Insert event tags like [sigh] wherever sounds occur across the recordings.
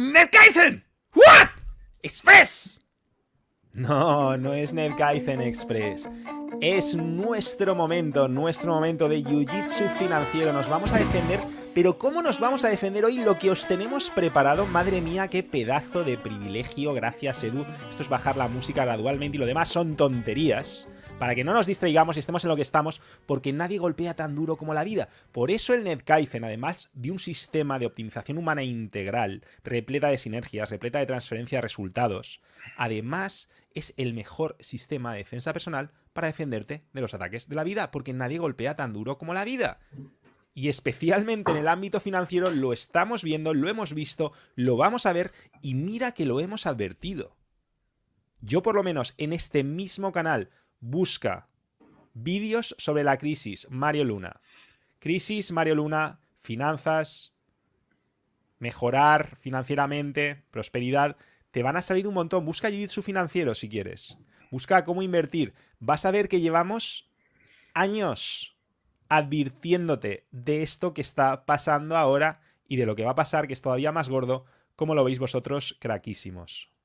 ¡Netkaizen! ¿What? ¡Express! No, no es Netkaizen Express. Es nuestro momento, nuestro momento de Jiu-Jitsu financiero. Nos vamos a defender, pero ¿cómo nos vamos a defender hoy lo que os tenemos preparado? Madre mía, qué pedazo de privilegio. Gracias, Edu. Esto es bajar la música gradualmente y lo demás son tonterías para que no nos distraigamos y estemos en lo que estamos, porque nadie golpea tan duro como la vida. Por eso el NetKaizen, además de un sistema de optimización humana integral, repleta de sinergias, repleta de transferencia de resultados, además es el mejor sistema de defensa personal para defenderte de los ataques de la vida, porque nadie golpea tan duro como la vida. Y especialmente en el ámbito financiero lo estamos viendo, lo hemos visto, lo vamos a ver y mira que lo hemos advertido. Yo por lo menos en este mismo canal busca vídeos sobre la crisis Mario Luna. Crisis Mario Luna, finanzas, mejorar financieramente, prosperidad. Te van a salir un montón. Busca jiu financiero si quieres. Busca cómo invertir. Vas a ver que llevamos años advirtiéndote de esto que está pasando ahora y de lo que va a pasar, que es todavía más gordo, como lo veis vosotros, craquísimos.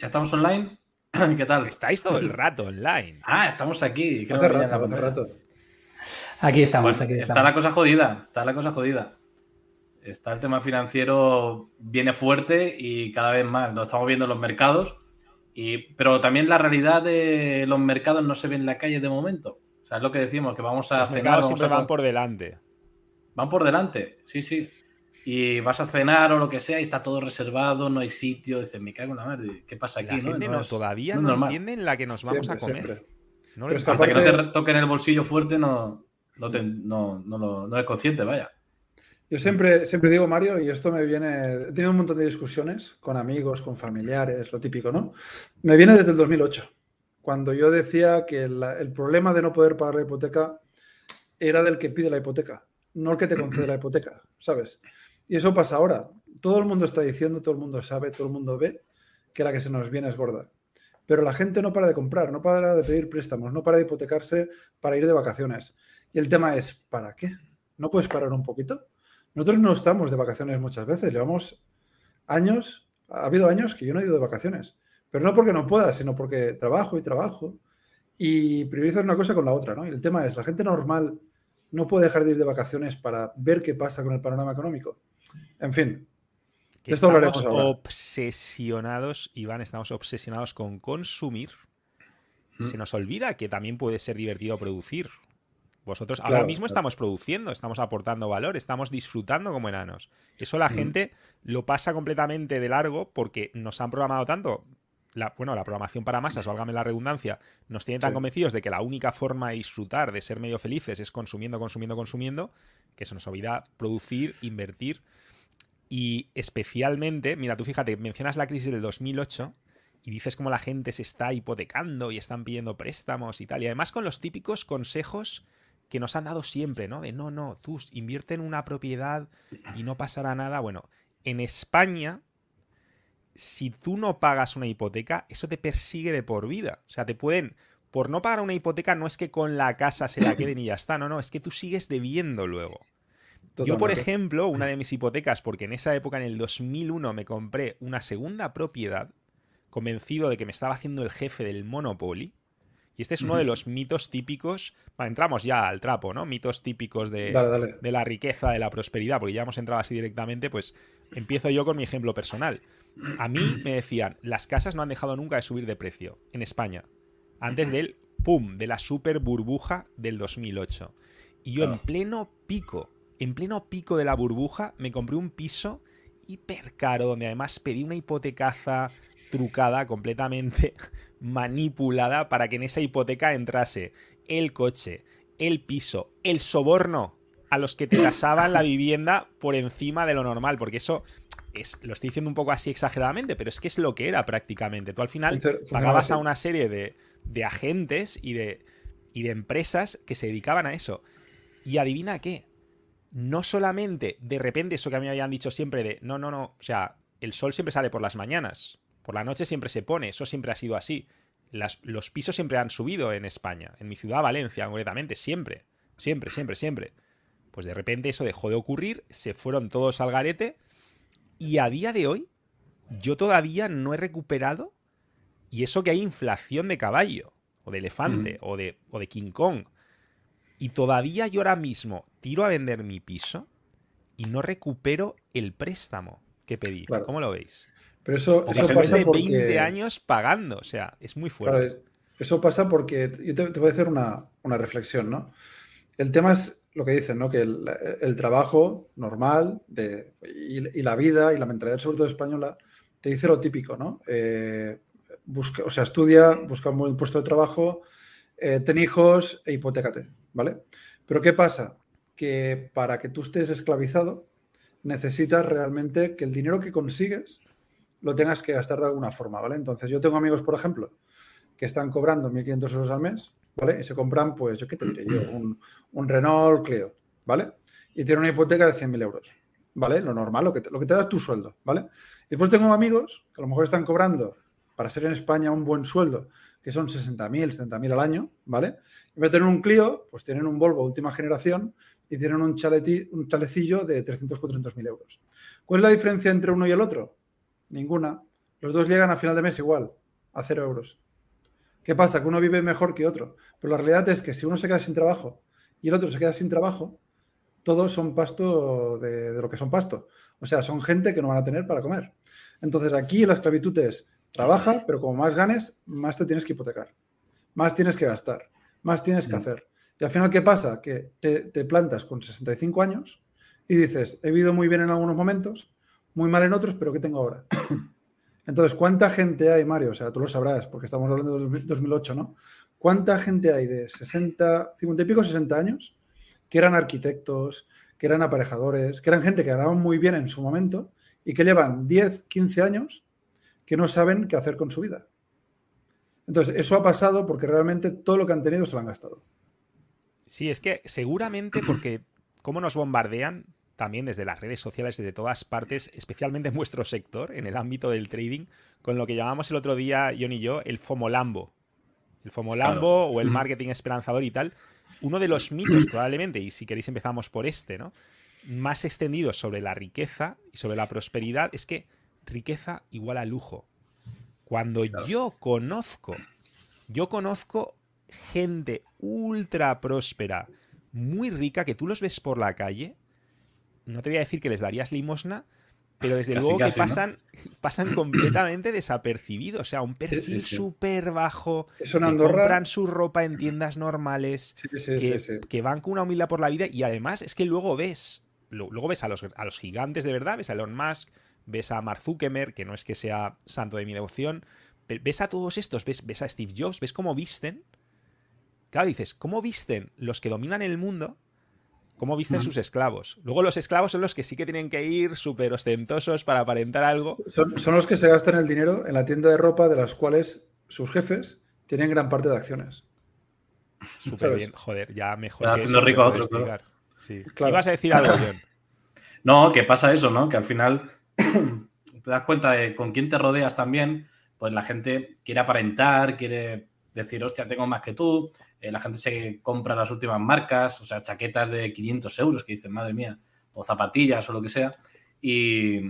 ¿Ya estamos online? [clears throat] ¿Qué tal? Estáis todo el [laughs] rato online. Ah, estamos aquí. Hace rato, hace rato. Aquí estamos, aquí estamos. Está la cosa jodida, está la cosa jodida. Está el tema financiero, viene fuerte y cada vez más. Lo estamos viendo en los mercados. Y, pero también la realidad de los mercados no se ve en la calle de momento. O sea, es lo que decimos, que vamos a los Mercados siempre van por delante. Van por delante, sí, sí y vas a cenar o lo que sea y está todo reservado, no hay sitio, dices, me cago en la madre, ¿qué pasa aquí? La ¿no? todavía no, entienden la que nos vamos a comer. No hasta que no te toquen el bolsillo fuerte no, no, te, no, no, eres consciente, vaya. Yo siempre, siempre digo, Mario, y esto me viene, he tenido un montón de discusiones con amigos, con familiares, lo típico, ¿no? Me viene desde el 2008, cuando yo decía que el problema de no poder pagar la hipoteca era del que pide la hipoteca, no el que te concede la hipoteca, ¿sabes? Y eso pasa ahora. Todo el mundo está diciendo, todo el mundo sabe, todo el mundo ve que la que se nos viene es gorda. Pero la gente no para de comprar, no para de pedir préstamos, no para de hipotecarse para ir de vacaciones. Y el tema es, ¿para qué? ¿No puedes parar un poquito? Nosotros no estamos de vacaciones muchas veces, llevamos años, ha habido años que yo no he ido de vacaciones, pero no porque no pueda, sino porque trabajo y trabajo y priorizar una cosa con la otra, ¿no? Y el tema es, la gente normal no puede dejar de ir de vacaciones para ver qué pasa con el panorama económico. En fin. esto estamos obsesionados, Iván, estamos obsesionados con consumir. Mm. Se nos olvida que también puede ser divertido producir. Vosotros ahora mismo estamos produciendo, estamos aportando valor, estamos disfrutando como enanos. Eso la mm. gente lo pasa completamente de largo porque nos han programado tanto. La, bueno, la programación para masas, válgame la redundancia, nos tiene tan convencidos de que la única forma de disfrutar, de ser medio felices, es consumiendo, consumiendo, consumiendo, que se nos olvida producir, invertir. Y especialmente, mira, tú fíjate, mencionas la crisis del 2008 y dices cómo la gente se está hipotecando y están pidiendo préstamos y tal. Y además con los típicos consejos que nos han dado siempre, ¿no? De no, no, tú invierte en una propiedad y no pasará nada. Bueno, en España, si tú no pagas una hipoteca, eso te persigue de por vida. O sea, te pueden, por no pagar una hipoteca, no es que con la casa se la queden y ya está, no, no, es que tú sigues debiendo luego. Yo, por ejemplo, una de mis hipotecas, porque en esa época, en el 2001, me compré una segunda propiedad, convencido de que me estaba haciendo el jefe del Monopoly. Y este es uno de los mitos típicos. entramos ya al trapo, ¿no? Mitos típicos de, de la riqueza, de la prosperidad, porque ya hemos entrado así directamente. Pues empiezo yo con mi ejemplo personal. A mí me decían, las casas no han dejado nunca de subir de precio en España. Antes del pum, de la super burbuja del 2008. Y yo en pleno pico en pleno pico de la burbuja, me compré un piso hiper caro, donde además pedí una hipotecaza trucada, completamente [laughs] manipulada, para que en esa hipoteca entrase el coche, el piso, el soborno a los que te [coughs] tasaban la vivienda por encima de lo normal, porque eso es, lo estoy diciendo un poco así exageradamente, pero es que es lo que era prácticamente. Tú al final pagabas a una serie de, de agentes y de, y de empresas que se dedicaban a eso. Y adivina qué, no solamente de repente eso que a mí me habían dicho siempre de, no, no, no, o sea, el sol siempre sale por las mañanas, por la noche siempre se pone, eso siempre ha sido así. los pisos siempre han subido en España, en mi ciudad Valencia concretamente, siempre, siempre, siempre, siempre. Pues de repente eso dejó de ocurrir, se fueron todos al garete y a día de hoy yo todavía no he recuperado y eso que hay inflación de caballo o de elefante o, de, o de King Kong. Y todavía yo ahora mismo tiro a vender mi piso y no recupero el préstamo que pedí. ¿Cómo lo veis? Pero eso, eso pasa de 20 años pagando, o sea, es muy fuerte. eso pasa porque yo te, voy a hacer una, reflexión, ¿no? El tema es lo que dicen, ¿no? Que el, trabajo normal de, y, la vida y la mentalidad, sobre todo española, te dice lo típico, ¿no? Eh, busca, o sea, estudia, busca un buen puesto de trabajo, eh, ten hijos e hipotecate, ¿vale? Pero ¿qué pasa? Que para que tú estés esclavizado, necesitas realmente que el dinero que consigues lo tengas que gastar de alguna forma, ¿vale? Entonces, yo tengo amigos, por ejemplo, que están cobrando 1.500 euros al mes, ¿vale? Y se compran, pues, yo qué te diré yo, un, Renault Clio, ¿vale? Y tienen una hipoteca de 100.000 euros, ¿vale? Lo normal, lo que, te, lo que te da tu sueldo, ¿vale? Y después tengo amigos que a lo mejor están cobrando, para ser en España un buen sueldo, que son 60.000, 70.000 al año, ¿vale? Y vez tener un Clio, pues tienen un Volvo última generación y tienen un, un chalecillo de 300, 400.000 euros. ¿Cuál es la diferencia entre uno y el otro? Ninguna. Los dos llegan a final de mes igual, a cero euros. ¿Qué pasa? Que uno vive mejor que otro. Pero la realidad es que si uno se queda sin trabajo y el otro se queda sin trabajo, todos son pasto de, lo que son pasto. O sea, son gente que no van a tener para comer. Entonces aquí la esclavitud es trabaja, pero como más ganes, más te tienes que hipotecar, más tienes que gastar, más tienes que mm. hacer. Y al final, ¿qué pasa? Que te, te plantas con 65 años y dices, he vivido muy bien en algunos momentos, muy mal en otros, pero ¿qué tengo ahora? [coughs] Entonces, ¿cuánta gente hay, Mario? O sea, tú lo sabrás, porque estamos hablando de 2008, ¿no? ¿Cuánta gente hay de 60, 50 y pico, 60 años que eran arquitectos, que eran aparejadores, que eran gente que ganaban muy bien en su momento y que llevan 10, 15 años que no saben qué hacer con su vida? Entonces, eso ha pasado porque realmente todo lo que han tenido se lo han gastado. Sí, es que seguramente porque cómo nos bombardean, también desde las redes sociales, desde todas partes, especialmente en vuestro sector, en el ámbito del trading, con lo que llamamos el otro día, John y yo, el FOMOLAMBO. El FOMOLAMBO o el marketing esperanzador y tal. Uno de los mitos, probablemente, y si queréis empezamos por este, ¿no? Más extendido sobre la riqueza y sobre la prosperidad, es que riqueza igual a lujo. Cuando yo conozco, yo conozco gente ultra próspera, muy rica, que tú los ves por la calle no te voy a decir que les darías limosna, pero desde luego que pasan, [clears throat] pasan [clears throat] completamente desapercibidos. O sea, un perfil súper bajo. que compran su ropa en tiendas normales. que, van con una humildad por la vida. Y además es que luego ves. Luego ves a los, a los gigantes de verdad. Ves a Elon Musk. Ves a Mark Zuckerberg, que no es que sea santo de mi devoción. Ves a todos estos. Ves, ves a Steve Jobs. Ves cómo visten. Claro, dices, ¿cómo visten los que dominan el mundo? cómo visten sus esclavos. Luego los esclavos son los que sí que tienen que ir súper ostentosos para aparentar algo. Son, los que se gastan el dinero en la tienda de ropa de las cuales sus jefes tienen gran parte de acciones. Súper bien, joder, ya mejor. Está haciendo rico a otros, claro. Sí. Claro. Ibas a decir algo, John. [laughs] No, que pasa eso, ¿no? Que al final [coughs] te das cuenta de con quién te rodeas también, pues la gente quiere aparentar, quiere decir, hostia, tengo más que tú, eh, la gente se compra las últimas marcas, o sea, chaquetas de 500 euros que dicen, madre mía, o zapatillas o lo que sea. Y,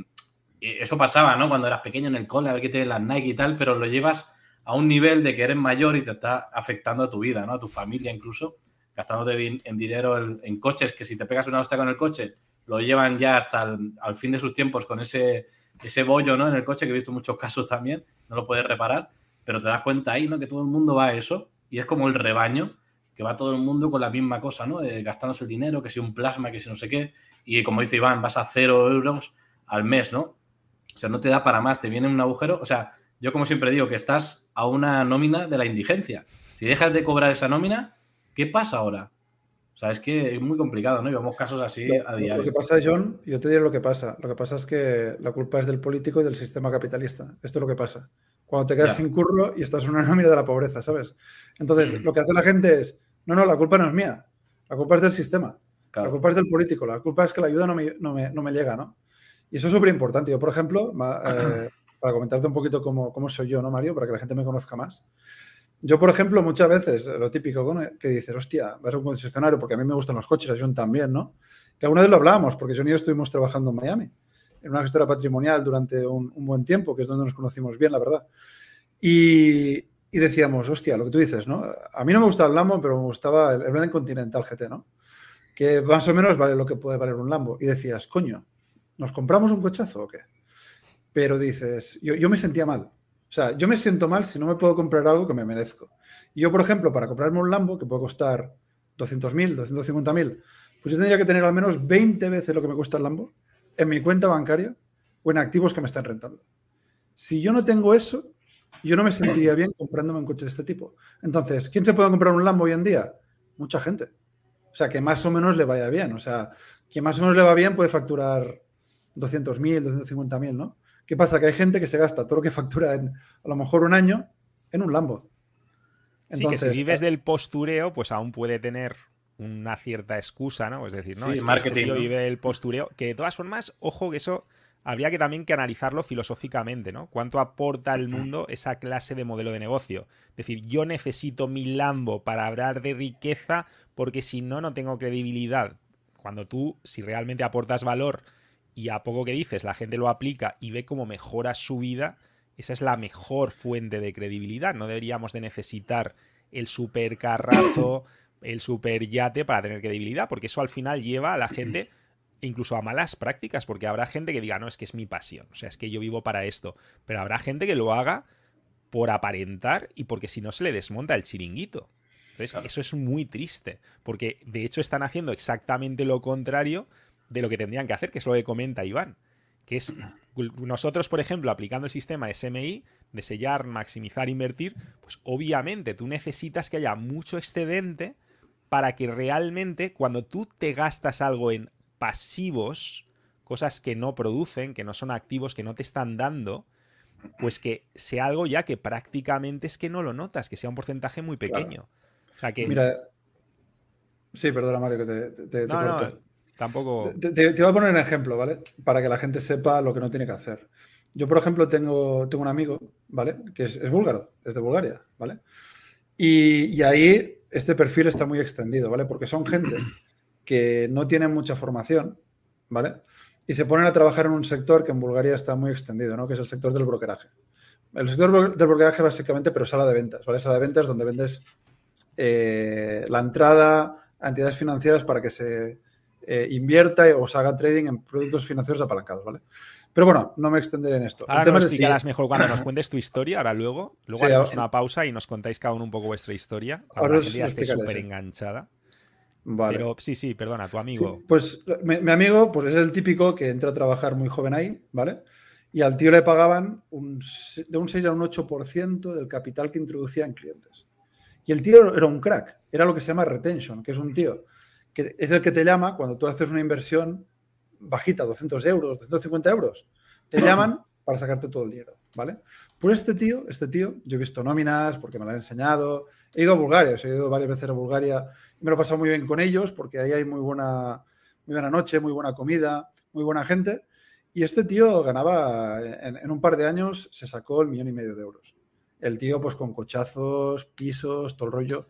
eso pasaba, ¿no? Cuando eras pequeño en el cole, a ver qué tienes las Nike y tal, pero lo llevas a un nivel de que eres mayor y te está afectando a tu vida, ¿no? A tu familia incluso, gastándote en dinero en, coches, que si te pegas una hostia con el coche, lo llevan ya hasta el, al fin de sus tiempos con ese, ese bollo, ¿no? En el coche, que he visto muchos casos también, no lo puedes reparar pero te das cuenta ahí, ¿no? Que todo el mundo va a eso y es como el rebaño, que va todo el mundo con la misma cosa, ¿no? Eh, gastándose el dinero, que si un plasma, que si no sé qué, y como dice Iván, vas a cero euros al mes, ¿no? O sea, no te da para más, te viene un agujero, o sea, yo como siempre digo que estás a una nómina de la indigencia. Si dejas de cobrar esa nómina, ¿qué pasa ahora? Sea, es que es muy complicado, ¿no? Y vemos casos así a diario. Lo que pasa, John, yo te diré lo que pasa. Lo que pasa es que la culpa es del político y del sistema capitalista. Esto es lo que pasa cuando te quedas sin curro y estás en una [laughs] nómina de la pobreza, ¿sabes? Entonces, lo que hace la gente es, no, no, la culpa no es mía, la culpa es del sistema, la culpa es del político, la culpa es que la ayuda no me, no me, llega, ¿no? Y eso es súper importante. Yo, por ejemplo, eh, [clears throat] para comentarte un poquito cómo, cómo, soy yo, ¿no, Mario? Para que la gente me conozca más. Yo, por ejemplo, muchas veces, lo típico que dices, hostia, vas a un concesionario, porque a mí me gustan los coches, a John también, ¿no? Que alguna vez lo hablábamos, porque John y yo estuvimos trabajando en Miami, en una gestora patrimonial durante un, buen tiempo, que es donde nos conocimos bien, la verdad. Y, decíamos, hostia, lo que tú dices, ¿no? A mí no me gustaba el Lambo, pero me gustaba el, el Continental GT, ¿no? Que más o menos vale lo que puede valer un Lambo. Y decías, coño, ¿nos compramos un cochazo o qué? Pero dices, yo me sentía mal o sea, yo me siento mal si no me puedo comprar algo que me merezco. Yo, por ejemplo, para comprarme un Lambo que puede costar 200.000, 250.000, pues yo tendría que tener al menos 20 veces lo que me cuesta el Lambo en mi cuenta bancaria o en activos que me están rentando. Si yo no tengo eso, yo no me sentiría bien comprándome un coche de este tipo. Entonces, ¿quién se puede comprar un Lambo hoy en día? Mucha gente. O sea, que más o menos le vaya bien. O sea, quien más o menos le va bien puede facturar 200.000, 250.000, ¿no? ¿Qué pasa? Que hay gente que se gasta todo lo que factura en a lo mejor un año en un Lambo. Entonces, sí, que si vives del postureo, pues aún puede tener una cierta excusa, ¿no? Es decir, ¿no? es marketing. Que vive del postureo. Que de todas formas, ojo que eso habría que también que analizarlo filosóficamente, ¿no? ¿Cuánto aporta al mundo esa clase de modelo de negocio? Es decir, yo necesito mi Lambo para hablar de riqueza porque si no, no tengo credibilidad. Cuando tú, si realmente aportas valor y a poco que dices la gente lo aplica y ve cómo mejora su vida, esa es la mejor fuente de credibilidad. No deberíamos de necesitar el supercarrazo, el super yate para tener credibilidad, porque eso al final lleva a la gente incluso a malas prácticas, porque habrá gente que diga, no, es que es mi pasión, o sea, es que yo vivo para esto, pero habrá gente que lo haga por aparentar y porque si no se le desmonta el chiringuito. Entonces, eso es muy triste, porque de hecho están haciendo exactamente lo contrario de lo que tendrían que hacer, que es lo que comenta Iván. Que es [clears throat] nosotros, por ejemplo, aplicando el sistema SMI de sellar, maximizar, invertir, pues obviamente tú necesitas que haya mucho excedente para que realmente cuando tú te gastas algo en pasivos, cosas que no producen, que no son activos, que no te están dando, pues que sea algo ya que prácticamente es que no lo notas, que sea un porcentaje muy pequeño. O sea que... Mira, sí, perdona Mario que te, Tampoco. Te, voy a poner un ejemplo, ¿vale? Para que la gente sepa lo que no tiene que hacer. Yo, por ejemplo, tengo, tengo un amigo, ¿vale? Que es, búlgaro, es de Bulgaria, ¿vale? Y, ahí este perfil está muy extendido, ¿vale? Porque son gente que no tiene mucha formación, ¿vale? Y se ponen a trabajar en un sector que en Bulgaria está muy extendido, ¿no? Que es el sector del brokeraje. El sector del brokeraje básicamente, pero sala de ventas, ¿vale? Sala de ventas donde vendes eh, la entrada a entidades financieras para que se eh, invierta o se haga trading en productos financieros apalancados, ¿vale? Pero bueno, no me extenderé en esto. Ahora nos explicarás mejor cuando nos [laughs] cuentes tu historia, ahora luego. Luego haremos una pausa y nos contáis cada uno un poco vuestra historia. Ahora que día esté súper enganchada. Vale. Pero sí, sí, perdona, tu amigo. pues mi, amigo pues, es el típico que entra a trabajar muy joven ahí, ¿vale? Y al tío le pagaban un, de un 6 a un 8% del capital que introducía en clientes. Y el tío era un crack, era lo que se llama retention, que es un tío que es el que te llama cuando tú haces una inversión bajita, 200 euros, 250 euros, te llaman para sacarte todo el dinero, ¿vale? Por este tío, este tío, yo he visto nóminas porque me lo han enseñado, he ido a Bulgaria, he ido varias veces a Bulgaria y me lo he pasado muy bien con ellos porque ahí hay muy buena, muy buena noche, muy buena comida, muy buena gente. Y este tío ganaba, en, en un par de años, se sacó el millón y medio de euros. El tío, pues con cochazos, pisos, todo el rollo.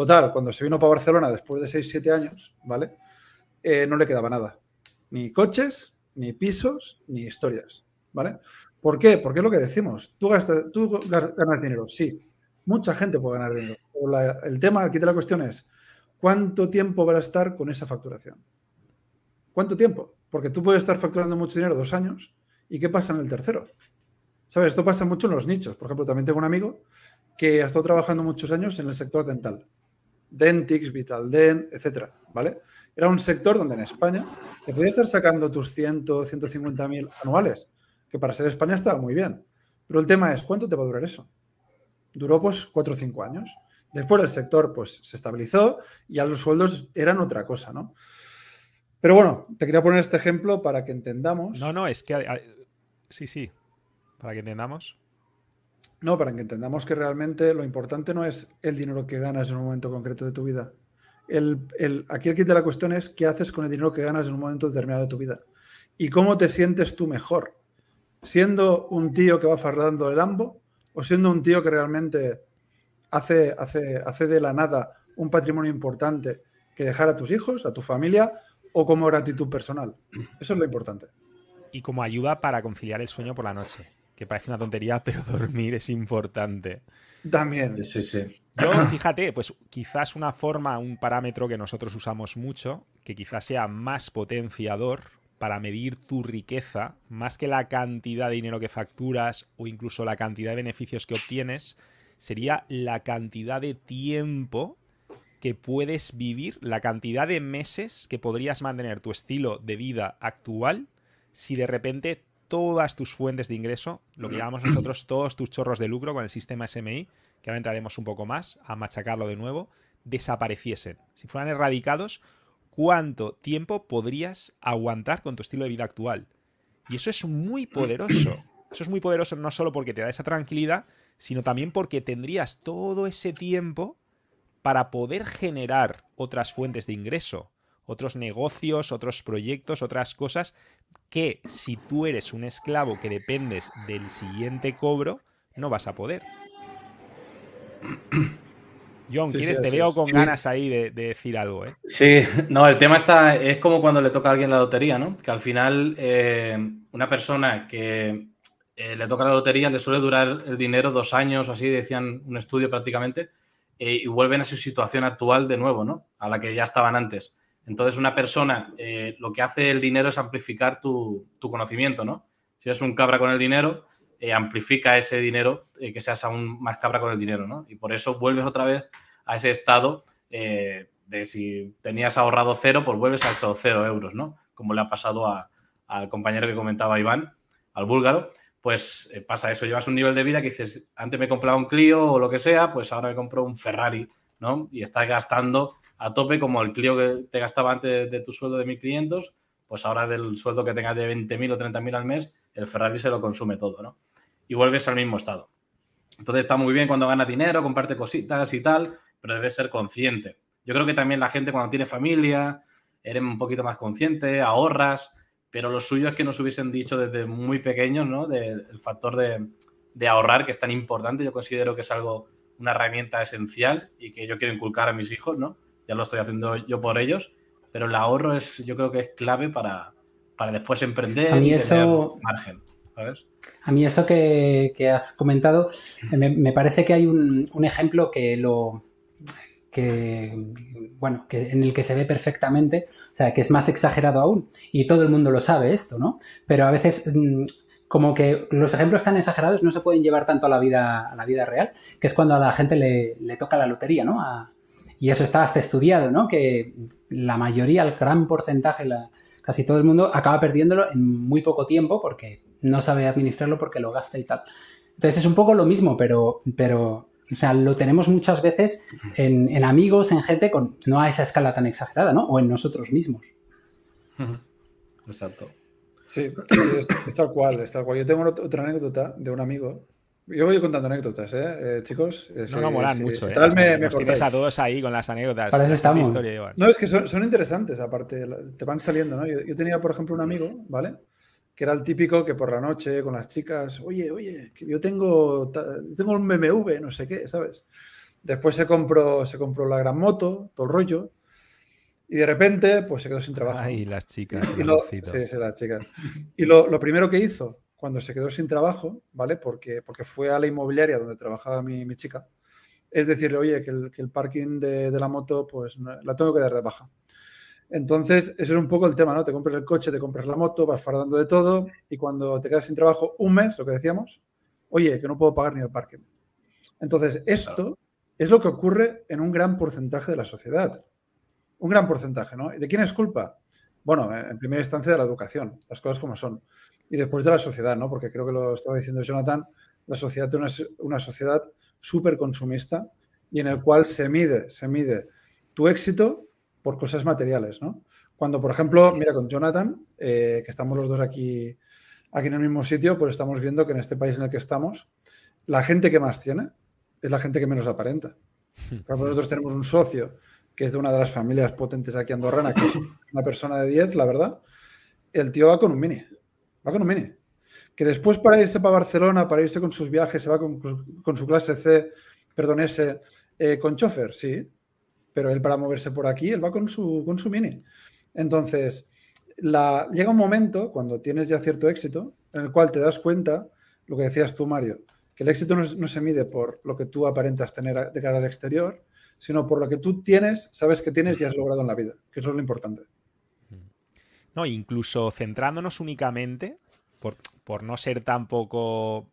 Total, cuando se vino para Barcelona después de 6-7 años, ¿vale? Eh, no le quedaba nada. Ni coches, ni pisos, ni historias, ¿vale? ¿Por qué? Porque es lo que decimos. Tú, gastas, ganas dinero, sí. Mucha gente puede ganar dinero. el tema aquí de la cuestión es, ¿cuánto tiempo va a estar con esa facturación? ¿Cuánto tiempo? Porque tú puedes estar facturando mucho dinero dos años y ¿qué pasa en el tercero? ¿Sabes? Esto pasa mucho en los nichos. Por ejemplo, también tengo un amigo que ha estado trabajando muchos años en el sector dental. Dentix, Vitalden, etcétera, ¿vale? Era un sector donde en España te podías estar sacando tus 100, 150 mil anuales, que para ser España estaba muy bien. Pero el tema es, ¿cuánto te va a durar eso? Duró pues 4 o 5 años. Después el sector pues se estabilizó y ya los sueldos eran otra cosa, ¿no? Pero bueno, te quería poner este ejemplo para que entendamos. No, no, es que... Sí, sí, para que entendamos. No, para que entendamos que realmente lo importante no es el dinero que ganas en un momento concreto de tu vida. El, aquí el kit de la cuestión es qué haces con el dinero que ganas en un momento determinado de tu vida. Y cómo te sientes tú mejor. Siendo un tío que va fardando el ambo o siendo un tío que realmente hace, hace, hace de la nada un patrimonio importante que dejar a tus hijos, a tu familia o como gratitud personal. Eso es lo importante. Y como ayuda para conciliar el sueño por la noche, que parece una tontería, [laughs] pero dormir es importante. También. Sí, sí. Yo, fíjate, pues quizás una forma, un parámetro que nosotros usamos mucho, que quizás sea más potenciador para medir tu riqueza, más que la cantidad de dinero que facturas o incluso la cantidad de beneficios que obtienes, sería la cantidad de tiempo que puedes vivir, la cantidad de meses que podrías mantener tu estilo de vida actual si de repente todas tus fuentes de ingreso, lo que llamamos nosotros todos tus chorros de lucro con el sistema SMI, que ahora entraremos un poco más a machacarlo de nuevo, desapareciesen. Si fueran erradicados, ¿cuánto tiempo podrías aguantar con tu estilo de vida actual? Y eso es muy poderoso. [clears throat] Eso es muy poderoso no solo porque te da esa tranquilidad, sino también porque tendrías todo ese tiempo para poder generar otras fuentes de ingreso, otros negocios, otros proyectos, otras cosas que si tú eres un esclavo que dependes del siguiente cobro, no vas a poder. [coughs] John, ¿quieres? te veo con ganas ahí de, decir algo, ¿eh? Sí, no, el tema está, es como cuando le toca a alguien la lotería, ¿no? Que al final eh, una persona que eh, le toca la lotería le suele durar el dinero dos años o así, decían un estudio prácticamente, eh, y vuelven a su situación actual de nuevo, ¿no? A la que ya estaban antes. Entonces, una persona, lo que hace el dinero es amplificar tu, tu conocimiento, ¿no? Si eres un cabra con el dinero, eh, amplifica ese dinero, eh, que seas aún más cabra con el dinero, ¿no? Y por eso vuelves otra vez a ese estado eh, de si tenías ahorrado cero, pues vuelves a esos cero euros, ¿no? Como le ha pasado al compañero que comentaba Iván, al búlgaro, pues pasa eso, llevas un nivel de vida que dices, antes me compraba un Clio o lo que sea, pues ahora me compro un Ferrari, ¿no? Y estás gastando a tope como el Clio que te gastaba antes de tu sueldo de 1.500, pues ahora del sueldo que tengas de 20.000 o 30.000 al mes, el Ferrari se lo consume todo, ¿no? y vuelves al mismo estado. Entonces está muy bien cuando gana dinero, comparte cositas y tal, pero debes ser consciente. Yo creo que también la gente cuando tiene familia, eres un poquito más consciente, ahorras, pero lo suyo es que nos hubiesen dicho desde muy pequeños, ¿no? Del factor de, ahorrar, que es tan importante. Yo considero que es algo, una herramienta esencial y que yo quiero inculcar a mis hijos, ¿no? Ya lo estoy haciendo yo por ellos, pero el ahorro es, yo creo que es clave para, para después emprender y tener margen. A mí eso que, has comentado, me, parece que hay un, ejemplo que lo... Que, bueno, que en el que se ve perfectamente, o sea, que es más exagerado aún, y todo el mundo lo sabe esto, ¿no? Pero a veces mm, como que los ejemplos tan exagerados no se pueden llevar tanto a la vida, a la vida real, que es cuando a la gente le, toca la lotería, ¿no? Y eso está hasta estudiado, ¿no? Que la mayoría, el gran porcentaje, casi todo el mundo acaba perdiéndolo en muy poco tiempo porque no sabe administrarlo porque lo gasta y tal. Entonces es un poco lo mismo, pero, pero o sea, lo tenemos muchas veces en, amigos, en gente con no a esa escala tan exagerada, ¿no? O en nosotros mismos. Exacto. Sí, es, tal cual, es tal cual. Yo tengo otra anécdota de un amigo. Yo voy contando anécdotas, ¿eh, eh chicos? Eh, no, no molan mucho. ¿eh? Tal me, me a todos ahí con las anécdotas. Para eso estamos. no, es que son, interesantes, aparte, te van saliendo, ¿no? yo, tenía, por ejemplo, un amigo, ¿vale? que era el típico que por la noche con las chicas, oye, oye, que yo tengo, tengo un BMW, no sé qué, ¿sabes? Después se compró, se compró la gran moto, todo el rollo, y de repente, pues se quedó sin trabajo. Ay, las chicas. Y lo, sí, sí, las chicas. Y lo, primero que hizo cuando se quedó sin trabajo, ¿vale? Porque, porque fue a la inmobiliaria donde trabajaba mi, mi chica, es decirle, oye, que el, que el parking de, de, la moto, pues la tengo que dar de baja. Entonces, ese es un poco el tema, ¿no? Te compras el coche, te compras la moto, vas fardando de todo y cuando te quedas sin trabajo un mes, lo que decíamos, oye, que no puedo pagar ni el parque. Entonces, esto es lo que ocurre en un gran porcentaje de la sociedad. Un gran porcentaje, ¿no? ¿De quién es culpa? Bueno, en primera instancia de la educación, las cosas como son. Y después de la sociedad, ¿no? Porque creo que lo estaba diciendo Jonathan, la sociedad es una, una sociedad súper consumista y en el cual se mide, se mide tu éxito por cosas materiales, ¿no? Cuando, por ejemplo, mira, con Jonathan, eh, que estamos los dos aquí, aquí en el mismo sitio, pues estamos viendo que en este país en el que estamos, la gente que más tiene es la gente que menos aparenta. [laughs] nosotros tenemos un socio que es de una de las familias potentes aquí andorrana, que es una persona de 10, la verdad. El tío va con un mini, va con un mini. Que después para irse para Barcelona, para irse con sus viajes, se va con, su clase C perdón, ese eh, con chofer, sí, pero él para moverse por aquí, él va con su, con su mini. Entonces, llega un momento cuando tienes ya cierto éxito en el cual te das cuenta, lo que decías tú, Mario, que el éxito no, no se mide por lo que tú aparentas tener de cara al exterior, sino por lo que tú tienes, sabes que tienes y has logrado en la vida, que eso es lo importante. No, incluso centrándonos únicamente, por, por no ser tampoco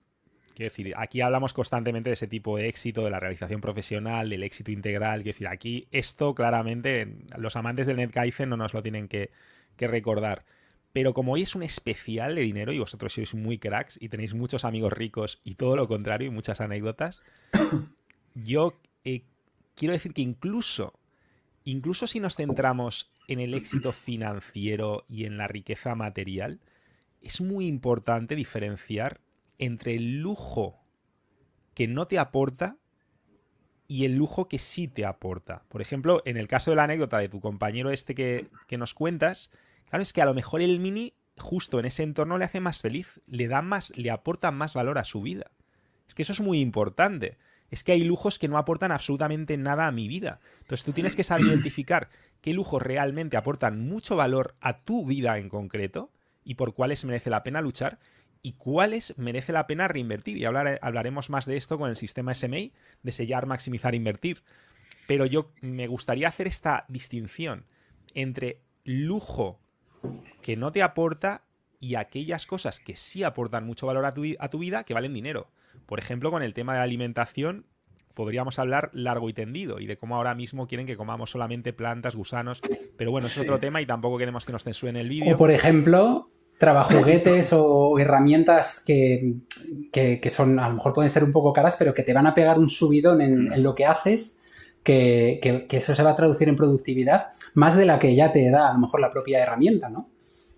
Quiero decir, aquí hablamos constantemente de ese tipo de éxito, de la realización profesional, del éxito integral. Quiero decir, aquí esto claramente los amantes del NetKaizen no nos lo tienen que, recordar. Pero como hoy es un especial de dinero y vosotros sois muy cracks y tenéis muchos amigos ricos y todo lo contrario y muchas anécdotas, yo eh, quiero decir que incluso, incluso si nos centramos en el éxito financiero y en la riqueza material, es muy importante diferenciar entre el lujo que no te aporta y el lujo que sí te aporta. Por ejemplo, en el caso de la anécdota de tu compañero este que, que, nos cuentas, claro, es que a lo mejor el mini justo en ese entorno le hace más feliz, le da más, le aporta más valor a su vida. Es que eso es muy importante. Es que hay lujos que no aportan absolutamente nada a mi vida. Entonces tú tienes que saber [clears throat] identificar qué lujos realmente aportan mucho valor a tu vida en concreto y por cuáles merece la pena luchar y cuáles merece la pena reinvertir. Y hablaremos más de esto con el sistema SMA, de sellar, maximizar, invertir. Pero yo me gustaría hacer esta distinción entre lujo que no te aporta y aquellas cosas que sí aportan mucho valor a tu, a tu vida que valen dinero. Por ejemplo, con el tema de la alimentación, podríamos hablar largo y tendido y de cómo ahora mismo quieren que comamos solamente plantas, gusanos, pero bueno, es otro tema y tampoco queremos que nos censuren el vídeo. O por ejemplo, trabajuguetes o herramientas que, que, son, a lo mejor pueden ser un poco caras, pero que te van a pegar un subidón en, en lo que haces, que, que, eso se va a traducir en productividad, más de la que ya te da a lo mejor la propia herramienta, ¿no?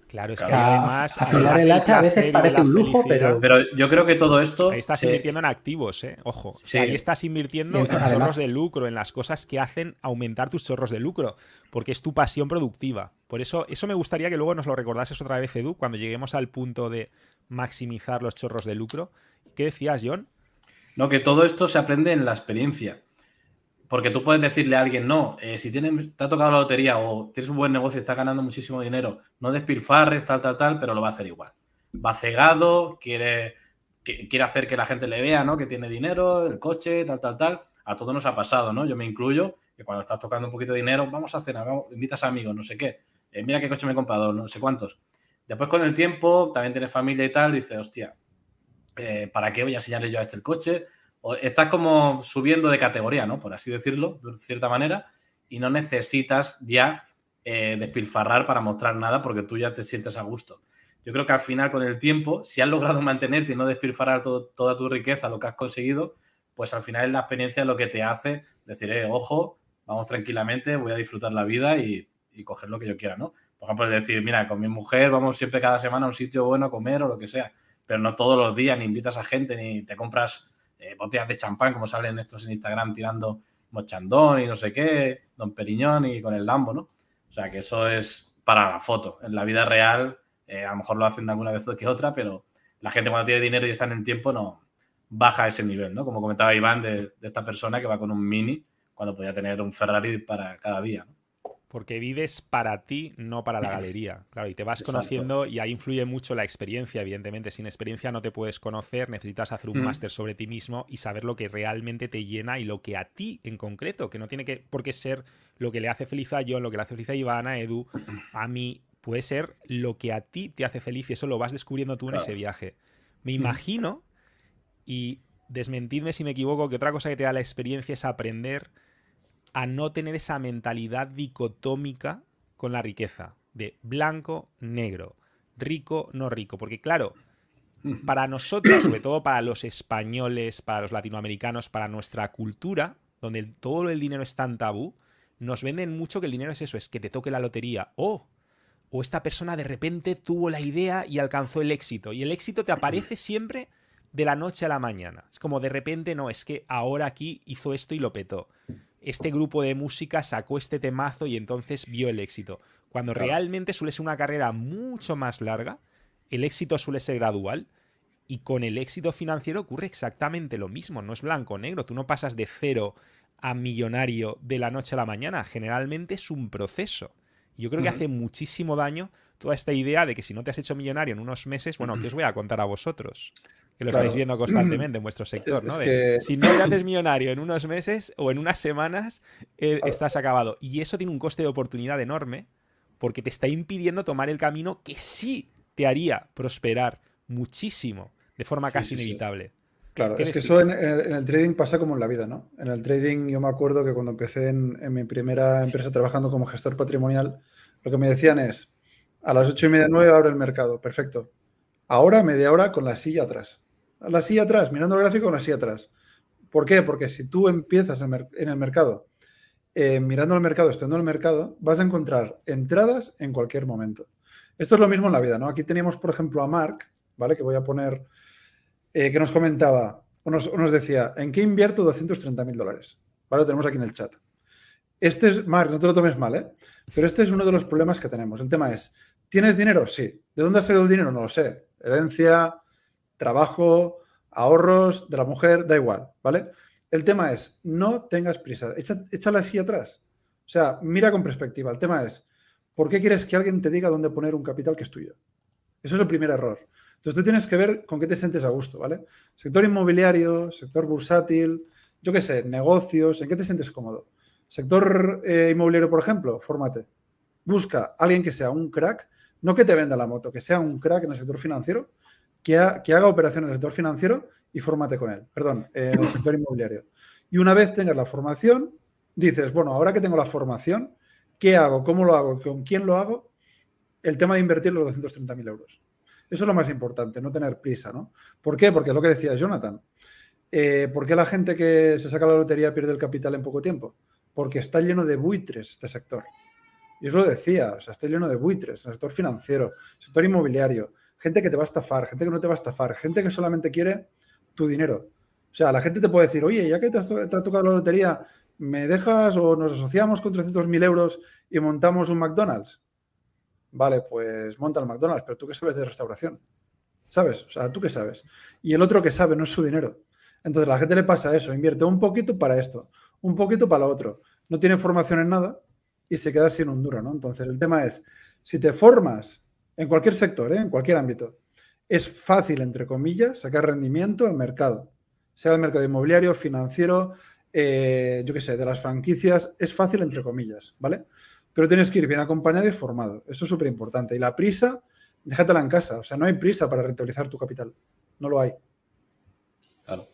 Claro, es que además. Afilar el hacha a veces parece un lujo, pero. Pero yo creo que todo esto. Ahí estás invirtiendo en activos, ¿eh? Ojo. ahí estás invirtiendo en chorros de lucro, en las cosas que hacen aumentar tus chorros de lucro, porque es tu pasión productiva. Por eso, eso me gustaría que luego nos lo recordases otra vez, Edu, cuando lleguemos al punto de maximizar los chorros de lucro. ¿Qué decías, John? No, que todo esto se aprende en la experiencia. Porque tú puedes decirle a alguien, no, eh, si te ha tocado la lotería o tienes un buen negocio estás ganando muchísimo dinero, no despilfarres, tal, tal, tal, pero lo va a hacer igual. Va cegado, quiere, quiere hacer que la gente le vea, ¿no? Que tiene dinero, el coche, tal, tal, tal. A todos nos ha pasado, ¿no? Yo me incluyo, que cuando estás tocando un poquito de dinero, vamos a cenar, invitas a amigos, no sé qué. Eh, mira qué coche me he comprado, no sé cuántos. Después con el tiempo, también tienes familia y tal, dices, hostia, eh, ¿para qué voy a enseñarle yo a este el coche? Estás como subiendo de categoría, ¿no? Por así decirlo, de cierta manera, y no necesitas ya eh, despilfarrar para mostrar nada porque tú ya te sientes a gusto. Yo creo que al final, con el tiempo, si has logrado mantenerte y no despilfarrar toda tu riqueza, lo que has conseguido, pues al final es la experiencia lo que te hace decir, eh, ojo, vamos tranquilamente, voy a disfrutar la vida y, y coger lo que yo quiera, ¿no? Por ejemplo, decir, mira, con mi mujer vamos siempre cada semana a un sitio bueno a comer o lo que sea, pero no todos los días, ni invitas a gente, ni te compras eh, botellas de champán, como salen estos en Instagram tirando mochandón y no sé qué, Don Periñón y con el Lambo, ¿no? O sea, que eso es para la foto. En la vida real, eh, a lo mejor lo hacen de alguna vez que otra, pero la gente cuando tiene dinero y está en tiempo no baja ese nivel, ¿no? Como comentaba Iván de, de esta persona que va con un Mini cuando podía tener un Ferrari para cada día, ¿no? Porque vives para ti, no para la galería. Claro, y te vas conociendo y ahí influye mucho la experiencia, evidentemente. Sin experiencia no te puedes conocer, necesitas hacer un mm. máster sobre ti mismo y saber lo que realmente te llena y lo que a ti en concreto, que no tiene que, por qué ser lo que le hace feliz a John, lo que le hace feliz a Ivana, a Edu, a mí, puede ser lo que a ti te hace feliz y eso lo vas descubriendo tú en ese viaje. Me imagino, y desmentidme si me equivoco, que otra cosa que te da la experiencia es aprender a no tener esa mentalidad dicotómica con la riqueza, de blanco, negro, rico, no rico. Porque claro, para nosotros, sobre todo para los españoles, para los latinoamericanos, para nuestra cultura, donde todo el dinero es tan tabú, nos venden mucho que el dinero es eso, es que te toque la lotería. O, o esta persona de repente tuvo la idea y alcanzó el éxito. Y el éxito te aparece [clears throat] siempre de la noche a la mañana. Es como de repente, no, es que ahora aquí hizo esto y lo petó este grupo de música sacó este temazo y entonces vio el éxito. Cuando realmente suele ser una carrera mucho más larga, el éxito suele ser gradual Y con el éxito financiero ocurre exactamente lo mismo, no es blanco o negro, tú no pasas de cero a millonario de la noche a la mañana, generalmente es un proceso. Yo creo que hace muchísimo daño toda esta idea de que si no te has hecho millonario en unos meses, bueno, ¿qué os voy a contar a vosotros? Que lo estáis viendo [clears throat] constantemente en vuestro sector, ¿no? Si no te haces millonario en unos meses o en unas semanas, eh, estás acabado. Y eso tiene un coste de oportunidad enorme porque te está impidiendo tomar el camino que sí te haría prosperar muchísimo de forma casi inevitable. Claro, es que eso en, el trading pasa como en la vida, ¿no? En el trading yo me acuerdo que cuando empecé en, mi primera empresa trabajando como gestor patrimonial, lo que me decían es, a las ocho y media, nueve abre el mercado, perfecto. Ahora media hora con la silla atrás. La silla atrás, mirando el gráfico la silla atrás. ¿Por qué? Porque si tú empiezas en, el mercado, eh, mirando el mercado, estando en el mercado, vas a encontrar entradas en cualquier momento. Esto es lo mismo en la vida, ¿no? Aquí teníamos, por ejemplo, a Mark, ¿vale? Que voy a poner eh, que nos comentaba, o nos, decía, ¿en qué invierto 230 mil dólares? Vale, lo tenemos aquí en el chat. Este es, Mark, no te lo tomes mal, ¿eh? Pero este es uno de los problemas que tenemos. El tema es, ¿tienes dinero? Sí. ¿De dónde ha salido el dinero? No lo sé. Herencia, trabajo, ahorros de la mujer, da igual, ¿vale? El tema es, no tengas prisa. Echa, échala así atrás. O sea, mira con perspectiva. El tema es, ¿por qué quieres que alguien te diga dónde poner un capital que es tuyo? Eso es el primer error. Entonces tú tienes que ver con qué te sientes a gusto, ¿vale? Sector inmobiliario, sector bursátil, yo qué sé, negocios, ¿en qué te sientes cómodo? Sector eh, inmobiliario, por ejemplo, fórmate. Busca a alguien que sea un crack, no que te venda la moto, que sea un crack en el sector financiero, que, haga operaciones en el sector financiero y fórmate con él, perdón, en el sector inmobiliario. Y una vez tengas la formación, dices, bueno, ahora que tengo la formación, ¿qué hago? ¿Cómo lo hago? ¿Con quién lo hago? El tema de invertir los 230.000 euros. Eso es lo más importante, no tener prisa, ¿no? ¿Por qué? Porque es lo que decía Jonathan. Eh, ¿Por qué la gente que se saca la lotería pierde el capital en poco tiempo? Porque está lleno de buitres este sector. Y eso lo decía, o sea, está lleno de buitres, el sector financiero, sector inmobiliario, gente que te va a estafar, gente que no te va a estafar, gente que solamente quiere tu dinero. O sea, la gente te puede decir, oye, ya que te, has, ha tocado la lotería, ¿me dejas o nos asociamos con 300.000 euros y montamos un McDonald's? Vale, pues monta el McDonald's, pero tú qué sabes de restauración. ¿Sabes? O sea, tú qué sabes. Y el otro que sabe no es su dinero. Entonces la gente le pasa eso, invierte un poquito para esto, un poquito para lo otro. No tiene formación en nada y se queda sin un duro, ¿no? Entonces el tema es, si te formas en cualquier sector, ¿eh? en cualquier ámbito, es fácil, entre comillas, sacar rendimiento al mercado. Sea el mercado inmobiliario, financiero, eh, yo qué sé, de las franquicias, es fácil, entre comillas, ¿vale? pero tienes que ir bien acompañado y formado. Eso es súper importante. Y la prisa, déjatela en casa. O sea, no hay prisa para rentabilizar tu capital. No lo hay. Claro.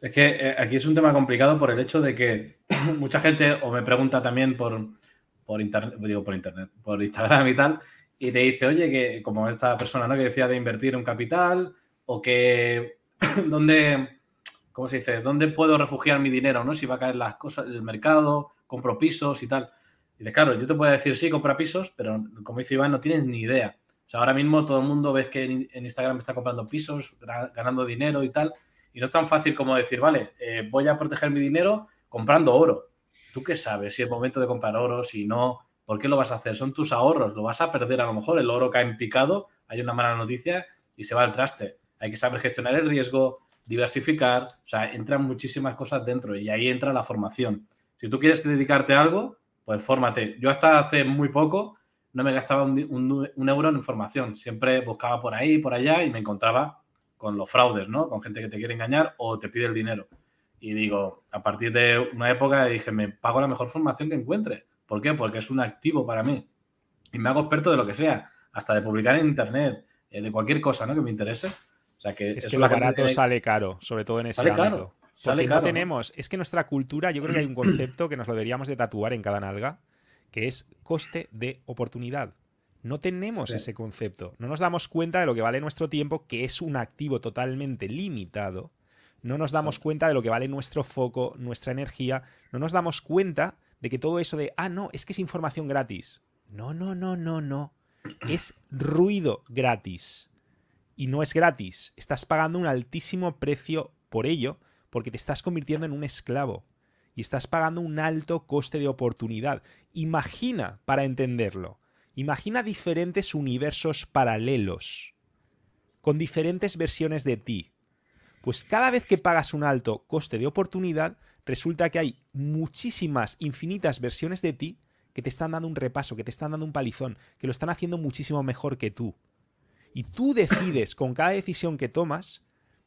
Es que eh, aquí es un tema complicado por el hecho de que [coughs] mucha gente o me pregunta también por, por internet, digo por internet, por Instagram y tal, y te dice, oye, que como esta persona ¿no? que decía de invertir un capital, o que [clears throat] dónde, ¿cómo se dice? ¿Dónde puedo refugiar mi dinero? ¿no? Si va a caer las cosas, el mercado, compro pisos y tal. Y de claro, yo te puedo decir, sí, compra pisos, pero como dice Iván, no tienes ni idea. O sea, ahora mismo todo el mundo ves que en Instagram está comprando pisos, ganando dinero y tal. Y no es tan fácil como decir, vale, eh, voy a proteger mi dinero comprando oro. ¿Tú qué sabes si es momento de comprar oro, si no? ¿Por qué lo vas a hacer? Son tus ahorros, lo vas a perder a lo mejor. El oro cae en picado, hay una mala noticia y se va al traste. Hay que saber gestionar el riesgo, diversificar, o sea, entran muchísimas cosas dentro y ahí entra la formación. Si tú quieres dedicarte a algo, pues fórmate. Yo hasta hace muy poco no me gastaba un, euro en información. Siempre buscaba por ahí, por allá y me encontraba con los fraudes, ¿no? Con gente que te quiere engañar o te pide el dinero. Y digo, a partir de una época dije, me pago la mejor formación que encuentre. ¿Por qué? Porque es un activo para mí. Y me hago experto de lo que sea, hasta de publicar en internet, eh, de cualquier cosa, ¿no? Que me interese. O sea que es que lo barato sale caro, sobre todo en ese sale Caro. Porque no tenemos, es que nuestra cultura, yo creo que hay un [clears throat] concepto que nos lo deberíamos de tatuar en cada nalga, que es coste de oportunidad. No tenemos ese concepto. No nos damos cuenta de lo que vale nuestro tiempo, que es un activo totalmente limitado. No nos damos cuenta de lo que vale nuestro foco, nuestra energía. No nos damos cuenta de que todo eso de, ah, no, es que es información gratis. No, no, no, no, no. Es ruido gratis. Y no es gratis. Estás pagando un altísimo precio por ello porque te estás convirtiendo en un esclavo y estás pagando un alto coste de oportunidad. Imagina, para entenderlo, imagina diferentes universos paralelos. con diferentes versiones de ti. Pues cada vez que pagas un alto coste de oportunidad, resulta que hay muchísimas, infinitas versiones de ti que te están dando un repaso, que te están dando un palizón, que lo están haciendo muchísimo mejor que tú. Y tú decides con cada decisión que tomas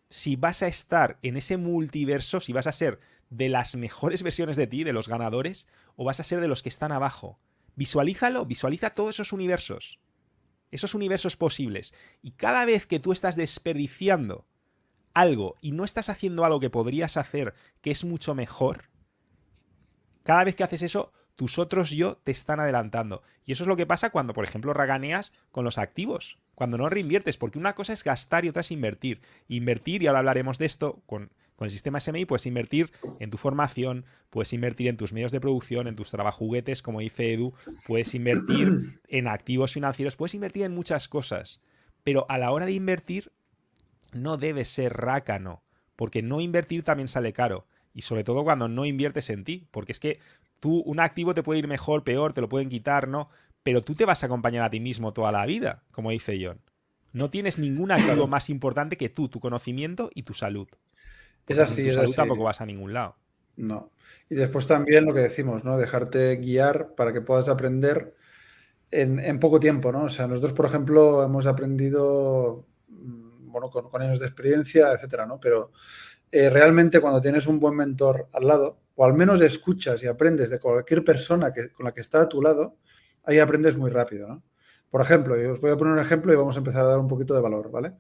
si vas a estar en ese multiverso, si vas a ser de las mejores [laughs] versiones de ti, de los ganadores, o vas a ser de los que están abajo. Visualízalo, visualiza todos esos universos, esos universos posibles. Y cada vez que tú estás desperdiciando algo y no estás haciendo algo que podrías hacer que es mucho mejor, cada vez que haces eso, tus otros yo te están adelantando. Y eso es lo que pasa cuando, por ejemplo, raganeas con los activos, cuando no reinviertes, porque una cosa es gastar y otra es invertir. Invertir, y ahora hablaremos de esto con, con el sistema SMI, puedes invertir en tu formación, puedes invertir en tus medios de producción, en tus trabajuguetes, como dice Edu, puedes invertir en activos financieros, puedes invertir en muchas cosas. Pero a la hora de invertir, no debes ser rácano, porque no invertir también sale caro. Y sobre todo cuando no inviertes en ti, porque es que tú, un activo te puede ir mejor, peor, te lo pueden quitar, ¿no? Pero tú te vas a acompañar a ti mismo toda la vida, como dice John. No tienes ningún activo más importante que tú, tu conocimiento y tu salud. es así, tu salud tampoco vas a ningún lado. No. Y después también lo que decimos, ¿no? Dejarte guiar para que puedas aprender en, en poco tiempo, ¿no? O sea, nosotros, por ejemplo, hemos aprendido bueno, con, años de experiencia, etcétera, ¿no? Pero eh, realmente cuando tienes un buen mentor al lado, o al menos escuchas y aprendes de cualquier persona que, con la que está a tu lado, ahí aprendes muy rápido, ¿no? Por ejemplo, os voy a poner un ejemplo y vamos a empezar a dar un poquito de valor, ¿vale?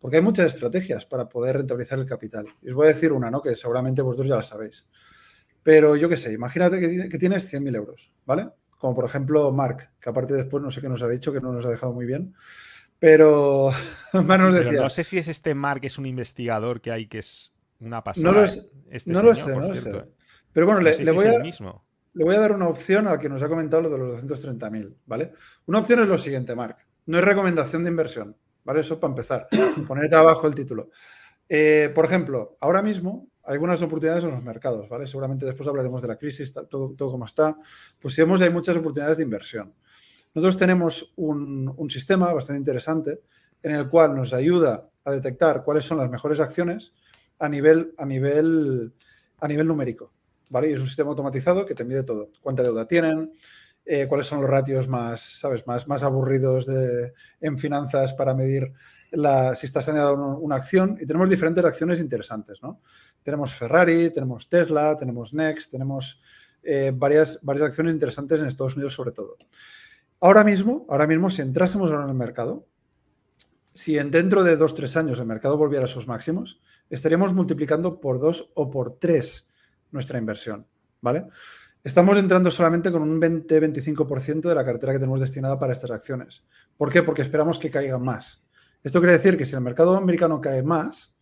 Porque hay muchas estrategias para poder rentabilizar el capital. Y os voy a decir una, ¿no? Que seguramente vosotros ya la sabéis. Pero yo qué sé, imagínate que, que tienes 100.000 euros, ¿vale? Como por ejemplo Mark, que aparte después no sé qué nos ha dicho, que no nos ha dejado muy bien. Pero, [laughs] no sé si es este Mark, que es un investigador que hay, que es una pasada. No lo, este no lo sé, no lo sé. Pero bueno, le, voy a, le voy a dar una opción al que nos ha comentado lo de los 230.000, ¿vale? Una opción es lo siguiente, Mark. No es recomendación de inversión, ¿vale? Eso para empezar. [coughs] Ponerte abajo el título. Eh, por ejemplo, ahora mismo hay algunas oportunidades en los mercados, ¿vale? Seguramente después hablaremos de la crisis, todo, todo como está. Pues si vemos, hay muchas oportunidades de inversión. Nosotros tenemos un, sistema bastante interesante en el cual nos ayuda a detectar cuáles son las mejores acciones a nivel, a nivel, a nivel numérico. ¿vale? Y es un sistema automatizado que te mide todo. Cuánta deuda tienen, eh, cuáles son los ratios más, ¿sabes? más, más aburridos de, en finanzas para medir la, si está saneada una, acción. Y tenemos diferentes acciones interesantes. ¿no? Tenemos Ferrari, tenemos Tesla, tenemos Next, tenemos eh, varias, varias acciones interesantes en Estados Unidos sobre todo. Ahora mismo, ahora mismo, si entrásemos en el mercado, si en dentro de dos, tres años el mercado volviera a sus máximos, estaríamos multiplicando por dos o por tres nuestra inversión, ¿vale? Estamos entrando solamente con un 20-25% de la cartera que tenemos destinada para estas acciones. ¿Por qué? Porque esperamos que caigan más. Esto quiere decir que si el mercado americano cae más,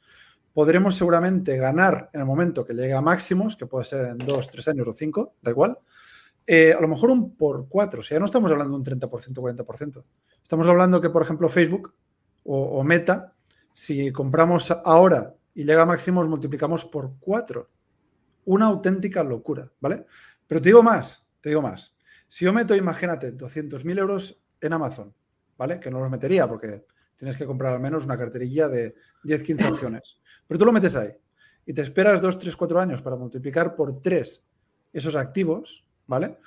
podremos seguramente ganar en el momento que llegue a máximos, que puede ser en dos, tres años o cinco, da igual, eh, a lo mejor un por cuatro. O sea, ya no estamos hablando de un 30%, 40%. Estamos hablando que, por ejemplo, Facebook o, Meta, si compramos ahora y llega a máximos, multiplicamos por cuatro. Una auténtica locura, ¿vale? Pero te digo más, te digo más. Si yo meto, imagínate, 200.000 euros en Amazon, ¿vale? Que no los metería porque tienes que comprar al menos una carterilla de 10, 15 acciones. Pero tú lo metes ahí y te esperas 2, 3, 4 años para multiplicar por 3 esos activos, ¿vale?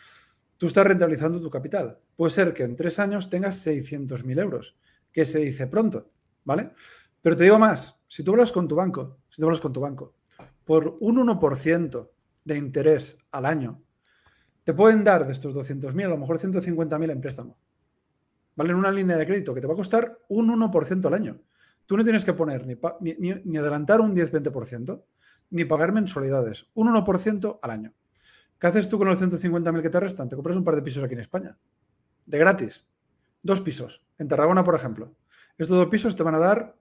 Tú estás rentabilizando tu capital. Puede ser que en tres años tengas 600.000 euros, que se dice pronto, ¿vale? Pero te digo más, si tú hablas con tu banco, si tú hablas con tu banco, por un 1% de interés al año, te pueden dar de estos 200.000, a lo mejor 150.000 en préstamo. ¿Vale? En una línea de crédito que te va a costar un 1% al año. Tú no tienes que poner ni, ni, ni adelantar un 10-20%, ni pagar mensualidades. Un 1% al año. ¿Qué haces tú con los 150.000 que te restan? Te compras un par de pisos aquí en España. De gratis. Dos pisos. En Tarragona, por ejemplo. Estos dos pisos te van a dar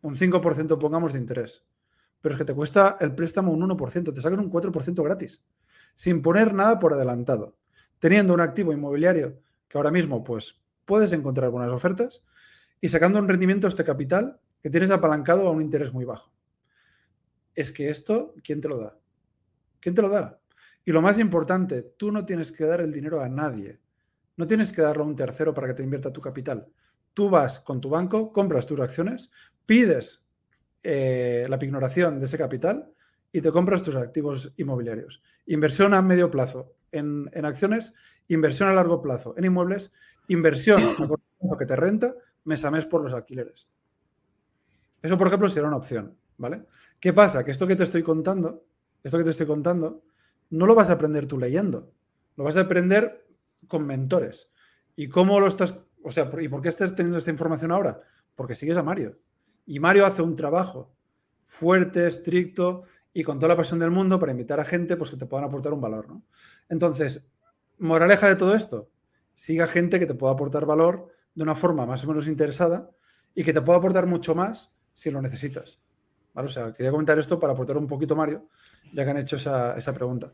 un 5%, pongamos, de interés. Pero es que te cuesta el préstamo un 1%. Te sacan un 4% gratis. Sin poner nada por adelantado. Teniendo un activo inmobiliario que ahora mismo, pues, puedes encontrar algunas ofertas y sacando un rendimiento a este capital que tienes apalancado a un interés muy bajo. Es que esto, ¿quién te lo da? ¿Quién te lo da? Y lo más importante, tú no tienes que dar el dinero a nadie. No tienes que darlo a un tercero para que te invierta tu capital. tú vas con tu banco, compras tus acciones, pides eh, la pignoración de ese capital y te compras tus activos inmobiliarios. Inversión a medio plazo en, acciones, inversión a largo plazo en inmuebles, inversión a corto plazo que te renta mes a mes por los alquileres. Eso, por ejemplo, sería una opción, ¿vale? ¿Qué pasa? Que esto que te estoy contando, esto que te estoy contando, no lo vas a aprender tú leyendo, lo vas a aprender con mentores. ¿Y cómo lo estás, o sea, y por qué estás teniendo esta información ahora? Porque sigues a Mario. Y Mario hace un trabajo fuerte, estricto y con toda la pasión del mundo para invitar a gente pues, que te puedan aportar un valor. ¿no? Entonces, moraleja de todo esto, siga gente que te pueda aportar valor de una forma más o menos interesada y que te pueda aportar mucho más si lo necesitas. O sea, quería comentar esto para aportar un poquito, Mario, ya que han hecho esa, pregunta.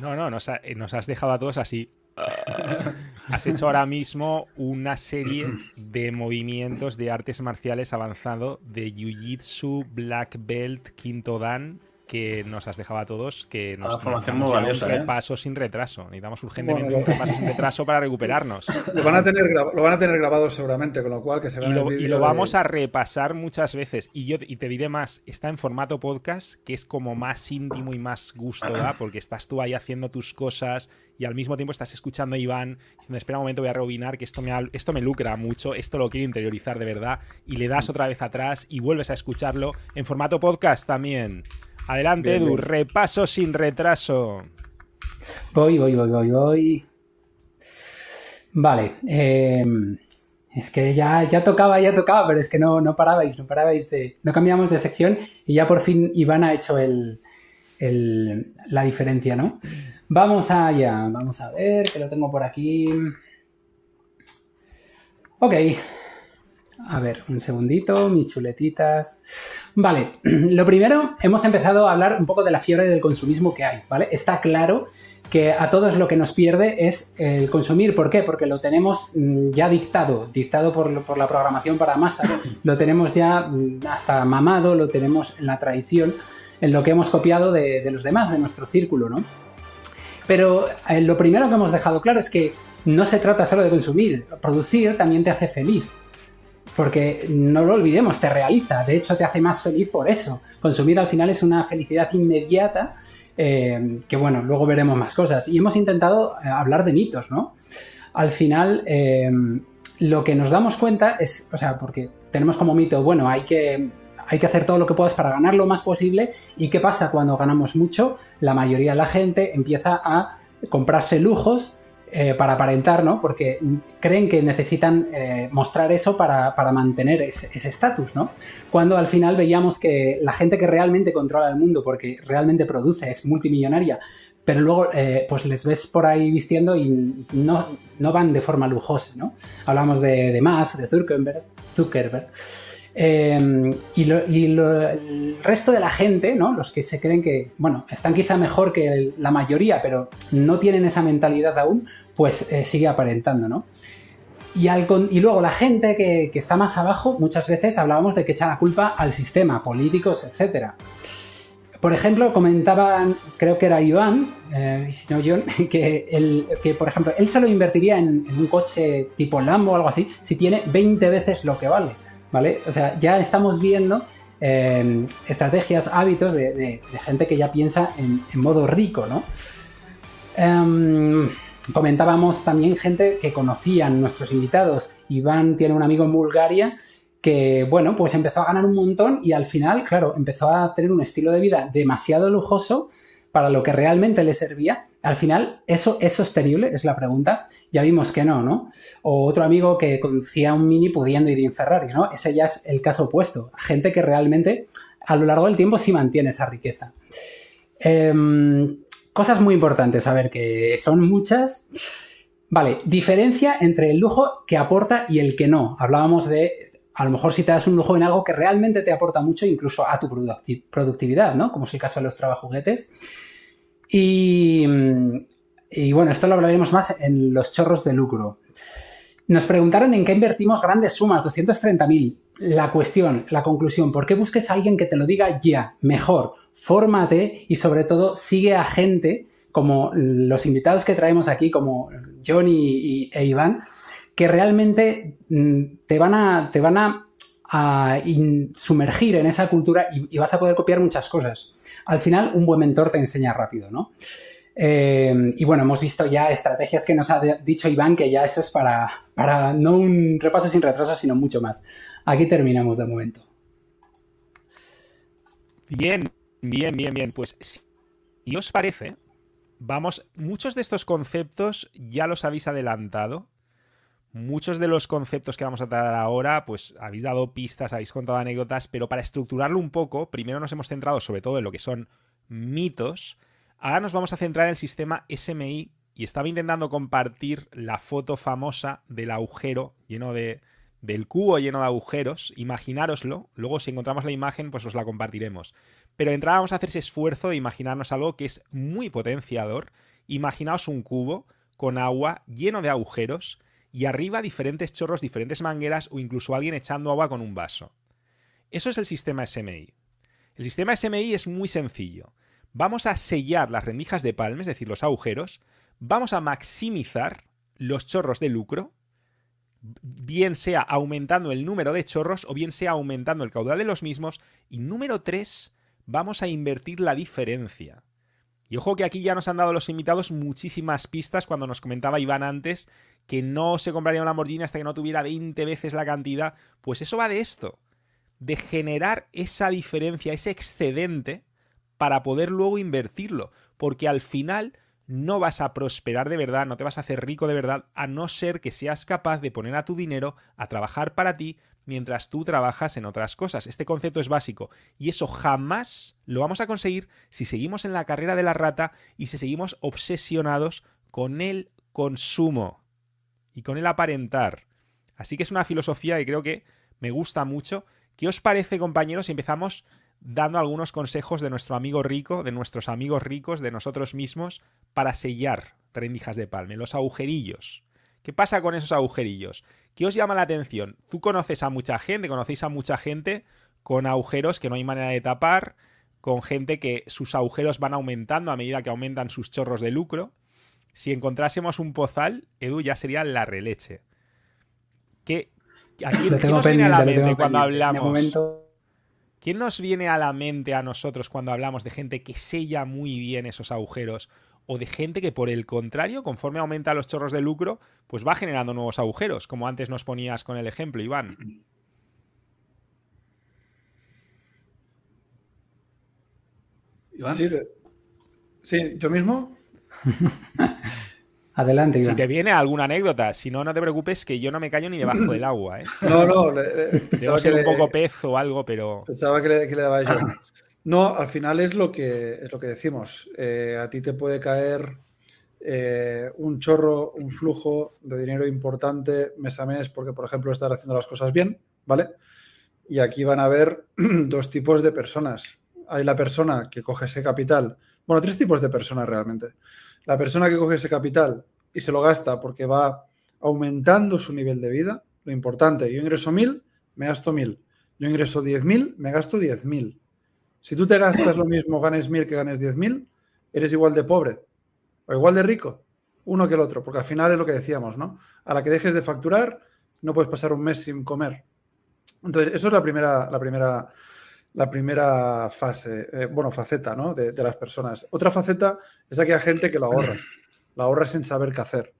No, no, nos, nos has dejado a todos así [laughs] Has hecho ahora mismo una serie de movimientos de artes marciales avanzado de Jiu-Jitsu, Black Belt, Quinto Dan que nos has dejado a todos que nos formación muy valiosa, un ¿eh? repaso sin retraso. Necesitamos urgentemente un repaso sin retraso para recuperarnos. [laughs] Lo van, a tener lo van a tener grabado seguramente, con lo cual que se y lo, y lo vamos a repasar muchas veces. Y yo y te diré más, está en formato podcast, que es como más íntimo y más gusto, ¿verdad? [laughs] Porque estás tú ahí haciendo tus cosas y al mismo tiempo estás escuchando a Iván diciendo, espera un momento, voy a rebobinar, que esto me, esto me lucra mucho, esto lo quiero interiorizar de verdad, y le das otra vez atrás y vuelves a escucharlo en formato podcast también. Adelante, Edu, repaso sin retraso. Voy, voy, voy, voy, voy. Vale. Em, es que ya, ya tocaba, ya tocaba, pero es que no, no parabais, no parabais de. No cambiamos de sección y ya por fin Iván ha hecho el, la diferencia, ¿no? Vamos allá, vamos a ver, que lo tengo por aquí. Ok. A ver, un segundito, mis chuletitas. Vale, [clears throat] lo primero, hemos empezado a hablar un poco de la fiebre del consumismo que hay, ¿vale? Está claro que a todos lo que nos pierde es el consumir. ¿Por qué? Porque lo tenemos mm, ya dictado, dictado por, la programación para masa, [laughs] lo tenemos ya mm, hasta mamado, lo tenemos en la tradición, en lo que hemos copiado de, de los demás, de nuestro círculo, ¿no? Pero eh, lo primero que hemos dejado claro es que no se trata solo de consumir, producir también te hace feliz. Porque no lo olvidemos, te realiza, de hecho te hace más feliz por eso. Consumir al final es una felicidad inmediata, eh, que bueno, luego veremos más cosas. Y hemos intentado eh, hablar de mitos, ¿no? Al final, lo que nos damos cuenta es, o sea, porque tenemos como mito, bueno, hay que hay que hacer todo lo que puedas para ganar lo más posible. ¿Y qué pasa cuando ganamos mucho? La mayoría de la gente empieza a comprarse lujos eh, para aparentar, ¿no? Porque creen que necesitan eh, mostrar eso para, mantener ese estatus, ¿no? Cuando al final veíamos que la gente que realmente controla el mundo, porque realmente produce, es multimillonaria, pero luego eh, pues les ves por ahí vistiendo y no, no van de forma lujosa, ¿no? Hablamos de, de de Zuckerberg, Zuckerberg Em, y, el resto de la gente, ¿no? Los que se creen que, bueno, están quizá mejor que la mayoría, pero no tienen esa mentalidad aún, pues eh, sigue aparentando, ¿no? Y, luego la gente que, está más abajo, muchas veces hablábamos de que echa la culpa al sistema, políticos, etc. Por ejemplo, comentaban, creo que era Iván, eh, si no John, [laughs] que, por ejemplo, él solo invertiría en, en un coche tipo Lambo o algo así si tiene 20 veces lo que vale. ¿vale? O sea, ya estamos viendo em, estrategias, hábitos de, gente que ya piensa en, modo rico, ¿no? Em, comentábamos también gente que conocían nuestros invitados. Iván tiene un amigo en Bulgaria que, bueno, pues empezó a ganar un montón y al final, claro, empezó a tener un estilo de vida demasiado lujoso para lo que realmente le servía, al final, ¿eso es sostenible? Es la pregunta. Ya vimos que no, ¿no? O otro amigo que conducía un Mini pudiendo ir en Ferrari, ¿no? Ese ya es el caso opuesto. Gente que realmente a lo largo del tiempo sí mantiene esa riqueza. Em, cosas muy importantes, a ver, que son muchas. Vale, diferencia entre el lujo que aporta y el que no. Hablábamos de, a lo mejor si te das un lujo en algo que realmente te aporta mucho, incluso a tu productividad, ¿no? Como es el caso de los trabajuguetes. Y, bueno, esto lo hablaremos más en los chorros de lucro. Nos preguntaron en qué invertimos grandes sumas, 230.000. La cuestión, la conclusión, ¿por qué busques a alguien que te lo diga ya? Mejor, fórmate y sobre todo sigue a gente como los invitados que traemos aquí, como Johnny e Iván, que realmente mm, te van a, te van a, sumergir en esa cultura y, vas a poder copiar muchas cosas. Al final, un buen mentor te enseña rápido, ¿no? Eh, y bueno, hemos visto ya estrategias que nos ha dicho Iván, que ya eso es para, para no un repaso sin retraso, sino mucho más. Aquí terminamos de momento. Bien, bien, bien, bien. Pues si os parece, vamos, muchos de estos conceptos ya los habéis adelantado. Muchos de los conceptos que vamos a tratar ahora, pues habéis dado pistas, habéis contado anécdotas, pero para estructurarlo un poco, primero nos hemos centrado sobre todo en lo que son mitos. Ahora nos vamos a centrar en el sistema SMI y estaba intentando compartir la foto famosa del agujero lleno de, del cubo lleno de agujeros, imaginároslo, luego si encontramos la imagen pues os la compartiremos. Pero de entrada vamos a hacer ese esfuerzo de imaginarnos algo que es muy potenciador. Imaginaos un cubo con agua lleno de agujeros y arriba diferentes chorros, diferentes mangueras o incluso alguien echando agua con un vaso. Eso es el sistema SMI. El sistema SMI es muy sencillo. Vamos a sellar las rendijas de palme, es decir, los agujeros, vamos a maximizar los chorros de lucro, bien sea aumentando el número de chorros o bien sea aumentando el caudal de los mismos. Y número 3, vamos a invertir la diferencia. Y ojo que aquí ya nos han dado los invitados muchísimas pistas cuando nos comentaba Iván antes que no se compraría una Lamborghini hasta que no tuviera 20 veces la cantidad. Pues eso va de esto, de generar esa diferencia, ese excedente para poder luego invertirlo. Porque al final no vas a prosperar de verdad, no te vas a hacer rico de verdad, a no ser que seas capaz de poner a tu dinero a trabajar para ti mientras tú trabajas en otras cosas. Este concepto es básico y eso jamás lo vamos a conseguir si seguimos en la carrera de la rata y si seguimos obsesionados con el consumo y con el aparentar. Así que es una filosofía que creo que me gusta mucho. ¿Qué os parece, compañeros, si empezamos dando algunos consejos de nuestro amigo rico, de nuestros amigos ricos, de nosotros mismos, para sellar rendijas de palme, los agujerillos. ¿Qué pasa con esos agujerillos? ¿Qué os llama la atención? Tú conoces a mucha gente, conocéis a mucha gente con agujeros que no hay manera de tapar, con gente que sus agujeros van aumentando a medida que aumentan sus chorros de lucro. Si encontrásemos un pozal, Edu ya sería la releche. ¿Qué, aquí, ¿qué nos viene a la mente cuando hablamos? ¿Quién nos viene a la mente a nosotros cuando hablamos de gente que sella muy bien esos agujeros o de gente que por el contrario, conforme aumenta los chorros de lucro, pues va generando nuevos agujeros, como antes nos ponías con el ejemplo, Iván. ¿Iván? Sí, yo mismo. [laughs] Adelante, Iván. Si te viene alguna anécdota, si no, no te preocupes que yo no me callo ni debajo del agua. ¿eh? [laughs] No, no. Debo ser un poco pez o algo, pero... Pensaba que le, que le daba yo. No, al final es lo que, es lo que decimos. Eh, a ti te puede caer eh, un chorro, un flujo de dinero importante mes a mes porque, por ejemplo, estás haciendo las cosas bien, ¿vale? Y aquí van a haber [clears throat] dos tipos de personas. Hay la persona que coge ese capital, bueno, tres tipos de personas realmente. La persona que coge ese capital y se lo gasta porque va aumentando su nivel de vida, lo importante, yo ingreso mil, me gasto mil. Yo ingreso diez mil, me gasto diez mil. Si tú te gastas lo mismo, ganes mil que ganes diez mil, eres igual de pobre o igual de rico, uno que el otro, porque al final es lo que decíamos, ¿no? A la que dejes de facturar, no puedes pasar un mes sin comer. Entonces, eso es la primera, la primera, la primera fase, eh, bueno, faceta, ¿no? De, las personas. Otra faceta es aquella gente que lo ahorra, lo ahorra sin saber qué hacer.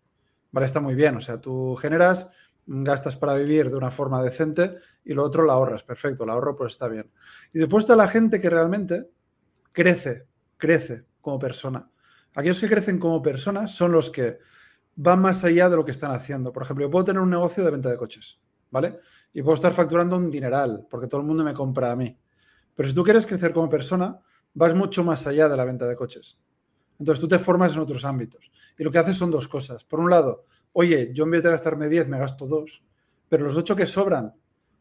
Vale, está muy bien, o sea, tú generas gastas para vivir de una forma decente y lo otro la ahorras. Perfecto, el ahorro pues está bien. Y después está la gente que realmente crece, crece como persona. Aquellos que crecen como personas son los que van más allá de lo que están haciendo. Por ejemplo, yo puedo tener un negocio de venta de coches, ¿vale? Y puedo estar facturando un dineral porque todo el mundo me compra a mí. Pero si tú quieres crecer como persona, vas mucho más allá de la venta de coches. Entonces tú te formas en otros ámbitos. Y lo que haces son dos cosas. Por un lado, oye, yo en vez de gastarme 10 me gasto 2, pero los 8 que sobran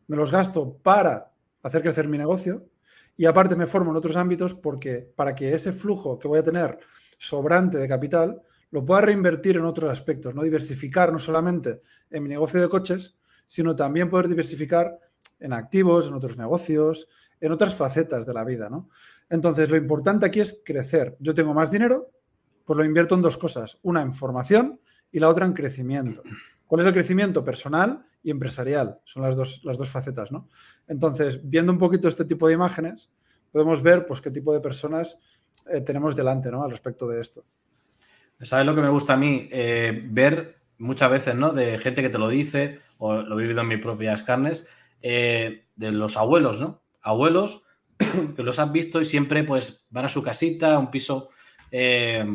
me los gasto para hacer crecer mi negocio y aparte me formo en otros ámbitos porque para que ese flujo que voy a tener sobrante de capital lo pueda reinvertir en otros aspectos, no diversificar no solamente en mi negocio de coches, sino también poder diversificar en activos, en otros negocios, en otras facetas de la vida, ¿no? Entonces, lo importante aquí es crecer. Yo tengo más dinero, pues lo invierto en dos cosas. Una en formación y la otra en crecimiento. ¿Cuál es el crecimiento personal y empresarial? Son las dos, las dos facetas, ¿no? Entonces, viendo un poquito este tipo de imágenes, podemos ver pues, qué tipo de personas eh, tenemos delante, ¿no? Al respecto de esto. ¿Sabes lo que me gusta a mí? Eh, ver muchas veces, ¿no? De gente que te lo dice, o lo he vivido en mis propias carnes, eh, de los abuelos, ¿no? Abuelos que los han visto y siempre pues van a su casita, a un piso, eh,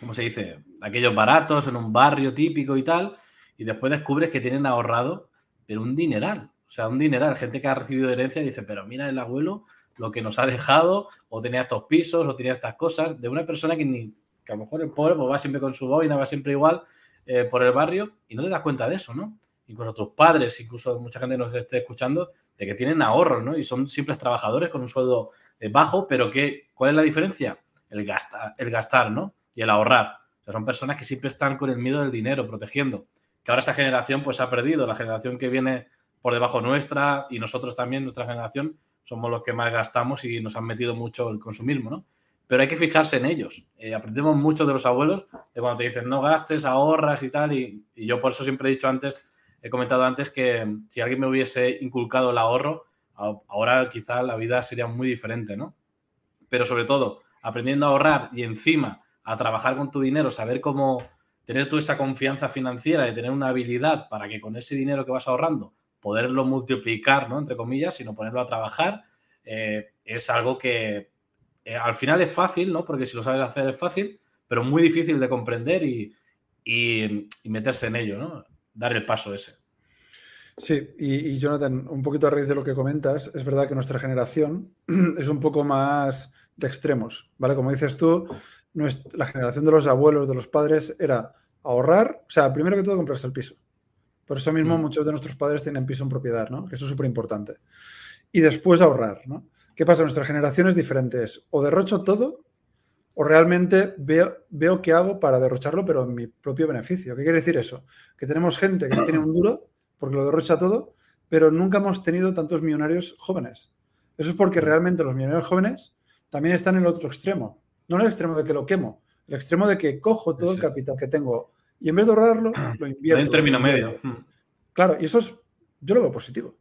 ¿cómo se dice? Aquellos baratos, en un barrio típico y tal, y después descubres que tienen ahorrado, pero un dineral, o sea, un dineral. Gente que ha recibido herencia dice, pero mira el abuelo lo que nos ha dejado, o tenía estos pisos, o tenía estas cosas, de una persona que ni, que a lo mejor el pobre pues, va siempre con su boina, va siempre igual eh, por el barrio, y no te das cuenta de eso, ¿no? Incluso tus padres, incluso mucha gente nos esté escuchando, de que tienen ahorros, ¿no? Y son simples trabajadores con un sueldo eh, bajo, pero que, ¿cuál es la diferencia? El, gasta, el gastar, ¿no? Y el ahorrar. Son personas que siempre están con el miedo del dinero, protegiendo. Que ahora esa generación pues ha perdido, la generación que viene por debajo nuestra y nosotros también, nuestra generación, somos los que más gastamos y nos han metido mucho el consumismo, ¿no? Pero hay que fijarse en ellos. Eh, aprendemos mucho de los abuelos, de cuando te dicen no gastes, ahorras y tal, y yo por eso siempre he dicho antes he comentado antes que si alguien me hubiese inculcado el ahorro, ahora quizá la vida sería muy diferente, ¿no? Pero sobre todo, aprendiendo a ahorrar y encima a trabajar con tu dinero, saber cómo tener tú esa confianza financiera, de tener una habilidad para que con ese dinero que vas ahorrando, poderlo multiplicar, ¿no? Entre comillas, sino ponerlo a trabajar, eh, es algo que eh, al final es fácil, ¿no? Porque si lo sabes hacer es fácil, pero muy difícil de comprender y, y meterse en ello, ¿no? Dar el paso ese. Sí, y, Jonathan, un poquito a raíz de lo que comentas, es verdad que nuestra generación [clears throat] es un poco más de extremos, ¿vale? Como dices tú, la generación de los abuelos, de los padres, era ahorrar, o sea, primero que todo comprarse el piso. Por eso mismo mm. muchos de nuestros padres tienen piso en propiedad, ¿no? Que eso es súper importante. Y después ahorrar, ¿no? ¿Qué pasa? Nuestra generación es diferente. o derrocho todo o realmente veo, veo qué hago para derrocharlo, pero en mi propio beneficio. ¿Qué quiere decir eso? Que tenemos gente que tiene un duro porque lo derrocha todo, pero nunca hemos tenido tantos millonarios jóvenes. Eso es porque realmente los millonarios jóvenes también están en el otro extremo. No en el extremo de que lo quemo, el extremo de que cojo todo el capital que tengo y en vez de ahorrarlo, [clears throat] lo invierto. En término medio. Claro, y eso es, yo lo veo positivo.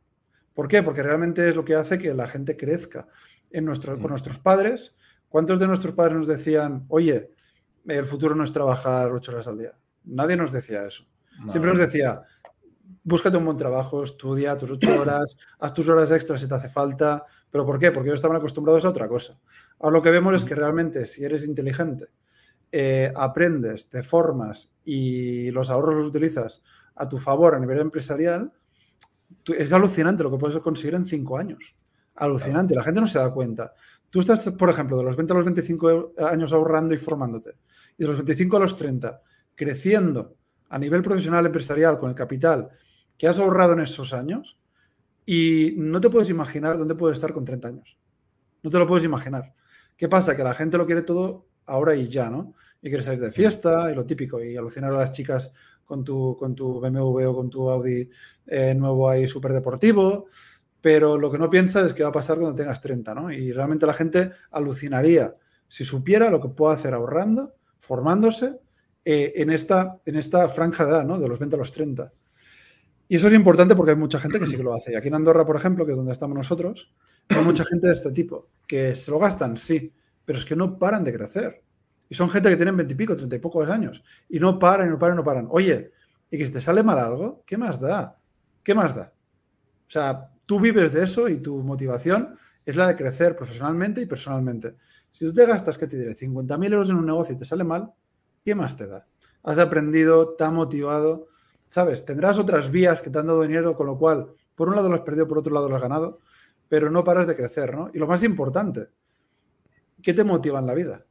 ¿Por qué? Porque realmente es lo que hace que la gente crezca. En nuestro, con hmm. nuestros padres, ¿Cuántos de nuestros padres nos decían, oye, el futuro no es trabajar ocho horas al día? Nadie nos decía eso. Siempre nos decía, búscate un buen trabajo, estudia tus ocho [coughs] horas, haz tus horas extras si te hace falta. ¿Pero por qué? Porque ellos estaban acostumbrados a otra cosa. Ahora lo que vemos es que realmente si eres inteligente, eh, aprendes, te formas y los ahorros los utilizas a tu favor a nivel empresarial, es alucinante lo que puedes conseguir en cinco años. Alucinante, la gente no se da cuenta. Tú estás, por ejemplo, de los 20 a los 25 años ahorrando y formándote, y de los 25 a los 30 creciendo a nivel profesional, empresarial, con el capital que has ahorrado en esos años, y no te puedes imaginar dónde puedes estar con 30 años. No te lo puedes imaginar. ¿Qué pasa? Que la gente lo quiere todo ahora y ya, ¿no? Y quiere salir de fiesta y lo típico, y alucinar a las chicas con tu, con tu BMW o con tu Audi eh, nuevo ahí súper deportivo pero lo que no piensa es qué va a pasar cuando tengas 30, ¿no? Y realmente la gente alucinaría si supiera lo que puede hacer ahorrando, formándose eh, en, esta, en esta franja de edad, ¿no? De los 20 a los 30. Y eso es importante porque hay mucha gente que sí que lo hace. Y aquí en Andorra, por ejemplo, que es donde estamos nosotros, hay mucha gente de este tipo, que se lo gastan, sí, pero es que no paran de crecer. Y son gente que tienen 20 y pico, 30 y pocos años. Y no paran, y no paran, y no paran. Oye, y que si te sale mal algo, ¿qué más da? ¿Qué más da? O sea, tú vives de eso y tu motivación es la de crecer profesionalmente y personalmente. Si tú te gastas, ¿qué te diré? 50.000 euros en un negocio y te sale mal, ¿qué más te da? Has aprendido, te motivado, ¿sabes? Tendrás otras vías que te han dado dinero, con lo cual, por un lado lo has perdido, por otro lado lo has ganado, pero no paras de crecer, ¿no? Y lo más importante, ¿qué te motiva en la vida?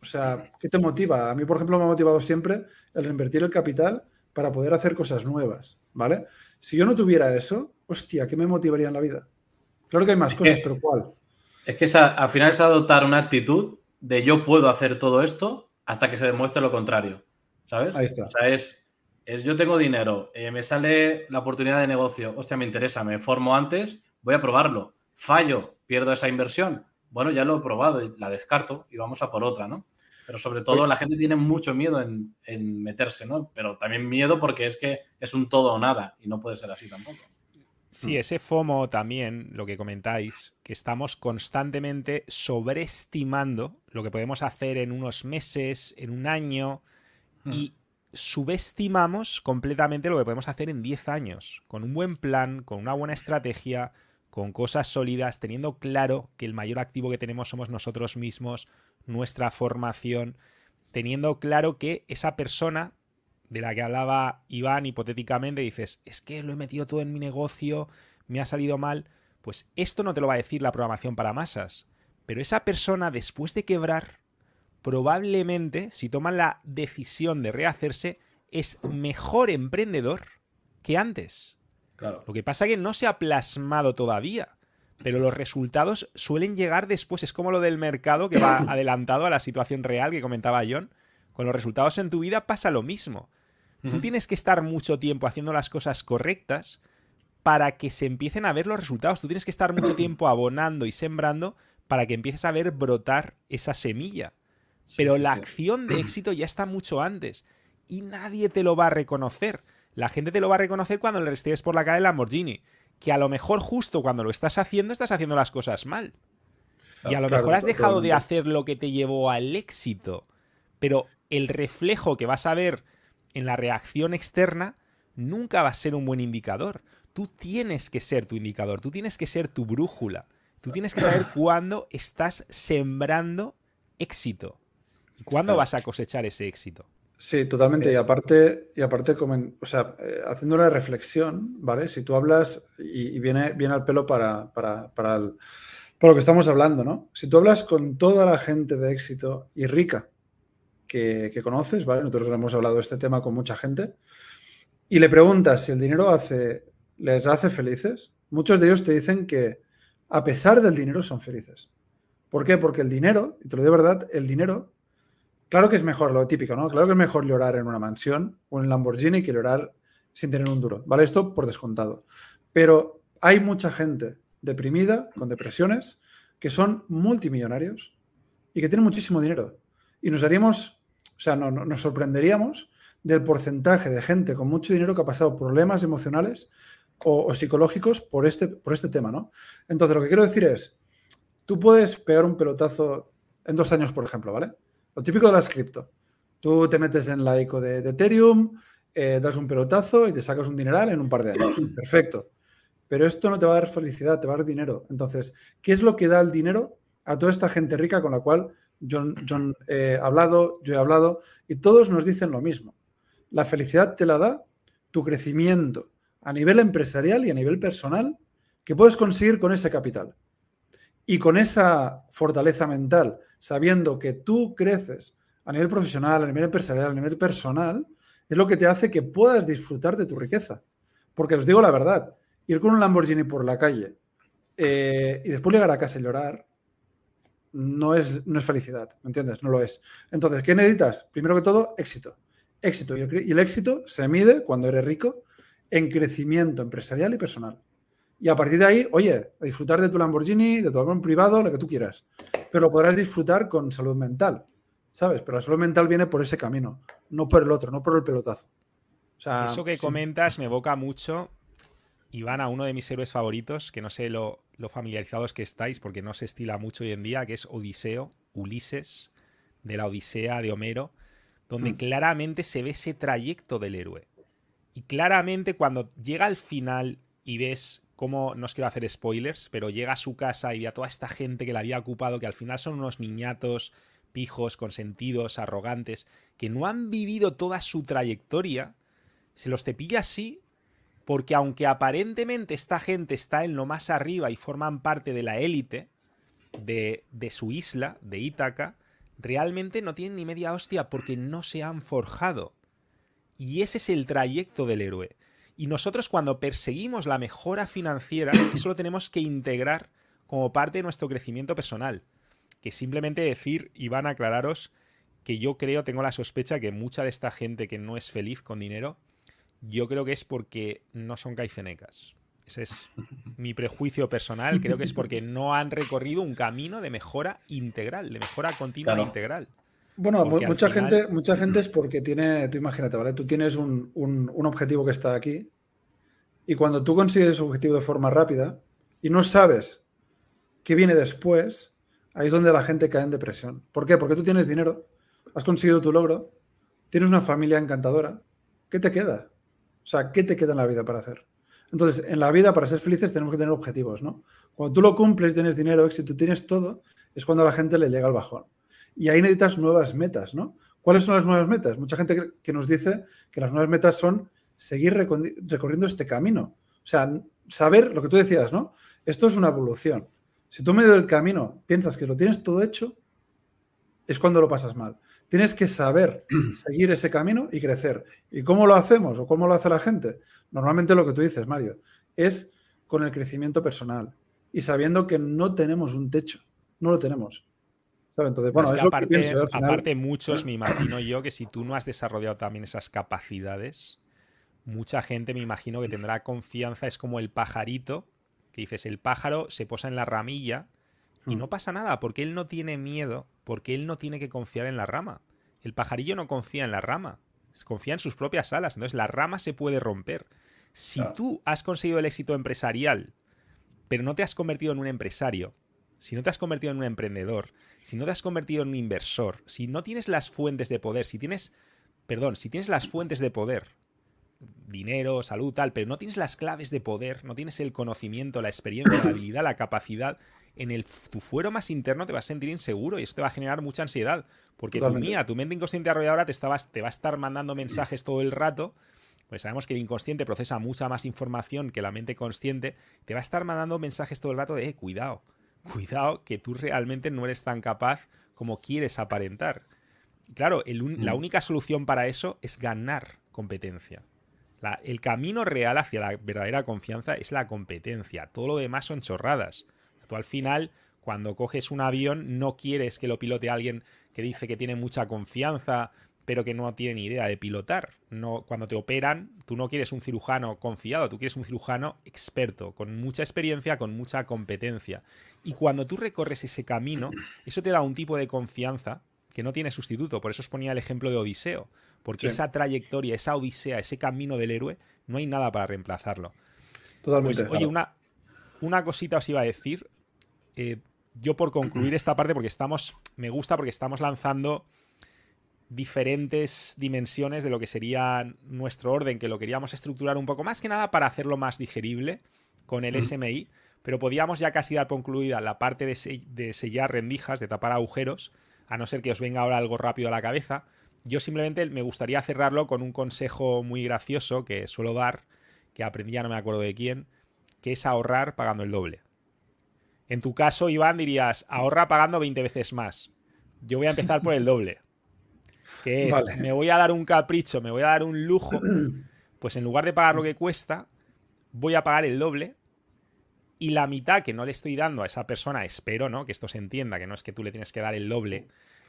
O sea, ¿qué te motiva? A mí, por ejemplo, me ha motivado siempre el reinvertir el capital para poder hacer cosas nuevas, ¿vale? Si yo no tuviera eso, hostia, ¿qué me motivaría en la vida? Claro que hay más cosas, pero ¿cuál? Es que al final es adoptar una actitud de yo puedo hacer todo esto hasta que se demuestre lo contrario, ¿sabes? Ahí está. O sea, es, es yo tengo dinero, eh, me sale la oportunidad de negocio, hostia, me interesa, me formo antes, voy a probarlo, fallo, pierdo esa inversión, bueno, ya lo he probado, la descarto y vamos a por otra, ¿no? Pero sobre todo la gente tiene mucho miedo en, meterse, ¿no? Pero también miedo porque es que es un todo o nada y no puede ser así tampoco. Sí, ese FOMO también, lo que comentáis, que estamos constantemente sobreestimando lo que podemos hacer en unos meses, en un año, y subestimamos completamente lo que podemos hacer en 10 años, con un buen plan, con una buena estrategia, con cosas sólidas, teniendo claro que el mayor activo que tenemos somos nosotros mismos, nuestra formación, teniendo claro que esa persona de la que hablaba Iván hipotéticamente, dices, es que lo he metido todo en mi negocio, me ha salido mal, pues esto no te lo va a decir la programación para masas, pero esa persona después de quebrar probablemente, si toman la decisión de rehacerse, es mejor emprendedor que antes. Claro. Lo que pasa es que no se ha plasmado todavía, pero los resultados suelen llegar después. Es como lo del mercado que va [coughs] adelantado a la situación real que comentaba John. Con los resultados en tu vida pasa lo mismo. Tú tienes que estar mucho tiempo haciendo las cosas correctas para que se empiecen a ver los resultados. Tú tienes que estar mucho [coughs] tiempo abonando y sembrando para que empieces a ver brotar esa semilla. Pero la acción de [coughs] éxito ya está mucho antes y nadie te lo va a reconocer. La gente te lo va a reconocer cuando le estés por la cara el Lamborghini. Que a lo mejor justo cuando lo estás haciendo, estás haciendo las cosas mal. Y a lo mejor has dejado de hacer lo que te llevó al éxito. Pero el reflejo que vas a ver en la reacción externa nunca va a ser un buen indicador. Tú tienes que ser tu indicador, tú tienes que ser tu brújula. Tú tienes que saber [laughs] cuándo estás sembrando éxito. ¿Cuándo vas a cosechar ese éxito? Sí, totalmente. Y aparte, y aparte o sea, eh, haciendo una reflexión, ¿vale? Si tú hablas, y, viene, viene al pelo para, para, para, lo que estamos hablando, ¿no? Si tú hablas con toda la gente de éxito y rica que, que, conoces, ¿vale? Nosotros hemos hablado de este tema con mucha gente, y le preguntas si el dinero hace, les hace felices, muchos de ellos te dicen que a pesar del dinero son felices. ¿Por qué? Porque el dinero, y te lo digo de verdad, el dinero Claro que es mejor, lo típico, ¿no? Claro que es mejor llorar en una mansión o en Lamborghini que llorar sin tener un duro, ¿vale? Esto por descontado. Pero hay mucha gente deprimida, con depresiones, que son multimillonarios y que tienen muchísimo dinero. Y nos haríamos, o sea, no, nos sorprenderíamos del porcentaje de gente con mucho dinero que ha pasado problemas emocionales o, o, psicológicos por este, por este tema, ¿no? Entonces, lo que quiero decir es, tú puedes pegar un pelotazo en dos años, por ejemplo, ¿vale? Lo típico de las cripto. Tú te metes en la ICO de, Ethereum, eh, das un pelotazo y te sacas un dineral en un par de años. Perfecto. Pero esto no te va a dar felicidad, te va a dar dinero. Entonces, ¿qué es lo que da el dinero a toda esta gente rica con la cual John, John he hablado, yo he hablado, y todos nos dicen lo mismo? La felicidad te la da tu crecimiento a nivel empresarial y a nivel personal que puedes conseguir con ese capital. Y con esa fortaleza mental, sabiendo que tú creces a nivel profesional, a nivel empresarial, a nivel personal, es lo que te hace que puedas disfrutar de tu riqueza. Porque os digo la verdad, ir con un Lamborghini por la calle eh, y después llegar a casa y llorar, no es, no es felicidad, ¿me entiendes? No lo es. Entonces, ¿qué necesitas? Primero que todo, éxito. Éxito. Y el éxito se mide, cuando eres rico, en crecimiento empresarial y personal. Y a partir de ahí, oye, disfrutar de tu Lamborghini, de tu avión privado, lo que tú quieras. Pero lo podrás disfrutar con salud mental, ¿sabes? Pero la salud mental viene por ese camino, no por el otro, no por el pelotazo. Eso que comentas me evoca mucho, Iván, a uno de mis héroes favoritos, que no sé lo, familiarizados que estáis, porque no se estila mucho hoy en día, que es Odiseo, Ulises, de la Odisea de Homero, donde hmm. claramente se ve ese trayecto del héroe. Y claramente cuando llega al final y ves cómo, no os quiero hacer spoilers, pero llega a su casa y ve a toda esta gente que la había ocupado, que al final son unos niñatos pijos, consentidos, arrogantes, que no han vivido toda su trayectoria, se los cepilla así porque aunque aparentemente esta gente está en lo más arriba y forman parte de la élite de, de su isla, de Ítaca, realmente no tienen ni media hostia porque no se han forjado. Y ese es el trayecto del héroe. Y nosotros cuando perseguimos la mejora financiera, [coughs] eso lo tenemos que integrar como parte de nuestro crecimiento personal. Que simplemente decir, y van a aclararos, que yo creo, tengo la sospecha que mucha de esta gente que no es feliz con dinero, yo creo que es porque no son caicenecas. Ese es mi prejuicio personal. Creo que es porque no han recorrido un camino de mejora integral, de mejora continua e integral. Bueno, mucha, gente, mucha gente es porque tiene, tú imagínate, ¿vale? Tú tienes un, un, objetivo que está aquí y cuando tú consigues ese objetivo de forma rápida y no sabes qué viene después, ahí es donde la gente cae en depresión. ¿Por qué? Porque tú tienes dinero, has conseguido tu logro, tienes una familia encantadora, ¿qué te queda? O sea, ¿qué te queda en la vida para hacer? Entonces, en la vida, para ser felices, tenemos que tener objetivos, ¿no? Cuando tú lo cumples, tienes dinero, éxito, tienes todo, es cuando a la gente le llega el bajón. Y ahí necesitas nuevas metas, ¿no? ¿Cuáles son las nuevas metas? Mucha gente que nos dice que las nuevas metas son seguir recorriendo este camino. O sea, saber lo que tú decías, ¿no? Esto es una evolución. Si tú medio del camino piensas que lo tienes todo hecho, es cuando lo pasas mal. Tienes que saber [clears throat] seguir ese camino y crecer. ¿Y cómo lo hacemos o cómo lo hace la gente? Normalmente lo que tú dices, Mario, es con el crecimiento personal y sabiendo que no tenemos un techo, no lo tenemos. Entonces, bueno, aparte, aparte, muchos, me imagino yo, que si tú no has desarrollado también esas capacidades, mucha gente me imagino que tendrá confianza, es como el pajarito, que dices, el pájaro se posa en la ramilla y no hmm. pasa nada, porque él no tiene miedo, porque él no tiene que confiar en la rama. El pajarillo no confía en la rama, confía en sus propias alas, entonces la rama se puede romper. Si tú has conseguido el éxito empresarial, pero no te has convertido en un empresario, si no te has convertido en un emprendedor, si no te has convertido en un inversor, si no tienes las fuentes de poder, si tienes, perdón, si tienes las fuentes de poder, dinero, salud, tal, pero no tienes las claves de poder, no tienes el conocimiento, la experiencia, la habilidad, la capacidad, en el, tu fuero más interno te vas a sentir inseguro y eso te va a generar mucha ansiedad. Porque tu mía, tu mente inconsciente arrolladora te, estabas, te va a estar mandando mensajes todo el rato pues sabemos que el inconsciente procesa mucha más información que la mente consciente, te va a estar mandando mensajes todo el rato de, eh, cuidado, cuidado, que tú realmente no eres tan capaz como quieres aparentar. Claro, la mm. única solución para eso es ganar competencia. el camino real hacia la verdadera confianza es la competencia. Todo lo demás son chorradas. Tú al final, cuando coges un avión, no quieres que lo pilote alguien que dice que tiene mucha confianza, pero que no tiene ni idea de pilotar. No, cuando te operan, tú no quieres un cirujano confiado, tú quieres un cirujano experto, con mucha experiencia, con mucha competencia. Y cuando tú recorres ese camino, eso te da un tipo de confianza que no tiene sustituto. Por eso os ponía el ejemplo de Odiseo, porque esa trayectoria, esa odisea, ese camino del héroe, no hay nada para reemplazarlo. Totalmente. Pues, oye, una, una cosita os iba a decir. Eh, yo por concluir esta parte, porque estamos, me gusta porque estamos lanzando diferentes dimensiones de lo que sería nuestro orden, que lo queríamos estructurar un poco más que nada para hacerlo más digerible con el SMI, pero podíamos ya casi dar concluida la parte de, sellar rendijas, de tapar agujeros, a no ser que os venga ahora algo rápido a la cabeza. Yo simplemente me gustaría cerrarlo con un consejo muy gracioso que suelo dar, que aprendí ya no me acuerdo de quién, que es ahorrar pagando el doble. En tu caso, Iván, dirías, ahorra pagando 20 veces más. Yo voy a empezar por el doble que es, me voy a dar un capricho, me voy a dar un lujo, [clears throat] pues en lugar de pagar lo que cuesta, voy a pagar el doble y la mitad que no le estoy dando a esa persona, espero, ¿no? Que esto se entienda, que no es que tú le tienes que dar el doble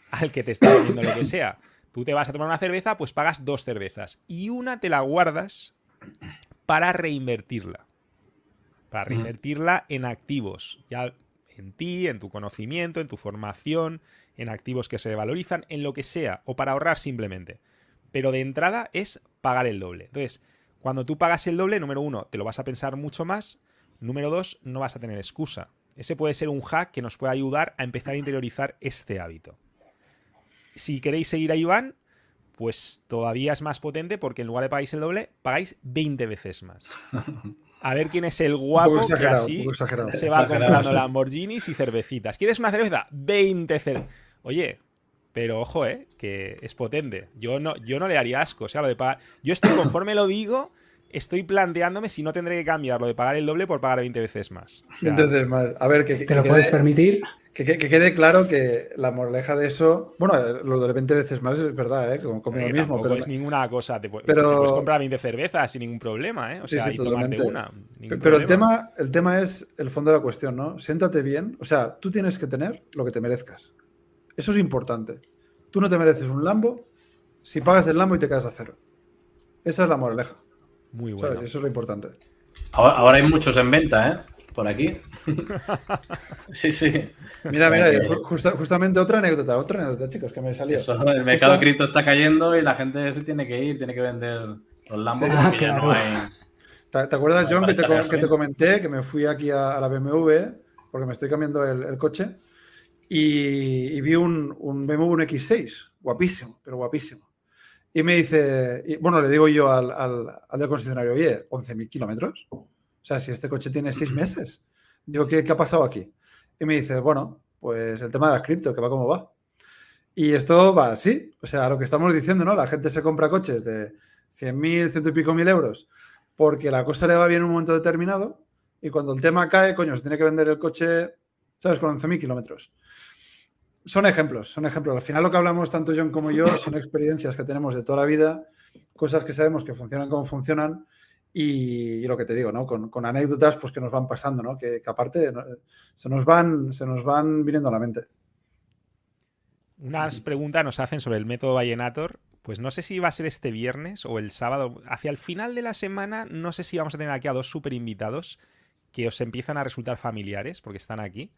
al que te está vendiendo lo que sea. Tú te vas a tomar una cerveza, pues pagas dos cervezas y una te la guardas para reinvertirla. Para reinvertirla en activos, ya en ti, en tu conocimiento, en tu formación, en activos que se valorizan, en lo que sea, o para ahorrar simplemente. Pero de entrada es pagar el doble. Entonces, cuando tú pagas el doble, número uno, te lo vas a pensar mucho más. Número dos, no vas a tener excusa. Ese puede ser un hack que nos puede ayudar a empezar a interiorizar este hábito. Si queréis seguir a Iván, pues todavía es más potente porque en lugar de pagáis el doble, pagáis 20 veces más. A ver quién es el guapo que así se va comprando Lamborghinis y cervecitas. ¿Quieres una cerveza? 20 cervezas. Oye, pero ojo, ¿eh? Que es potente. Yo no, yo no le haría asco. O sea, lo de pagar. Yo estoy, conforme lo digo, estoy planteándome si no tendré que cambiar lo de pagar el doble por pagar 20 veces más. Entonces, A ver, que. ¿Te lo puedes permitir? Que, quede claro que la moraleja de eso, bueno, lo de 20 veces más es verdad, ¿eh? Como, como lo mismo. Pero es ninguna cosa. Te, puedes comprar 20 cervezas sin ningún problema, ¿eh? O sea, sí, totalmente. una. Pero el tema, el tema es el fondo de la cuestión, ¿no? Siéntate bien. O sea, tú tienes que tener lo que te merezcas. Eso es importante. Tú no te mereces un Lambo si pagas el Lambo y te quedas a cero. Esa es la moraleja. Muy bueno. Eso es lo importante. Ahora, hay muchos en venta, ¿eh? por aquí. [laughs] sí, sí. Mira, mira, justamente otra anécdota, otra anécdota, chicos, que me salió. el mercado cripto está cayendo y la gente se tiene que ir, tiene que vender los Lambos [laughs] ¿Te, acuerdas, John, que, te, comenté que me fui aquí a, la BMW porque me estoy cambiando el, coche y, vi un, un BMW X6, guapísimo, pero guapísimo. Y me dice, bueno, le digo yo al, al, al del concesionario, oye, 11.000 kilómetros. O sea, si este coche tiene seis meses. Digo, ¿qué, ¿qué, ha pasado aquí? Y me dice, bueno, pues el tema de las cripto, que va como va. Y esto va así. O sea, lo que estamos diciendo, ¿no? La gente se compra coches de 100.000, ciento y pico mil euros porque la cosa le va bien en un momento determinado y cuando el tema cae, coño, se tiene que vender el coche, ¿sabes? Con 11.000 kilómetros son ejemplos, son ejemplos. Al final lo que hablamos tanto John como yo son experiencias que tenemos de toda la vida, cosas que sabemos que funcionan como funcionan y, lo que te digo, ¿no? Con, anécdotas pues que nos van pasando, ¿no? Que, aparte se, nos van, se nos van viniendo a la mente. Unas preguntas nos hacen sobre el método Vallenator. Pues no sé si va a ser este viernes o el sábado. Hacia el final de la semana, no sé si vamos a tener aquí a dos super invitados que os empiezan a resultar familiares porque están aquí.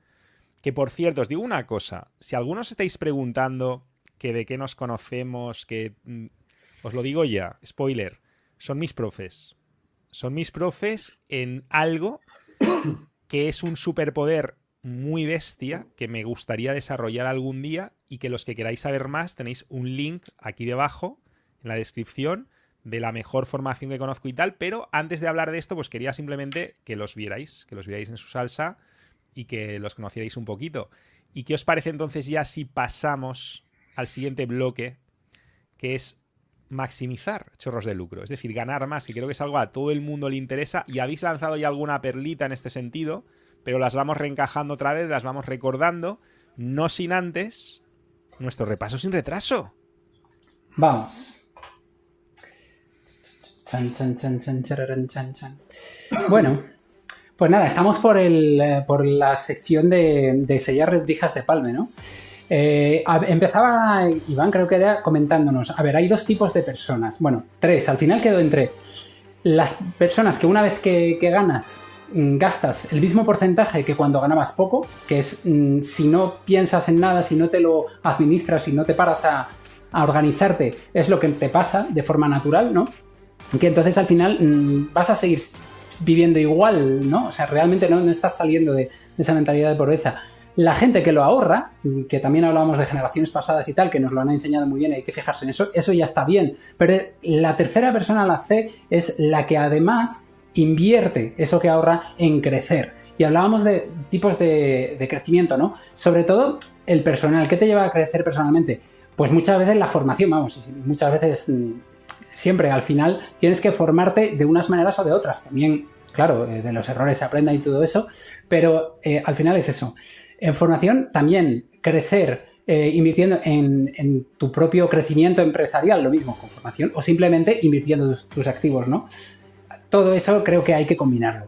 Que por cierto, os digo una cosa, si algunos estáis preguntando que de qué nos conocemos, que mm, os lo digo ya, spoiler, son mis profes. Son mis profes en algo que es un superpoder muy bestia que me gustaría desarrollar algún día y que los que queráis saber más tenéis un link aquí debajo en la descripción de la mejor formación que conozco y tal, pero antes de hablar de esto pues quería simplemente que los vierais, que los vierais en su salsa y que los conocierais un poquito. ¿Y qué os parece entonces ya si pasamos al siguiente bloque, que es maximizar chorros de lucro, es decir, ganar más, y creo que es algo a todo el mundo le interesa, y habéis lanzado ya alguna perlita en este sentido, pero las vamos reencajando otra vez, las vamos recordando, no sin antes nuestro repaso sin retraso. Vamos. Chan. Bueno, pues nada, estamos por, el, eh, por la sección de, sellar rendijas de palme, ¿no? Eh, empezaba Iván, creo que era comentándonos. A ver, hay dos tipos de personas. Bueno, tres, al final quedó en tres. Las personas que una vez que, ganas mm, gastas el mismo porcentaje que cuando ganabas poco, que es mm, si no piensas en nada, si no te lo administras, si no te paras a, organizarte, es lo que te pasa de forma natural, ¿no? Que entonces al final mm, vas a seguir viviendo igual, ¿no? O sea, realmente no, no estás saliendo de, esa mentalidad de pobreza. La gente que lo ahorra, que también hablábamos de generaciones pasadas y tal, que nos lo han enseñado muy bien, hay que fijarse en eso, eso ya está bien. Pero la tercera persona, la C, es la que además invierte eso que ahorra en crecer. Y hablábamos de tipos de, de crecimiento, ¿no? Sobre todo el personal. ¿Qué te lleva a crecer personalmente? Pues muchas veces la formación, vamos, muchas veces mm, siempre al final tienes que formarte de unas maneras o de otras. También, claro, eh, de los errores se aprenda y todo eso, pero eh, al final es eso. En formación también crecer eh, invirtiendo en, tu propio crecimiento empresarial, lo mismo con formación, o simplemente invirtiendo tus, activos, ¿no? Todo eso creo que hay que combinarlo.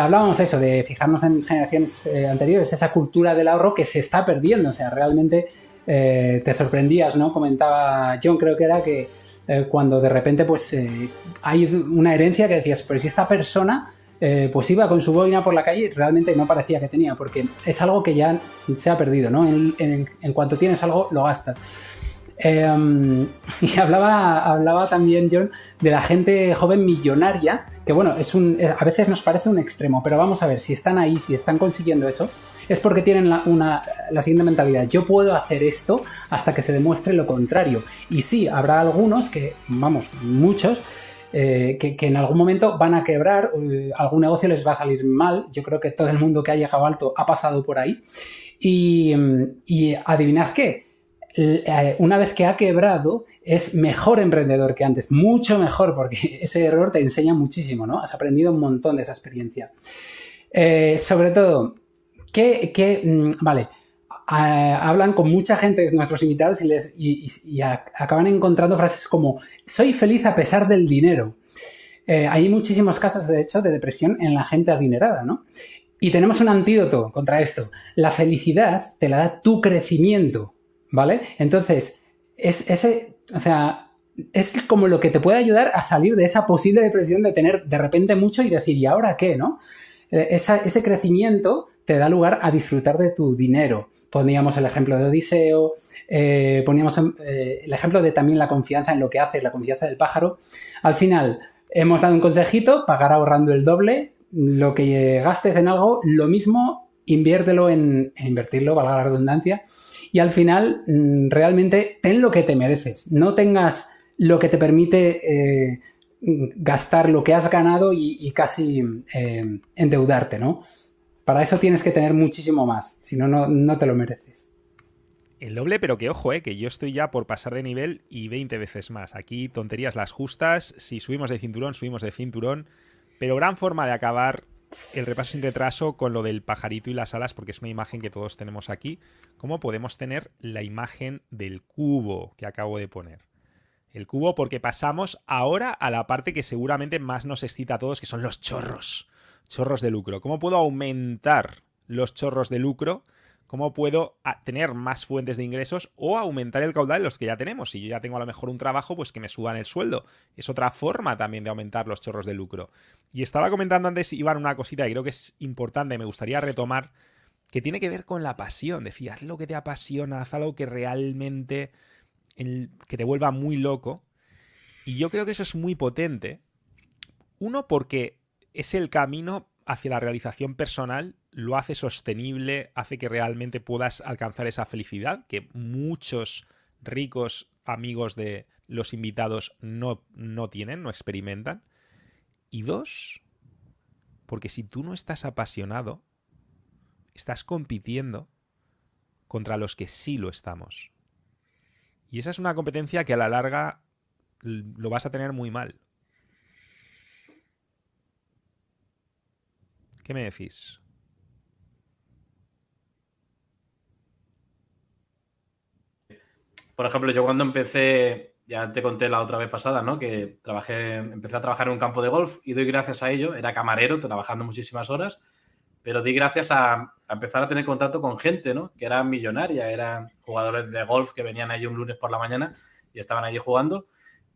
hablábamos eso, de fijarnos en generaciones anteriores, esa cultura del ahorro que se está perdiendo, o sea, realmente te sorprendías, ¿no? Comentaba John, creo que era que eh, cuando de repente pues eh, hay una herencia que decías, pero si esta persona eh, pues iba con su boina por la calle, realmente no parecía que tenía, porque es algo que ya se ha perdido, ¿no? En, cuanto tienes algo, lo gastas. Em, [laughs] y hablaba, hablaba también John de la gente joven millonaria, que bueno, es un, a veces nos parece un extremo, pero vamos a ver, si están ahí, si están consiguiendo eso, es porque tienen la, una, la siguiente mentalidad. Yo puedo hacer esto hasta que se demuestre lo contrario. Y sí, habrá algunos que, vamos, muchos, eh, que, en algún momento van a quebrar, eh, algún negocio les va a salir mal. Yo creo que todo el mundo que ha llegado alto ha pasado por ahí. Y, y adivinad qué, eh, una vez que ha quebrado, es mejor emprendedor que antes, mucho mejor, porque [laughs] ese error te enseña muchísimo, ¿no? Has aprendido un montón de esa experiencia. sobre todo, que, mm, vale, hablan con mucha gente nuestros invitados y, les, y, acaban encontrando frases como soy feliz a pesar del dinero. Eh, hay muchísimos casos, de hecho, de depresión en la gente adinerada, ¿no? Y tenemos un antídoto contra esto. La felicidad te la da tu crecimiento, ¿vale? Entonces, es ese, o sea, es como lo que te puede ayudar a salir de esa posible depresión de tener de repente mucho y decir, ¿y ahora qué, no? eh, ese crecimiento te da lugar a disfrutar de tu dinero. Poníamos el ejemplo de Odiseo, eh, poníamos eh, el ejemplo de también la confianza en lo que haces, la confianza del pájaro. Al final, hemos dado un consejito, pagar ahorrando el doble, lo que gastes en algo, lo mismo, inviértelo en, invertirlo, valga la redundancia, y al final mm, realmente ten lo que te mereces, no tengas lo que te permite eh, gastar lo que has ganado y, casi endeudarte, ¿no? Para eso tienes que tener muchísimo más, si no, no te lo mereces. El doble, pero que ojo, eh, que yo estoy ya por pasar de nivel y 20 veces más. Aquí tonterías las justas. Si subimos de cinturón, subimos de cinturón. Pero gran forma de acabar el repaso sin retraso con lo del pajarito y las alas, porque es una imagen que todos tenemos aquí. ¿Cómo podemos tener la imagen del cubo que acabo de poner? El cubo porque pasamos ahora a la parte que seguramente más nos excita a todos, que son los chorros. Chorros de lucro. ¿Cómo puedo aumentar los chorros de lucro? cómo puedo tener más fuentes de ingresos o aumentar el caudal de los que ya tenemos. Si yo ya tengo a lo mejor un trabajo, pues que me suban el sueldo. Es otra forma también de aumentar los chorros de lucro. Y estaba comentando antes, Iván, una cosita que creo que es importante, me gustaría retomar, que tiene que ver con la pasión. Decía, haz lo que te apasiona, haz algo que realmente que te vuelva muy loco. Y yo creo que eso es muy potente. Uno, porque es el camino hacia la realización personal lo hace sostenible, hace que realmente puedas alcanzar esa felicidad que muchos ricos amigos de los invitados no, no tienen, no experimentan. Y dos, porque si tú no estás apasionado, estás compitiendo contra los que sí lo estamos. Y esa es una competencia que a la larga lo vas a tener muy mal. ¿Qué me decís? Por ejemplo, yo cuando empecé, ya te conté la otra vez pasada, ¿no? Que trabajé, empecé a trabajar en un campo de golf y doy gracias a ello. Era camarero, trabajando muchísimas horas, pero di gracias a, empezar a tener contacto con gente, ¿no? Que era millonaria, eran jugadores de golf que venían allí un lunes por la mañana y estaban allí jugando.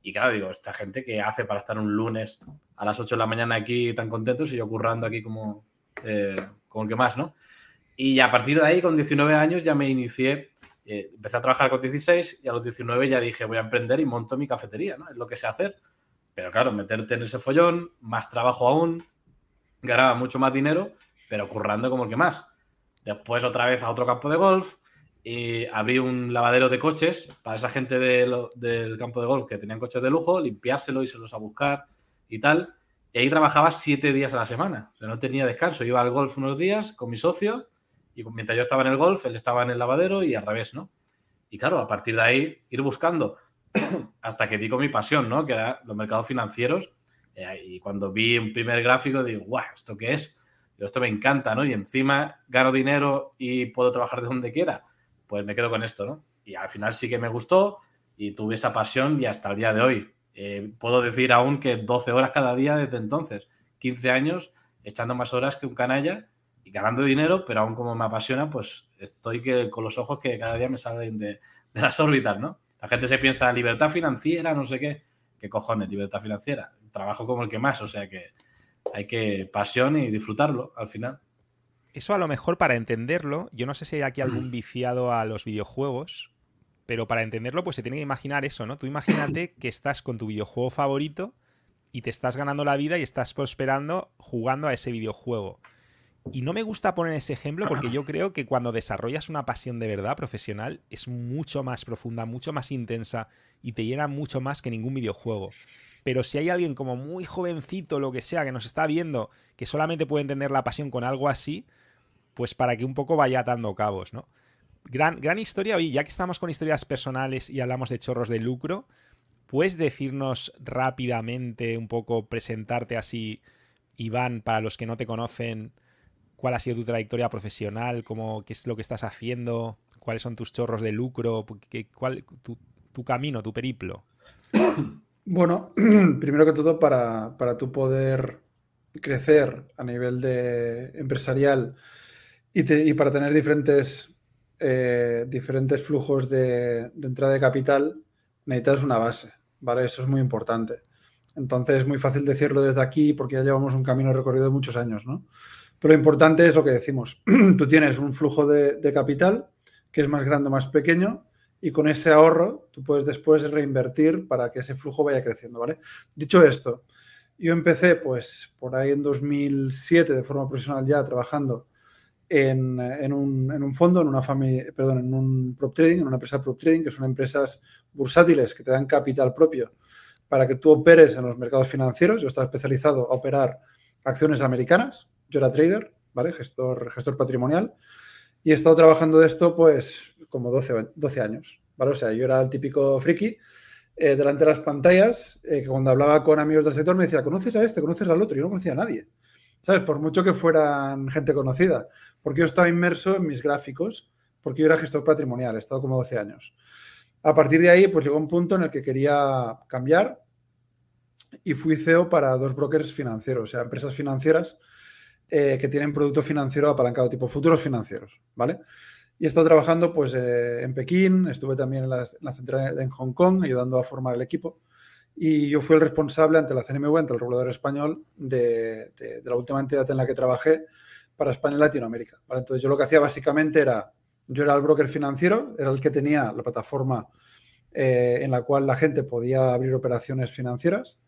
Y claro, digo, esta gente que hace para estar un lunes a las 8 de la mañana aquí tan contentos y yo currando aquí como, eh, como el que más, ¿no? Y a partir de ahí, con 19 años, ya me inicié eh, empecé a trabajar con 16 y a los 19 ya dije, voy a emprender y monto mi cafetería, ¿no? Es lo que sé hacer. Pero claro, meterte en ese follón, más trabajo aún, ganaba mucho más dinero, pero currando como el que más. Después otra vez a otro campo de golf y abrí un lavadero de coches para esa gente del campo de golf que tenían coches de lujo, limpiárselo, los a buscar y tal. Y ahí trabajaba siete días a la semana. O sea, no tenía descanso. Iba al golf unos días con mi socio y mientras yo estaba en el golf, él estaba en el lavadero y al revés, ¿no? Y claro, a partir de ahí, ir buscando [clears throat] hasta que di con mi pasión, ¿no? Que era los mercados financieros. Eh, y cuando vi un primer gráfico, digo, guau, ¿esto qué es? esto me encanta, ¿no? Y encima gano dinero y puedo trabajar de donde quiera. Pues me quedo con esto, ¿no? Y al final sí que me gustó y tuve esa pasión y hasta el día de hoy. Eh, puedo decir aún que 12 horas cada día desde entonces, 15 años echando más horas que un canalla y ganando dinero, pero aún como me apasiona, pues estoy que, con los ojos que cada día me salen de, las órbitas, ¿no? La gente se piensa libertad financiera, no sé qué. ¿Qué cojones, libertad financiera? Trabajo como el que más, o sea que hay que pasión y disfrutarlo al final. Eso a lo mejor para entenderlo, yo no sé si hay aquí algún mm. viciado a los videojuegos, pero para entenderlo pues se tiene que imaginar eso, ¿no? Tú imagínate [laughs] que estás con tu videojuego favorito y te estás ganando la vida y estás prosperando jugando a ese videojuego. Y no me gusta poner ese ejemplo porque yo [laughs] creo que cuando desarrollas una pasión de verdad profesional es mucho más profunda, mucho más intensa y te llena mucho más que ningún videojuego. Pero si hay alguien como muy jovencito, lo que sea, que nos está viendo, que solamente puede entender la pasión con algo así, pues para que un poco vaya atando cabos, ¿no? Gran, gran historia, oye, ya que estamos con historias personales y hablamos de chorros de lucro, ¿puedes decirnos rápidamente, un poco, presentarte así, Iván, para los que no te conocen, cuál ha sido tu trayectoria profesional, cómo, qué es lo que estás haciendo, cuáles son tus chorros de lucro, qué, cuál, tu, camino, tu periplo. [coughs] Bueno, [coughs] primero que todo, para, para tu poder crecer a nivel de empresarial y, para tener diferentes, eh, diferentes flujos de, de, entrada de capital, necesitas una base, ¿vale? Eso es muy importante. Entonces es muy fácil decirlo desde aquí porque ya llevamos un camino recorrido de muchos años, ¿no? Pero lo importante es lo que decimos. [clears throat] Tú tienes un flujo de, capital que es más grande o más pequeño y con ese ahorro tú puedes después reinvertir para que ese flujo vaya creciendo, ¿vale? Dicho esto, yo empecé pues por ahí en 2007 de forma profesional ya trabajando en, un, fondo, en una familia, perdón, en un prop trading, en una empresa prop trading, que son empresas bursátiles que te dan capital propio para que tú operes en los mercados financieros. Yo estaba especializado a operar acciones americanas, yo era trader, ¿vale? Gestor, gestor patrimonial. Y he estado trabajando de esto pues como 12, 12 años, ¿vale? O sea, yo era el típico friki eh, delante de las pantallas, eh, que cuando hablaba con amigos del sector me decía, ¿conoces a este? ¿Conoces al otro? Yo no conocía a nadie. ¿Sabes? Por mucho que fueran gente conocida. Porque yo estaba inmerso en mis gráficos, porque yo era gestor patrimonial, he estado como 12 años. A partir de ahí, pues llegó un punto en el que quería cambiar y fui CEO para dos brokers financieros, o sea, empresas financieras eh, que tienen producto financiero apalancado, tipo futuros financieros, ¿vale? Y he estado trabajando pues eh, en Pekín, estuve también en la, central en Hong Kong ayudando a formar el equipo y yo fui el responsable ante la CNMV, ante el regulador español, de, la última entidad en la que trabajé para España y Latinoamérica. Entonces yo lo que hacía básicamente era, yo era el broker financiero, era el que tenía la plataforma eh, en la cual la gente podía abrir operaciones financieras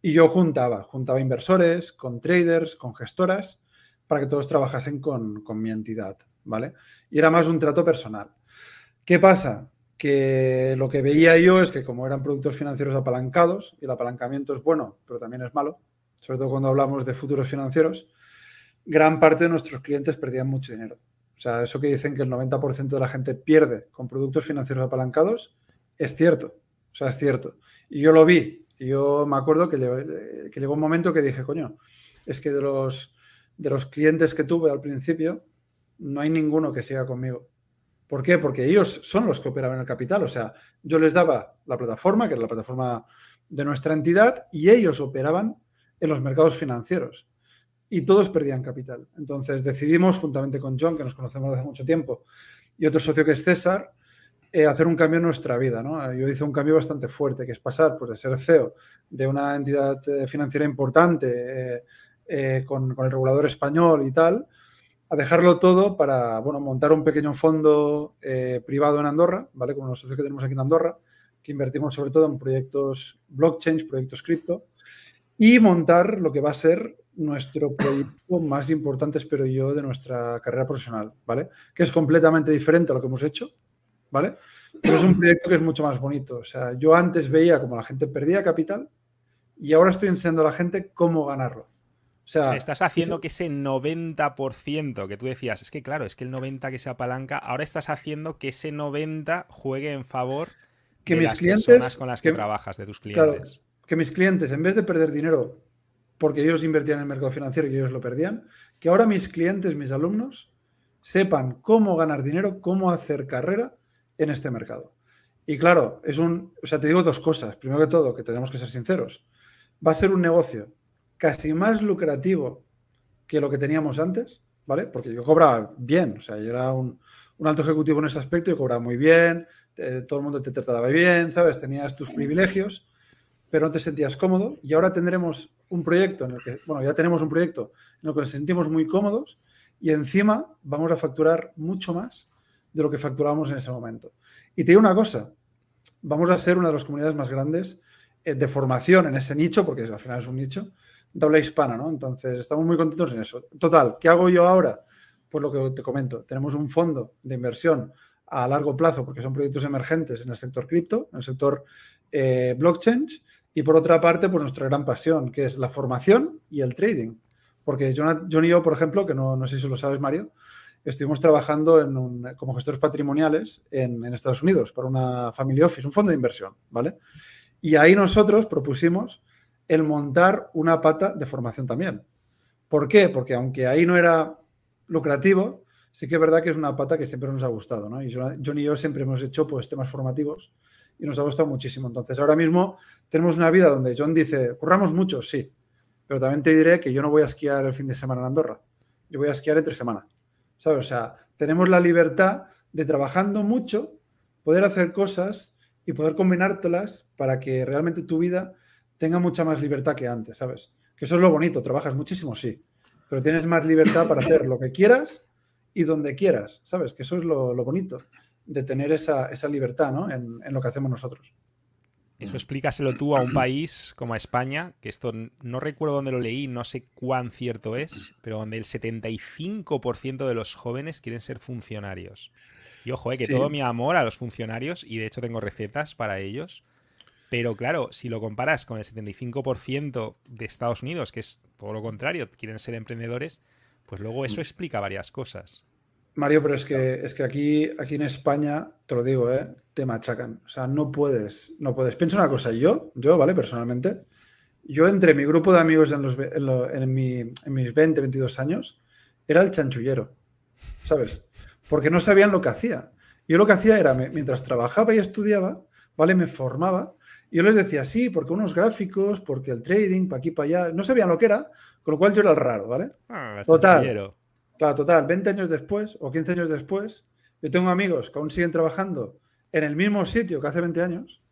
y yo juntaba, juntaba inversores con traders, con gestoras, para que todos trabajasen con, con mi entidad, ¿vale? Y era más un trato personal. ¿Qué pasa? Que lo que veía yo es que como eran productos financieros apalancados, y el apalancamiento es bueno, pero también es malo, sobre todo cuando hablamos de futuros financieros, gran parte de nuestros clientes perdían mucho dinero. O sea, eso que dicen que el 90% de la gente pierde con productos financieros apalancados, es cierto. O sea, es cierto. Y yo lo vi. Y yo me acuerdo que, que llegó un momento que dije, coño, es que de los, de los clientes que tuve al principio, no hay ninguno que siga conmigo. ¿Por qué? Porque ellos son los que operaban el capital. O sea, yo les daba la plataforma, que era la plataforma de nuestra entidad, y ellos operaban en los mercados financieros. Y todos perdían capital. Entonces decidimos, juntamente con John, que nos conocemos desde hace mucho tiempo, y otro socio que es César, eh, hacer un cambio en nuestra vida. ¿no? Yo hice un cambio bastante fuerte, que es pasar pues, de ser CEO de una entidad eh, financiera importante eh, con, el regulador español y tal, a dejarlo todo para bueno, montar un pequeño fondo eh, privado en Andorra, ¿vale? Como los socios que tenemos aquí en Andorra, que invertimos sobre todo en proyectos blockchain, proyectos cripto, y montar lo que va a ser nuestro proyecto más importante, espero yo, de nuestra carrera profesional, ¿vale? Que es completamente diferente a lo que hemos hecho, ¿vale? Pero es un proyecto que es mucho más bonito. O sea, yo antes veía como la gente perdía capital y ahora estoy enseñando a la gente cómo ganarlo. O sea, estás haciendo que ese 90% que tú decías, es que claro, es que el 90% que se apalanca, ahora estás haciendo que ese 90% juegue en favor que de mis las clientes, personas con las que, trabajas, de tus clientes. que mis clientes, en vez de perder dinero porque ellos invertían en el mercado financiero y ellos lo perdían, que ahora mis clientes, mis alumnos, sepan cómo ganar dinero, cómo hacer carrera en este mercado. Y claro, es un, o sea, te digo dos cosas. Primero que todo, que tenemos que ser sinceros. Va a ser un negocio casi más lucrativo que lo que teníamos antes, ¿vale? Porque yo cobraba bien, o sea, yo era un, alto ejecutivo en ese aspecto y cobraba muy bien, todo el mundo te trataba bien, ¿sabes? Tenías tus privilegios, pero no te sentías cómodo y ahora tendremos un proyecto en el que, bueno, ya tenemos un proyecto en el que nos sentimos muy cómodos y encima vamos a facturar mucho más de lo que facturábamos en ese momento. Y te digo una cosa, vamos a ser una de las comunidades más grandes eh, de formación en ese nicho, porque al final es un nicho, de hispana, ¿no? Entonces, estamos muy contentos en eso. Total, ¿qué hago yo ahora? Pues lo que te comento, tenemos un fondo de inversión a largo plazo, porque son proyectos emergentes en el sector cripto, en el sector eh, blockchain, y por otra parte, pues nuestra gran pasión, que es la formación y el trading. Porque yo, y yo, por ejemplo, que no, sé si lo sabes, Mario, estuvimos trabajando en como gestores patrimoniales en, en, Estados Unidos para una family office, un fondo de inversión, ¿vale? Y ahí nosotros propusimos el montar una pata de formación también. ¿Por qué? Porque aunque ahí no era lucrativo, sí que es verdad que es una pata que siempre nos ha gustado, ¿no? Y John y yo siempre hemos hecho pues temas formativos y nos ha gustado muchísimo. Entonces, ahora mismo tenemos una vida donde John dice, curramos mucho, sí, pero también te diré que yo no voy a esquiar el fin de semana en Andorra, yo voy a esquiar entre semana, ¿sabes? O sea, tenemos la libertad de trabajando mucho, poder hacer cosas y poder combinártelas para que realmente tu vida tenga mucha más libertad que antes, ¿sabes? Que eso es lo bonito, trabajas muchísimo, sí, pero tienes más libertad para hacer lo que quieras y donde quieras, ¿sabes? Que eso es lo, bonito de tener esa, libertad, ¿no? En, en, lo que hacemos nosotros. Eso explícaselo tú a un país como España, que esto no recuerdo dónde lo leí, no sé cuán cierto es, pero donde el 75% de los jóvenes quieren ser funcionarios. Y ojo, eh, que todo mi amor a los funcionarios, y de hecho tengo recetas para ellos. Pero claro, si lo comparas con el 75% de Estados Unidos, que es todo lo contrario, quieren ser emprendedores, pues luego eso mm. explica varias cosas. Mario, pero es que, es que aquí, aquí en España, te lo digo, ¿eh? te machacan. O sea, no puedes, no puedes. Piensa una cosa, yo, yo, ¿vale? Personalmente, yo entre mi grupo de amigos en, los, en, mis 20, 22 años, era el chanchullero, ¿sabes? Porque no sabían lo que hacía. Yo lo que hacía era, mientras trabajaba y estudiaba, ¿vale? Me formaba. Y yo les decía, sí, porque unos gráficos, porque el trading, para aquí, para allá. No sabían lo que era, con lo cual yo era el raro, ¿vale? Ah, Total. Claro, total, 20 años después o 15 años después, yo tengo amigos que aún siguen trabajando en el mismo sitio que hace 20 años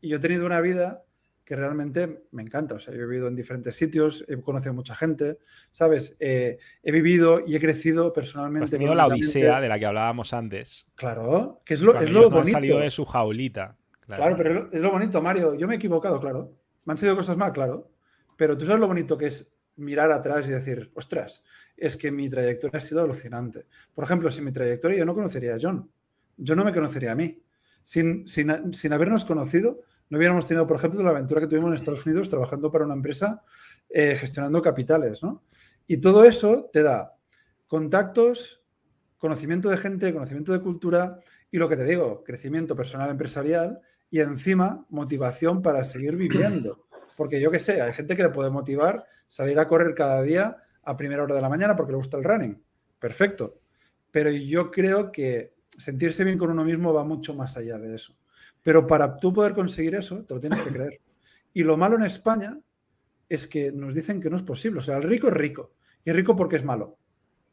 y yo he tenido una vida que realmente me encanta. O sea, yo he vivido en diferentes sitios, he conocido mucha gente, ¿sabes? Eh, he vivido y he crecido personalmente. Has tenido la odisea de la que hablábamos antes. Claro, que es lo, es lo bonito. Han salido de su jaulita. Claro. pero es lo bonito, Mario. Yo me he equivocado, claro. Me han sido cosas mal, claro. Pero tú sabes lo bonito que es mirar atrás y decir, ostras, es que mi trayectoria ha sido alucinante. Por ejemplo, sin mi trayectoria yo no conocería a John. Yo no me conocería a mí. Sin, sin, habernos conocido, no hubiéramos tenido, por ejemplo, la aventura que tuvimos en Estados Unidos trabajando para una empresa eh, gestionando capitales, ¿no? Y todo eso te da contactos, conocimiento de gente, conocimiento de cultura y lo que te digo, crecimiento personal empresarial y encima motivación para seguir viviendo. Porque yo qué sé, hay gente que le puede motivar salir a correr cada día a primera hora de la mañana porque le gusta el running. Perfecto. Pero yo creo que sentirse bien con uno mismo va mucho más allá de eso. Pero para tú poder conseguir eso, te lo tienes que creer. Y lo malo en España es que nos dicen que no es posible. O sea, el rico es rico. Y es rico porque es malo.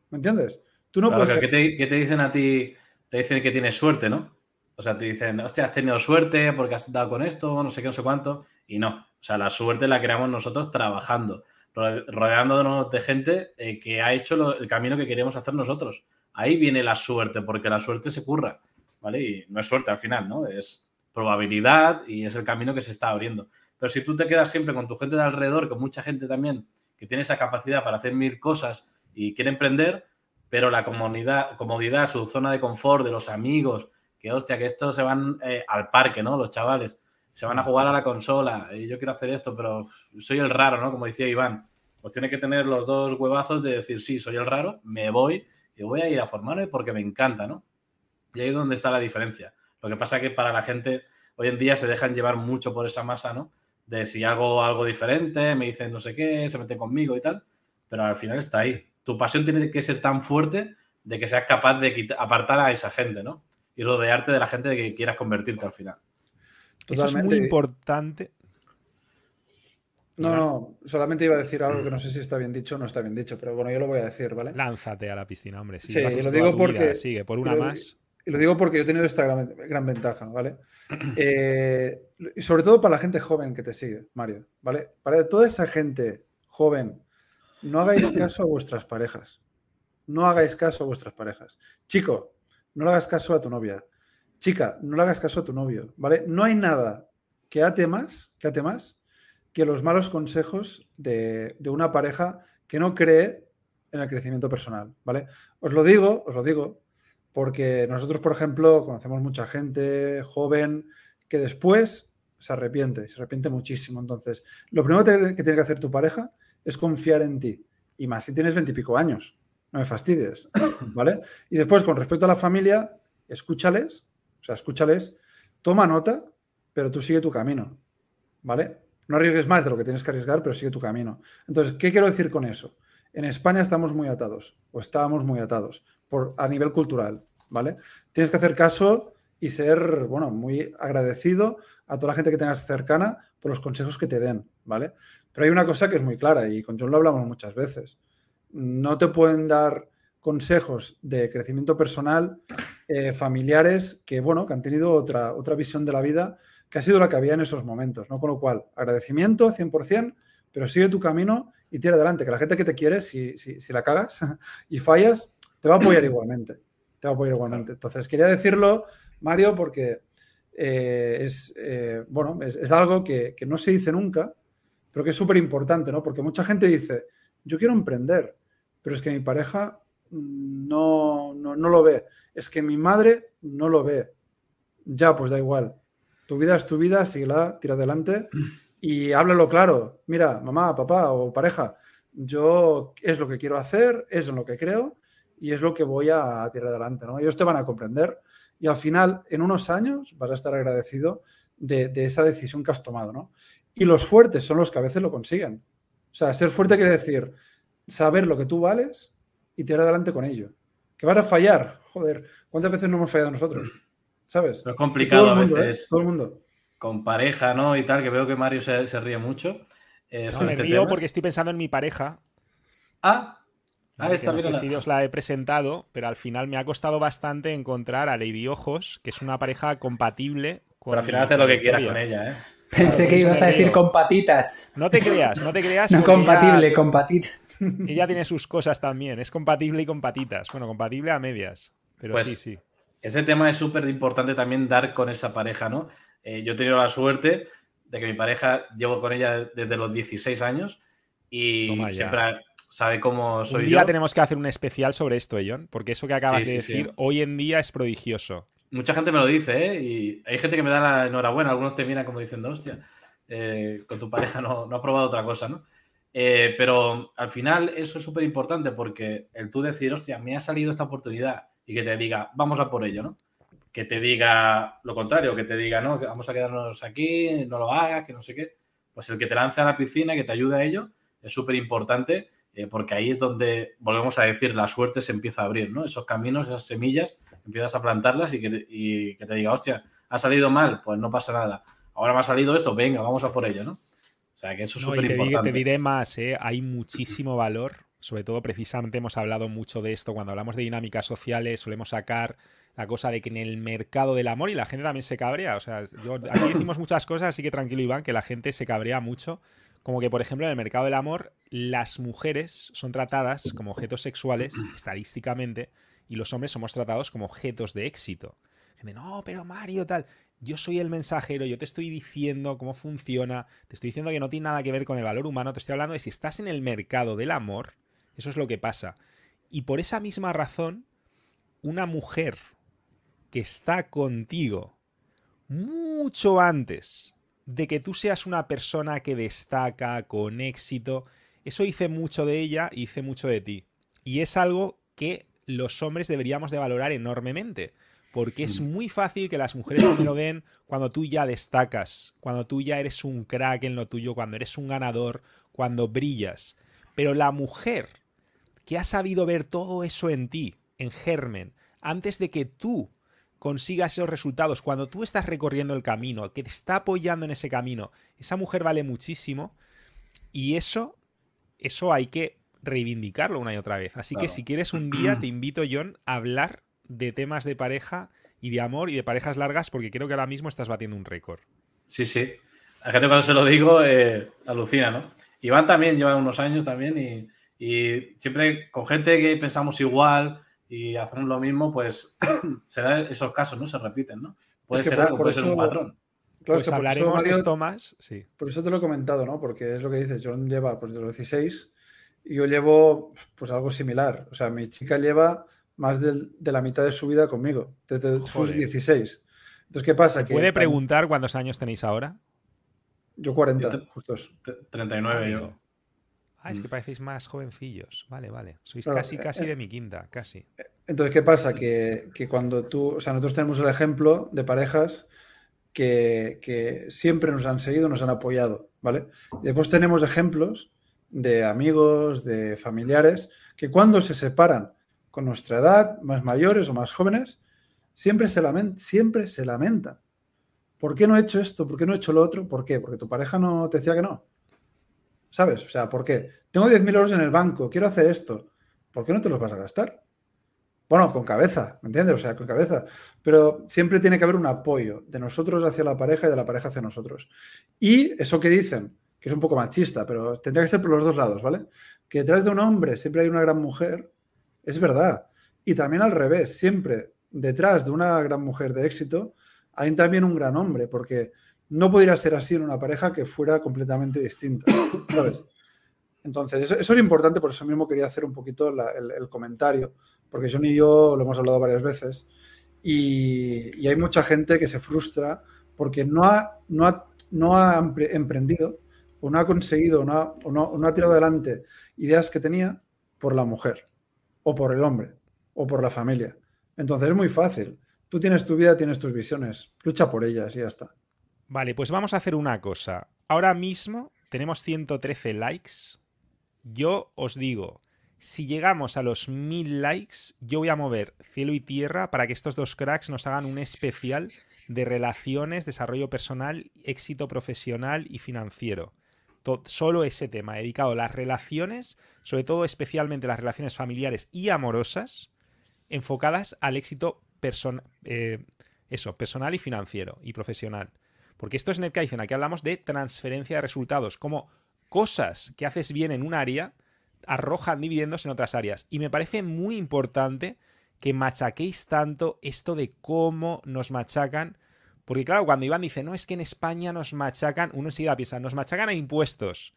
¿Me entiendes? Tú no puedes. ¿qué, te, dicen a ti? Te dicen que tienes suerte, ¿no? O sea, te dicen, hostia, has tenido suerte porque has dado con esto, no sé qué, no sé cuánto. Y no. O sea, la suerte la creamos nosotros trabajando rodeándonos de gente eh, que ha hecho el camino que queríamos hacer nosotros. Ahí viene la suerte, porque la suerte se curra, ¿vale? Y no es suerte al final, ¿no? Es probabilidad y es el camino que se está abriendo. Pero si tú te quedas siempre con tu gente de alrededor, con mucha gente también que tiene esa capacidad para hacer mil cosas y quiere emprender, pero la comodidad, comodidad su zona de confort de los amigos, que hostia, que estos se van eh, al parque, ¿no? Los chavales se van a jugar a la consola y yo quiero hacer esto, pero soy el raro, ¿no? Como decía Iván, pues tiene que tener los dos huevazos de decir, sí, soy el raro, me voy y voy a ir a formarme porque me encanta, ¿no? Y ahí es donde está la diferencia. Lo que pasa es que para la gente hoy en día se dejan llevar mucho por esa masa, ¿no? De si hago algo diferente, me dicen no sé qué, se meten conmigo y tal, pero al final está ahí. Tu pasión tiene que ser tan fuerte de que seas capaz de apartar a esa gente, ¿no? Y rodearte de la gente de que quieras convertirte al final. Eso es muy importante. No, no, solamente iba a decir algo que no sé si está bien dicho o no está bien dicho, pero bueno, yo lo voy a decir, ¿vale? Lánzate a la piscina, hombre. sí, lo digo porque. sigue, por una más. Y lo digo porque yo he tenido esta gran, ventaja, ¿vale? [clears throat] Eh, y sobre todo para la gente joven que te sigue, Mario, ¿vale? Para toda esa gente joven, no hagáis [clears throat] caso a vuestras parejas. No hagáis caso a vuestras parejas. Chico, no le hagas caso a tu novia chica, no le hagas caso a tu novio, ¿vale? No hay nada que ate más, que ate más que los malos consejos de, una pareja que no cree en el crecimiento personal, ¿vale? Os lo digo, os lo digo, porque nosotros, por ejemplo, conocemos mucha gente joven que después se arrepiente, se arrepiente muchísimo. Entonces, lo primero que tiene que hacer tu pareja es confiar en ti. Y más si tienes veintipico años, no me fastidies, ¿vale? Y después, con respecto a la familia, escúchales, o sea, escúchales, toma nota, pero tú sigue tu camino, ¿vale? No arriesgues más de lo que tienes que arriesgar, pero sigue tu camino. Entonces, ¿qué quiero decir con eso? En España estamos muy atados, o estábamos muy atados, por, a nivel cultural, ¿vale? Tienes que hacer caso y ser, bueno, muy agradecido a toda la gente que tengas cercana por los consejos que te den, ¿vale? Pero hay una cosa que es muy clara y con John lo hablamos muchas veces. No te pueden dar consejos de crecimiento personal eh, familiares que, bueno, que han tenido otra, otra visión de la vida que ha sido la que había en esos momentos, ¿no? Con lo cual, agradecimiento 100%, pero sigue tu camino y tira adelante. Que la gente que te quiere, si, si, la cagas [laughs] y fallas, te va a apoyar igualmente. Te va a apoyar igualmente. Entonces, quería decirlo, Mario, porque eh, es, eh, bueno, es, algo que, no se dice nunca, pero que es súper importante, ¿no? Porque mucha gente dice, yo quiero emprender, pero es que mi pareja mm, no, no, no lo ve. Es que mi madre no lo ve. Ya, pues da igual. Tu vida es tu vida, síguela, tira adelante y háblalo claro. Mira, mamá, papá o pareja, yo es lo que quiero hacer, es en lo que creo y es lo que voy a tirar adelante. ¿no? Ellos te van a comprender y al final, en unos años, vas a estar agradecido de, esa decisión que has tomado. ¿no? Y los fuertes son los que a veces lo consiguen. O sea, ser fuerte quiere decir saber lo que tú vales y tirar adelante con ello. Que van a fallar, joder, ¿cuántas veces no hemos fallado nosotros? ¿Sabes? es complicado a ¿eh? veces. Todo el mundo con pareja, ¿no? Y tal, que veo que Mario se, ríe mucho. Eh, me este río porque estoy pensando en mi pareja. Ah, ah está no sé si os la he presentado, pero al final me ha costado bastante encontrar a Lady Ojos, que es una pareja compatible con. Pero al final haces lo que quieras con ella, ¿eh? Pensé que ibas a decir con patitas. No te creas, no te creas. [laughs] no compatible, con patitas. [laughs] Ella tiene sus cosas también, es compatible y con patitas. Bueno, compatible a medias, pero pues sí, sí. Ese tema es súper importante también dar con esa pareja, ¿no? Eh, yo he tenido la suerte de que mi pareja llevo con ella desde los 16 años y siempre sabe cómo soy un día tenemos que hacer un especial sobre esto, John, porque eso que acabas de decir hoy en día es prodigioso. Mucha gente me lo dice, ¿eh? Y hay gente que me da la enhorabuena. Algunos te miran como diciendo, hostia, eh, con tu pareja no, no ha probado otra cosa, ¿no? Eh, pero al final eso es súper importante porque el tú decir, hostia, me ha salido esta oportunidad y que te diga, vamos a por ello, ¿no? que te diga lo contrario, que te diga, no, que vamos a quedarnos aquí, no lo hagas, que no sé qué, pues el que te lance a la piscina, que te ayude a ello, es súper importante, eh, porque ahí es donde, volvemos a decir, la suerte se empieza a abrir, ¿no? Esos caminos, esas semillas, empiezas a plantarlas y que te, y que te diga, hostia, ha salido mal, pues no pasa nada. Ahora me ha salido esto, venga, vamos a por ello, ¿no? Sea, que eso es súper importante. Te diré más, ¿eh? hay muchísimo valor, sobre todo precisamente hemos hablado mucho de esto, cuando hablamos de dinámicas sociales, solemos sacar la cosa de que en el mercado del amor y la gente también se cabrea. O sea, aquí decimos muchas cosas, así que tranquilo, Iván, que la gente se cabrea mucho. Como que, por ejemplo, en el mercado del amor, las mujeres son tratadas como objetos sexuales, estadísticamente, y los hombres somos tratados como objetos de éxito. Gente, no, pero Mario, tal. Yo soy el mensajero, yo te estoy diciendo cómo funciona, te estoy diciendo que no tiene nada que ver con el valor humano, te estoy hablando de si estás en el mercado del amor, eso es lo que pasa. Y por esa misma razón, una mujer que está contigo mucho antes de que tú seas una persona que destaca con éxito, eso dice mucho de ella y dice mucho de ti. Y es algo que los hombres deberíamos de valorar enormemente. Porque es mm. muy fácil que las mujeres me lo den cuando tú ya destacas, cuando tú ya eres un crack en lo tuyo, cuando eres un ganador, cuando brillas. Pero la mujer que ha sabido ver todo eso en ti, en germen, antes de que tú consigas esos resultados, cuando tú estás recorriendo el camino, que te está apoyando en ese camino, esa mujer vale muchísimo y eso, eso hay que reivindicarlo una y otra vez. Así que si quieres un día, te invito, John, a hablar de temas de pareja y de amor y de parejas largas, porque creo que ahora mismo estás batiendo un récord. Sí, sí. La gente cuando se lo digo eh, alucina, ¿no? Iván también lleva unos años también y, y siempre con gente que pensamos igual, y hacen lo mismo, pues [coughs] se da esos casos, ¿no? Se repiten, ¿no? Puede ser algo, puede ser un patrón. Claro, pues hablaremos de esto más, sí. Por eso te lo he comentado, ¿no? Porque es lo que dices, John lleva pues de los 16 y yo llevo pues algo similar. O sea, mi chica lleva más de, la mitad de su vida conmigo, desde sus 16. Entonces, ¿qué pasa? ¿Puede preguntar cuántos años tenéis ahora? Yo 40, justos. 39 yo. Ah, es que mm. parecéis más jovencillos. Vale, vale. Sois casi, eh, casi eh, de mi quinta, casi. Entonces, ¿qué pasa? Que, cuando tú, o sea, nosotros tenemos el ejemplo de parejas que, siempre nos han seguido, nos han apoyado, ¿vale? Y después tenemos ejemplos de amigos, de familiares, que cuando se separan con nuestra edad, más mayores o más jóvenes, siempre se, lamentan, siempre se lamentan. ¿Por qué no he hecho esto? ¿Por qué no he hecho lo otro? ¿Por qué? Porque tu pareja no te decía que no. ¿Sabes? O sea, ¿por qué? Tengo 10.000 euros en el banco, quiero hacer esto. ¿Por qué no te los vas a gastar? Bueno, con cabeza, ¿me entiendes? O sea, con cabeza. Pero siempre tiene que haber un apoyo de nosotros hacia la pareja y de la pareja hacia nosotros. Y eso que dicen, que es un poco machista, pero tendría que ser por los dos lados, ¿vale? Que detrás de un hombre siempre hay una gran mujer, es verdad. Y también al revés, siempre detrás de una gran mujer de éxito hay también un gran hombre, porque no podría ser así en una pareja que fuera completamente distinta, ¿sabes? Entonces, eso, es importante, por eso mismo quería hacer un poquito el, comentario, porque John y yo lo hemos hablado varias veces, y, hay mucha gente que se frustra porque no ha, no ha, no ha emprendido o no ha conseguido o no ha, tirado adelante ideas que tenía por la mujer o por el hombre o por la familia. Entonces es muy fácil. Tú tienes tu vida, tienes tus visiones. Lucha por ellas y ya está. Vale, pues vamos a hacer una cosa. Ahora mismo tenemos 113 likes. Yo os digo, si llegamos a los 1000 likes, yo voy a mover cielo y tierra para que estos dos cracks nos hagan un especial de relaciones, desarrollo personal, éxito profesional y financiero solo ese tema, dedicado a las relaciones, sobre todo especialmente las relaciones familiares y amorosas, enfocadas al éxito eh, eso, personal y financiero y profesional. Porque esto es NetKaizen, aquí hablamos de transferencia de resultados, como cosas que haces bien en un área arrojan dividendos en otras áreas. Y me parece muy importante que machaquéis tanto esto de cómo nos machacan porque claro, cuando Iván dice, no, es que en España nos machacan, uno enseguida piensa, nos machacan a impuestos.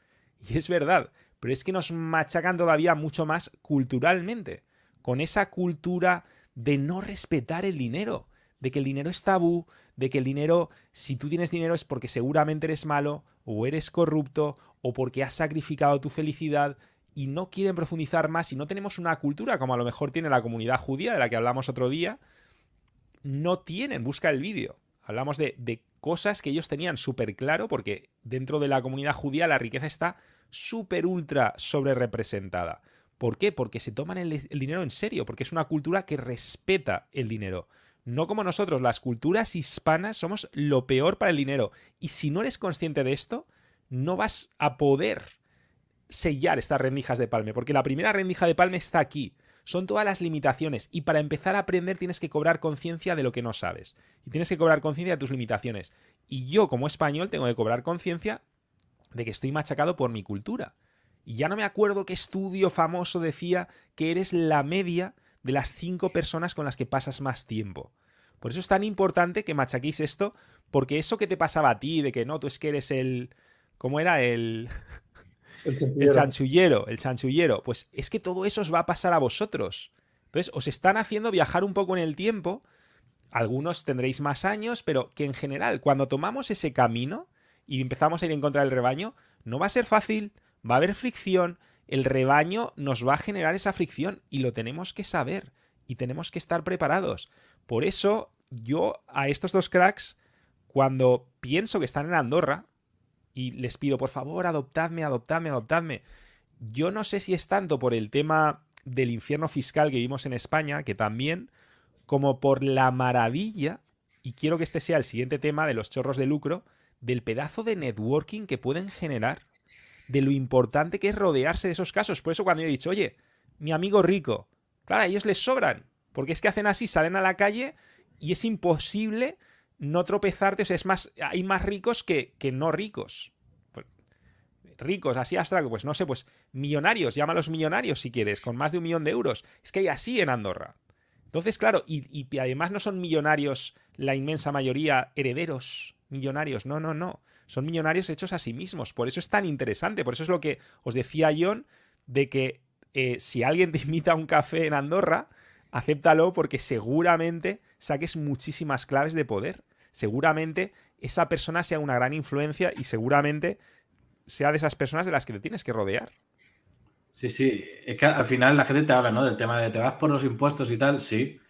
Y es verdad, pero es que nos machacan todavía mucho más culturalmente, con esa cultura de no respetar el dinero, de que el dinero es tabú, de que el dinero, si tú tienes dinero es porque seguramente eres malo, o eres corrupto, o porque has sacrificado tu felicidad, y no quieren profundizar más, y no tenemos una cultura como a lo mejor tiene la comunidad judía, de la que hablamos otro día, no tienen, busca el vídeo, Hablamos de, cosas que ellos tenían súper claro, porque dentro de la comunidad judía la riqueza está súper ultra sobre representada. ¿Por qué? Porque se toman el, dinero en serio, porque es una cultura que respeta el dinero. No como nosotros, las culturas hispanas somos lo peor para el dinero. Y si no eres consciente de esto, no vas a poder sellar estas rendijas de palme, porque la primera rendija de palme está aquí son todas las limitaciones y para empezar a aprender tienes que cobrar conciencia de lo que no sabes y tienes que cobrar conciencia de tus limitaciones. Y yo como español tengo que cobrar conciencia de que estoy machacado por mi cultura. Y ya no me acuerdo qué estudio famoso decía que eres la media de las cinco personas con las que pasas más tiempo. Por eso es tan importante que machaquéis esto, porque eso que te pasaba a ti, de que no, tú es que eres el... ¿Cómo era? El... El, [laughs] chanchullero, el chanchullero. Pues es que todo eso os va a pasar a vosotros. Entonces, os están haciendo viajar un poco en el tiempo. Algunos tendréis más años, pero que en general, cuando tomamos ese camino y empezamos a ir en contra del rebaño, no va a ser fácil, va a haber fricción, el rebaño nos va a generar esa fricción y lo tenemos que saber y tenemos que estar preparados. Por eso, yo a estos dos cracks, cuando pienso que están en Andorra, y les pido, por favor, adoptadme, adoptadme, adoptadme. Yo no sé si es tanto por el tema del infierno fiscal que vimos en España, que también, como por la maravilla, y quiero que este sea el siguiente tema de los chorros de lucro, del pedazo de networking que pueden generar, de lo importante que es rodearse de esos casos. Por eso cuando yo he dicho, oye, mi amigo rico, claro, a ellos les sobran, porque es que hacen así, salen a la calle y es imposible no tropezarte, o sea, es más, hay más ricos que, que no ricos. Pues, ricos, así abstracto, pues no sé, pues millonarios, llámalos millonarios si quieres, con más de un millón de euros. Es que hay así en Andorra. Entonces, claro, y, y además no son millonarios la inmensa mayoría herederos millonarios, no, no, no. Son millonarios hechos a sí mismos. Por eso es tan interesante. Por eso es lo que os decía John, de que eh, si alguien [laughs] te invita a un café en Andorra, acéptalo porque seguramente saques muchísimas claves de poder seguramente esa persona sea una gran influencia y seguramente sea de esas personas de las que te tienes que rodear. Sí, sí, es que al final la gente te habla, ¿no? Del tema de te vas por los impuestos y tal, sí,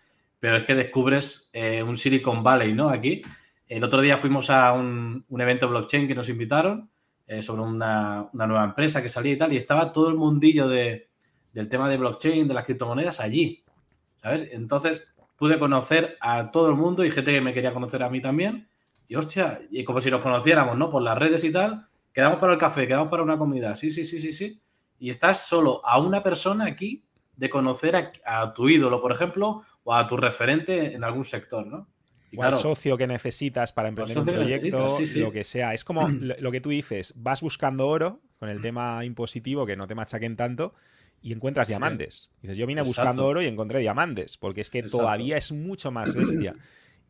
pero es que descubres eh, un Silicon Valley, ¿no? Aquí. El otro día fuimos a un, evento blockchain que nos invitaron eh, sobre una, nueva empresa que salía y tal, y estaba todo el mundillo de, del tema de blockchain, de las criptomonedas allí, ¿sabes? Entonces, pude conocer a todo el mundo y gente que me quería conocer a mí también. Y hostia, y como si nos conociéramos, ¿no? Por las redes y tal. Quedamos para el café, quedamos para una comida. Sí, sí, sí, sí, sí. Y estás solo a una persona aquí de conocer a, tu ídolo, por ejemplo, o a tu referente en algún sector, ¿no? O al socio que necesitas para emprender un proyecto, lo que sea. Es como [clears throat] lo que tú dices, vas buscando oro con el tema impositivo, que no te machaquen tanto, y encuentras diamantes. Dices, yo vine buscando oro y encontré diamantes, porque es que todavía es mucho más bestia.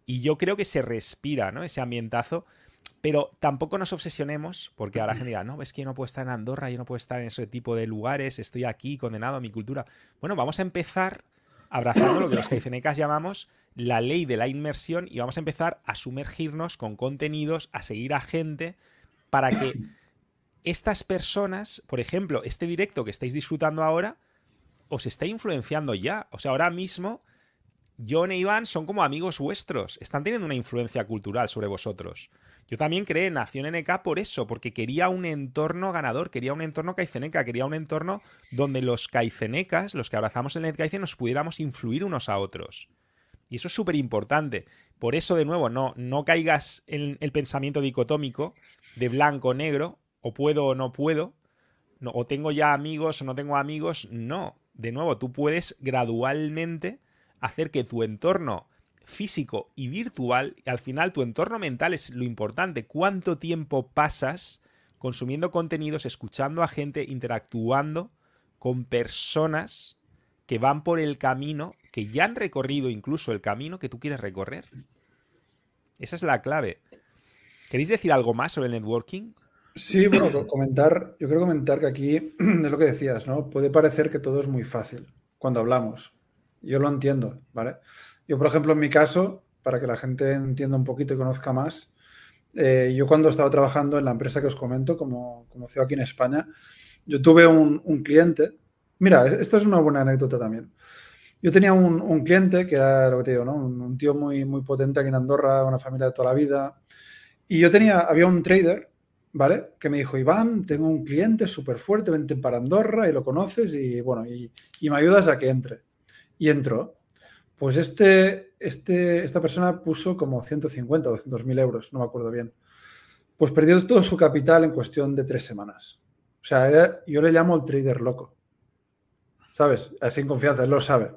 Y yo creo que se respira, ¿no? Ese ambientazo. Pero tampoco nos obsesionemos, porque ahora gente dirá, no, es que yo no puedo estar en Andorra, yo no puedo estar en ese tipo de lugares, estoy aquí condenado a mi cultura. Bueno, vamos a empezar abrazando lo que los [clears throat] caicenecas llamamos la ley de la inmersión y vamos a empezar a sumergirnos con contenidos, a seguir a gente, para que [coughs] estas personas, por ejemplo, este directo que estáis disfrutando ahora, os está influenciando ya. O sea, ahora mismo, John e Iván son como amigos vuestros, están teniendo una influencia cultural sobre vosotros. Yo también creé Nación NK por eso, porque quería un entorno ganador, quería un entorno caiceneca, quería un entorno donde los caicenecas, los que abrazamos el NetCaice, nos pudiéramos influir unos a otros. Y eso es súper importante. Por eso, de nuevo, no, no caigas en el pensamiento dicotómico de blanco-negro, o puedo o no puedo, no, o tengo ya amigos o no tengo amigos. No, de nuevo, tú puedes gradualmente hacer que tu entorno físico y virtual, y al final tu entorno mental es lo importante. ¿Cuánto tiempo pasas consumiendo contenidos, escuchando a gente, interactuando con personas que van por el camino, que ya han recorrido incluso el camino que tú quieres recorrer? Esa es la clave. ¿Queréis decir algo más sobre el networking? Sí, bueno, comentar, yo quiero comentar que aquí [clears throat] es lo que decías, ¿no? Puede parecer que todo es muy fácil cuando hablamos. Yo lo entiendo, ¿vale? Yo, por ejemplo, en mi caso, para que la gente entienda un poquito y conozca más, eh, yo cuando estaba trabajando en la empresa que os comento, como, como CEO aquí en España, yo tuve un, cliente. Mira, esta es una buena anécdota también. Yo tenía un, cliente que era lo que te digo, ¿no? Un, tío muy, muy potente aquí en Andorra, una familia de toda la vida. Y yo tenía, había un trader, ¿vale? Que me dijo, Iván, tengo un cliente súper fuerte, vente para Andorra y lo conoces y bueno, y, y, me ayudas a que entre. Y entró. Pues este, este, esta persona puso como 150 o 200 mil euros, no me acuerdo bien. Pues perdió todo su capital en cuestión de tres semanas. O sea, yo le llamo el trader loco. ¿Sabes? Así en confianza, él lo sabe.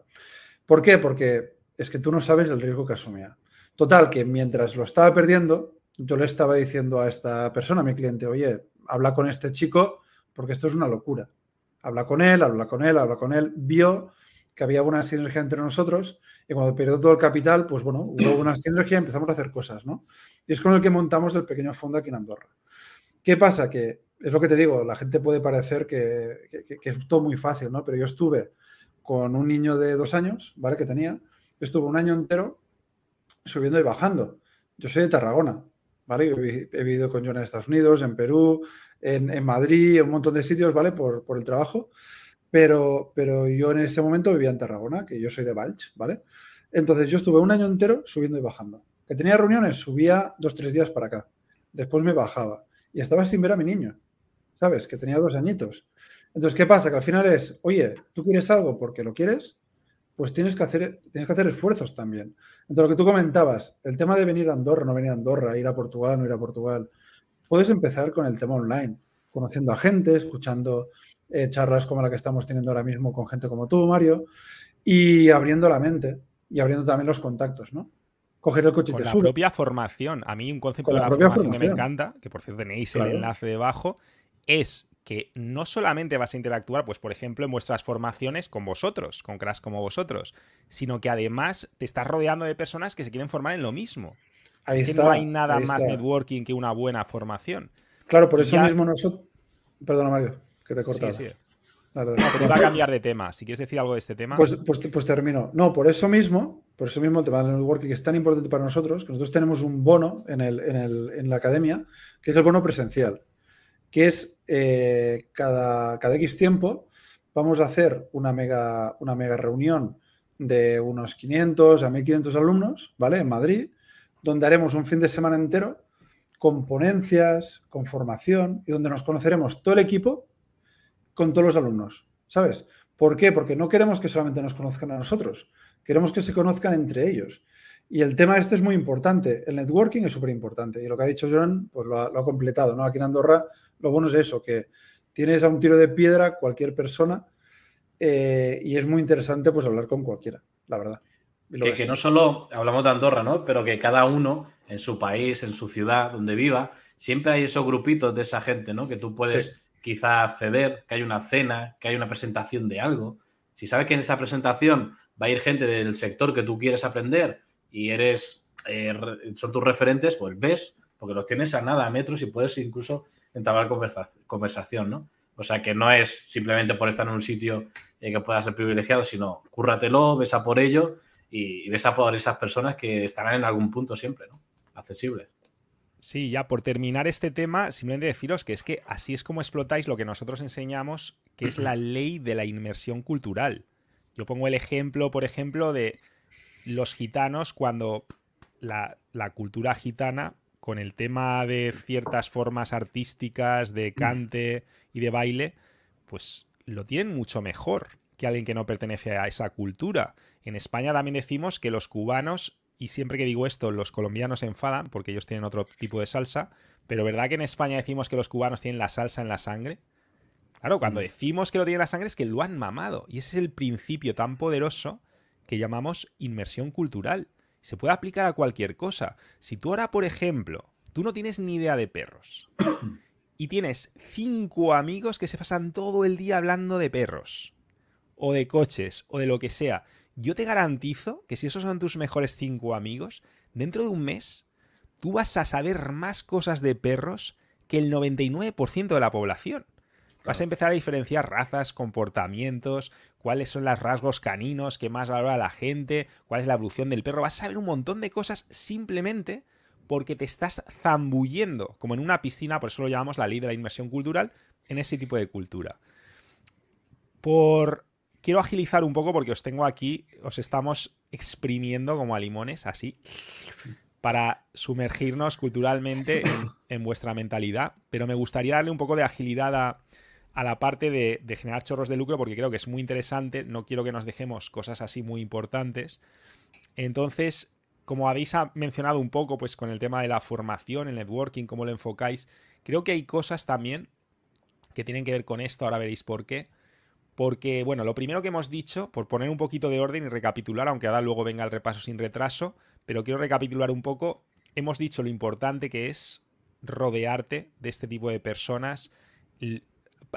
¿Por qué? Porque es que tú no sabes el riesgo que asumía. Total, que mientras lo estaba perdiendo, yo le estaba diciendo a esta persona, a mi cliente, oye, habla con este chico porque esto es una locura. Habla con él, habla con él, habla con él. Vio que había una sinergia entre nosotros y cuando perdió todo el capital, pues bueno, hubo [clears throat] una sinergia y empezamos a hacer cosas, ¿no? Y es con el que montamos el pequeño fondo aquí en Andorra. ¿Qué pasa? Que es lo que te digo, la gente puede parecer que, es todo muy fácil, ¿no? Pero yo estuve con un niño de dos años, ¿vale? Que tenía, estuve un año entero subiendo y bajando. Yo soy de Tarragona, ¿vale? he, vivido con John en Estados Unidos, en Perú, en, Madrid, en un montón de sitios, ¿vale? Por, por el trabajo. Pero, pero yo en ese momento vivía en Tarragona, que yo soy de Valch, ¿vale? Entonces yo estuve un año entero subiendo y bajando. Que tenía reuniones, subía dos, tres días para acá. Después me bajaba. Y estaba sin ver a mi niño, ¿sabes? Que tenía dos añitos. Entonces, ¿qué pasa? Que al final es, oye, tú quieres algo porque lo quieres, pues tienes que hacer, tienes que hacer esfuerzos también. Entonces, lo que tú comentabas, el tema de venir a Andorra, no venir a Andorra, ir a Portugal, no ir a Portugal, puedes empezar con el tema online, conociendo a gente, escuchando eh, charlas como la que estamos teniendo ahora mismo con gente como tú, Mario, y abriendo la mente y abriendo también los contactos, ¿no? Coger el coche con la propia formación. A mí un concepto de la, formación, que me encanta, que por cierto tenéis el enlace debajo, es que no solamente vas a interactuar, pues por ejemplo, en vuestras formaciones con vosotros, con cracks como vosotros, sino que además te estás rodeando de personas que se quieren formar en lo mismo. es que no hay nada más networking que una buena formación. Claro, por eso mismo nosotros. Perdona, Mario que te he Sí, a cambiar de tema. Si quieres decir algo de este tema. Pues, pues, pues, termino. No, por eso mismo, por eso mismo el tema del networking es tan importante para nosotros, que nosotros tenemos un bono en, el, en, el, en la academia, que es el bono presencial, que es eh, cada, cada X tiempo vamos a hacer una mega, una mega reunión de unos 500 a 1500 alumnos, ¿vale? En Madrid, donde haremos un fin de semana entero con ponencias, con formación y donde nos conoceremos todo el equipo con todos los alumnos, ¿sabes? ¿Por qué? Porque no queremos que solamente nos conozcan a nosotros, queremos que se conozcan entre ellos. Y el tema este es muy importante, el networking es súper importante y lo que ha dicho John, pues lo ha, completado, ¿no? Aquí en Andorra lo bueno es eso, que tienes a un tiro de piedra cualquier persona eh, y es muy interesante pues hablar con cualquiera, la verdad. Que, no solo hablamos de Andorra, ¿no? Pero que cada uno en su país, en su ciudad, donde viva, siempre hay esos grupitos de esa gente, ¿no? Que tú puedes quizá acceder, que hay una cena, que hay una presentación de algo. Si sabes que en esa presentación va a ir gente del sector que tú quieres aprender y eres, eh, son tus referentes, pues ves, porque los tienes a nada, a metros y puedes incluso entablar conversación, ¿no? O sea que no es simplemente por estar en un sitio eh, que pueda ser privilegiado, sino cúrratelo, besa por ello y, besa por esas personas que estarán en algún punto siempre, ¿no? Accesibles. Sí, ya por terminar este tema, simplemente deciros que es que así es como explotáis lo que nosotros enseñamos, que es la ley de la inmersión cultural. Yo pongo el ejemplo, por ejemplo, de los gitanos cuando la, la cultura gitana, con el tema de ciertas formas artísticas, de cante y de baile, pues lo tienen mucho mejor que alguien que no pertenece a esa cultura. En España también decimos que los cubanos y siempre que digo esto, los colombianos se enfadan porque ellos tienen otro tipo de salsa, pero ¿verdad que en España decimos que los cubanos tienen la salsa en la sangre? Claro, cuando mm. decimos que lo tienen en la sangre es que lo han mamado. Y ese es el principio tan poderoso que llamamos inmersión cultural. Se puede aplicar a cualquier cosa. Si tú ahora, por ejemplo, tú no tienes ni idea de perros [coughs] y tienes cinco amigos que se pasan todo el día hablando de perros o de coches o de lo que sea, yo te garantizo que si esos son tus mejores cinco amigos, dentro de un mes tú vas a saber más cosas de perros que el 99% de la población. Vas a empezar a diferenciar razas, comportamientos, cuáles son los rasgos caninos que más valora la gente, cuál es la evolución del perro. Vas a saber un montón de cosas simplemente porque te estás zambullendo, como en una piscina, por eso lo llamamos la ley de la inmersión cultural, en ese tipo de cultura. Por quiero agilizar un poco porque os tengo aquí, os estamos exprimiendo como a limones, así, para sumergirnos culturalmente en, vuestra mentalidad. Pero me gustaría darle un poco de agilidad a, la parte de, generar chorros de lucro porque creo que es muy interesante. No quiero que nos dejemos cosas así muy importantes. Entonces, como habéis mencionado un poco, pues con el tema de la formación, el networking, cómo lo enfocáis, creo que hay cosas también que tienen que ver con esto. Ahora veréis por qué porque, bueno, lo primero que hemos dicho, por poner un poquito de orden y recapitular, aunque ahora luego venga el repaso sin retraso, pero quiero recapitular un poco, hemos dicho lo importante que es rodearte de este tipo de personas,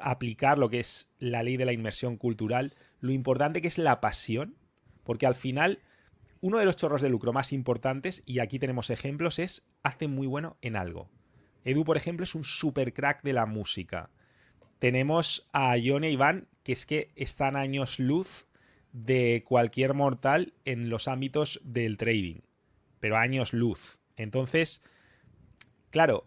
aplicar lo que es la ley de la inmersión cultural, lo importante que es la pasión, porque al final uno de los chorros de lucro más importantes, y aquí tenemos ejemplos, es hace muy bueno en algo. Edu, por ejemplo, es un super crack de la música. Tenemos a Ione y Iván que es que están años luz de cualquier mortal en los ámbitos del trading, pero años luz. Entonces, claro,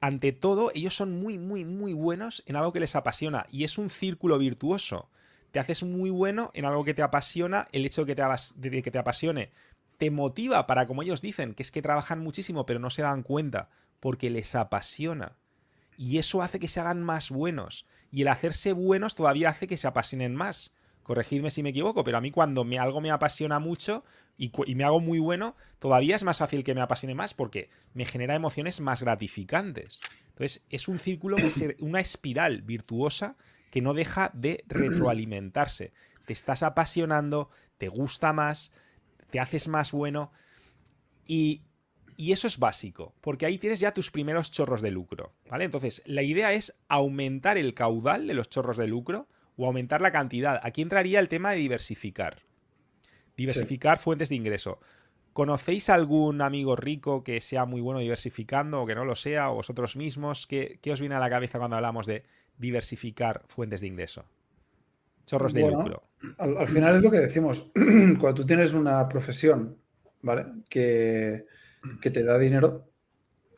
ante todo, ellos son muy, muy, muy buenos en algo que les apasiona y es un círculo virtuoso. Te haces muy bueno en algo que te apasiona, el hecho de que te, de que te apasione te motiva para, como ellos dicen, que es que trabajan muchísimo pero no se dan cuenta, porque les apasiona. Y eso hace que se hagan más buenos y el hacerse buenos todavía hace que se apasionen más. Corregidme si me equivoco, pero a mí cuando me, algo me apasiona mucho y, me hago muy bueno, todavía es más fácil que me apasione más porque me genera emociones más gratificantes. Entonces, es un círculo, [clears throat] una espiral virtuosa que no deja de [clears throat] retroalimentarse. Te estás apasionando, te gusta más, te haces más bueno y y eso es básico, porque ahí tienes ya tus primeros chorros de lucro, ¿vale? Entonces, la idea es aumentar el caudal de los chorros de lucro o aumentar la cantidad. Aquí entraría el tema de diversificar. Diversificar fuentes de ingreso. ¿Conocéis algún amigo rico que sea muy bueno diversificando o que no lo sea, o vosotros mismos? ¿Qué, os viene a la cabeza cuando hablamos de diversificar fuentes de ingreso? Chorros de lucro. Al, al, final es lo que decimos. [clears throat] Cuando tú tienes una profesión, ¿vale? Que, que te da dinero,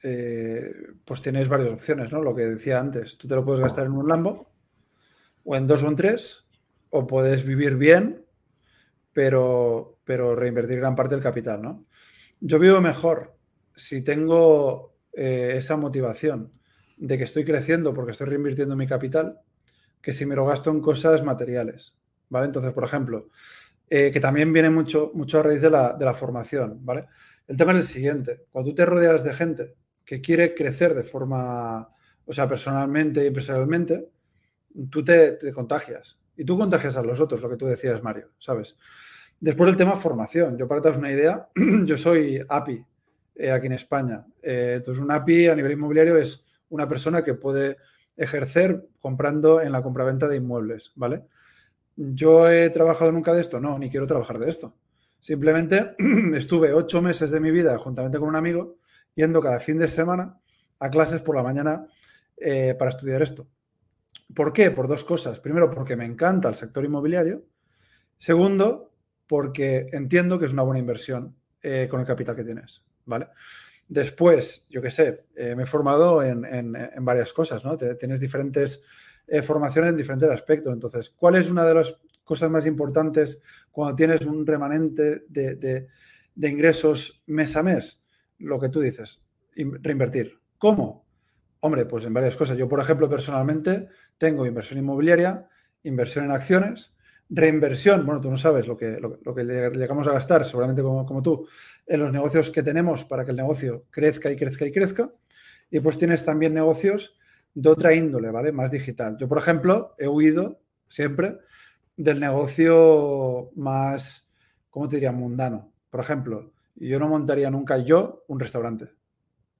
eh, pues tienes varias opciones, ¿no? Lo que decía antes, tú te lo puedes gastar en un Lambo, o en dos o en tres, o puedes vivir bien, pero, pero reinvertir gran parte del capital, ¿no? Yo vivo mejor si tengo eh, esa motivación de que estoy creciendo porque estoy reinvirtiendo mi capital, que si me lo gasto en cosas materiales, ¿vale? Entonces, por ejemplo, eh, que también viene mucho, mucho a raíz de la, de la formación, ¿vale? El tema es el siguiente. Cuando tú te rodeas de gente que quiere crecer de forma, o sea, personalmente y empresarialmente, tú te, contagias. Y tú contagias a los otros, lo que tú decías, Mario, ¿sabes? Después el tema formación. Yo para daros una idea, [clears throat] yo soy API eh, aquí en España. Eh, entonces un API a nivel inmobiliario es una persona que puede ejercer comprando en la compraventa de inmuebles, ¿vale? ¿Yo he trabajado nunca de esto? No, ni quiero trabajar de esto. Simplemente [clears throat] estuve ocho meses de mi vida juntamente con un amigo yendo cada fin de semana a clases por la mañana eh, para estudiar esto. ¿Por qué? Por dos cosas. Primero, porque me encanta el sector inmobiliario. Segundo, porque entiendo que es una buena inversión eh, con el capital que tienes. ¿Vale? Después, yo qué sé, eh, me he formado en, varias cosas, ¿no? tienes diferentes formaciones en diferentes aspectos. Entonces, ¿cuál es una de las cosas más importantes cuando tienes un remanente de ingresos mes a mes? Lo que tú dices, reinvertir. ¿Cómo? Hombre, pues en varias cosas. Yo, por ejemplo, personalmente tengo inversión inmobiliaria, inversión en acciones, reinversión, bueno, tú no sabes lo que, lo, que llegamos a gastar, seguramente como, como, tú, en los negocios que tenemos para que el negocio crezca y crezca y crezca. Y pues tienes también negocios de otra índole, ¿vale? Más digital. Yo, por ejemplo, he huido siempre del negocio más, ¿cómo te diría? Mundano. Por ejemplo, yo no montaría nunca yo un restaurante.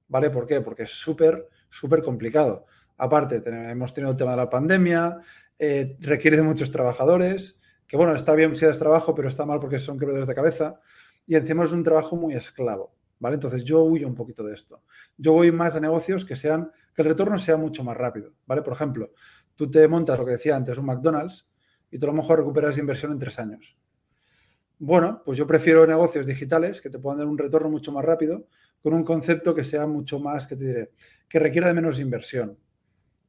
¿Vale? ¿Por qué? Porque es súper, súper complicado. Aparte, hemos tenido el tema de la pandemia, eh, requiere de muchos trabajadores, que bueno, está bien si es trabajo, pero está mal porque son quebradores de cabeza. Y encima es un trabajo muy esclavo. ¿Vale? Entonces yo huyo un poquito de esto. Yo voy más a negocios que sean, que el retorno sea mucho más rápido. ¿Vale? Por ejemplo, tú te montas lo que decía antes, un McDonald's, y tú a lo mejor recuperas inversión en tres años. Bueno, pues yo prefiero negocios digitales que te puedan dar un retorno mucho más rápido con un concepto que sea mucho más, que te diré, que requiera de menos inversión.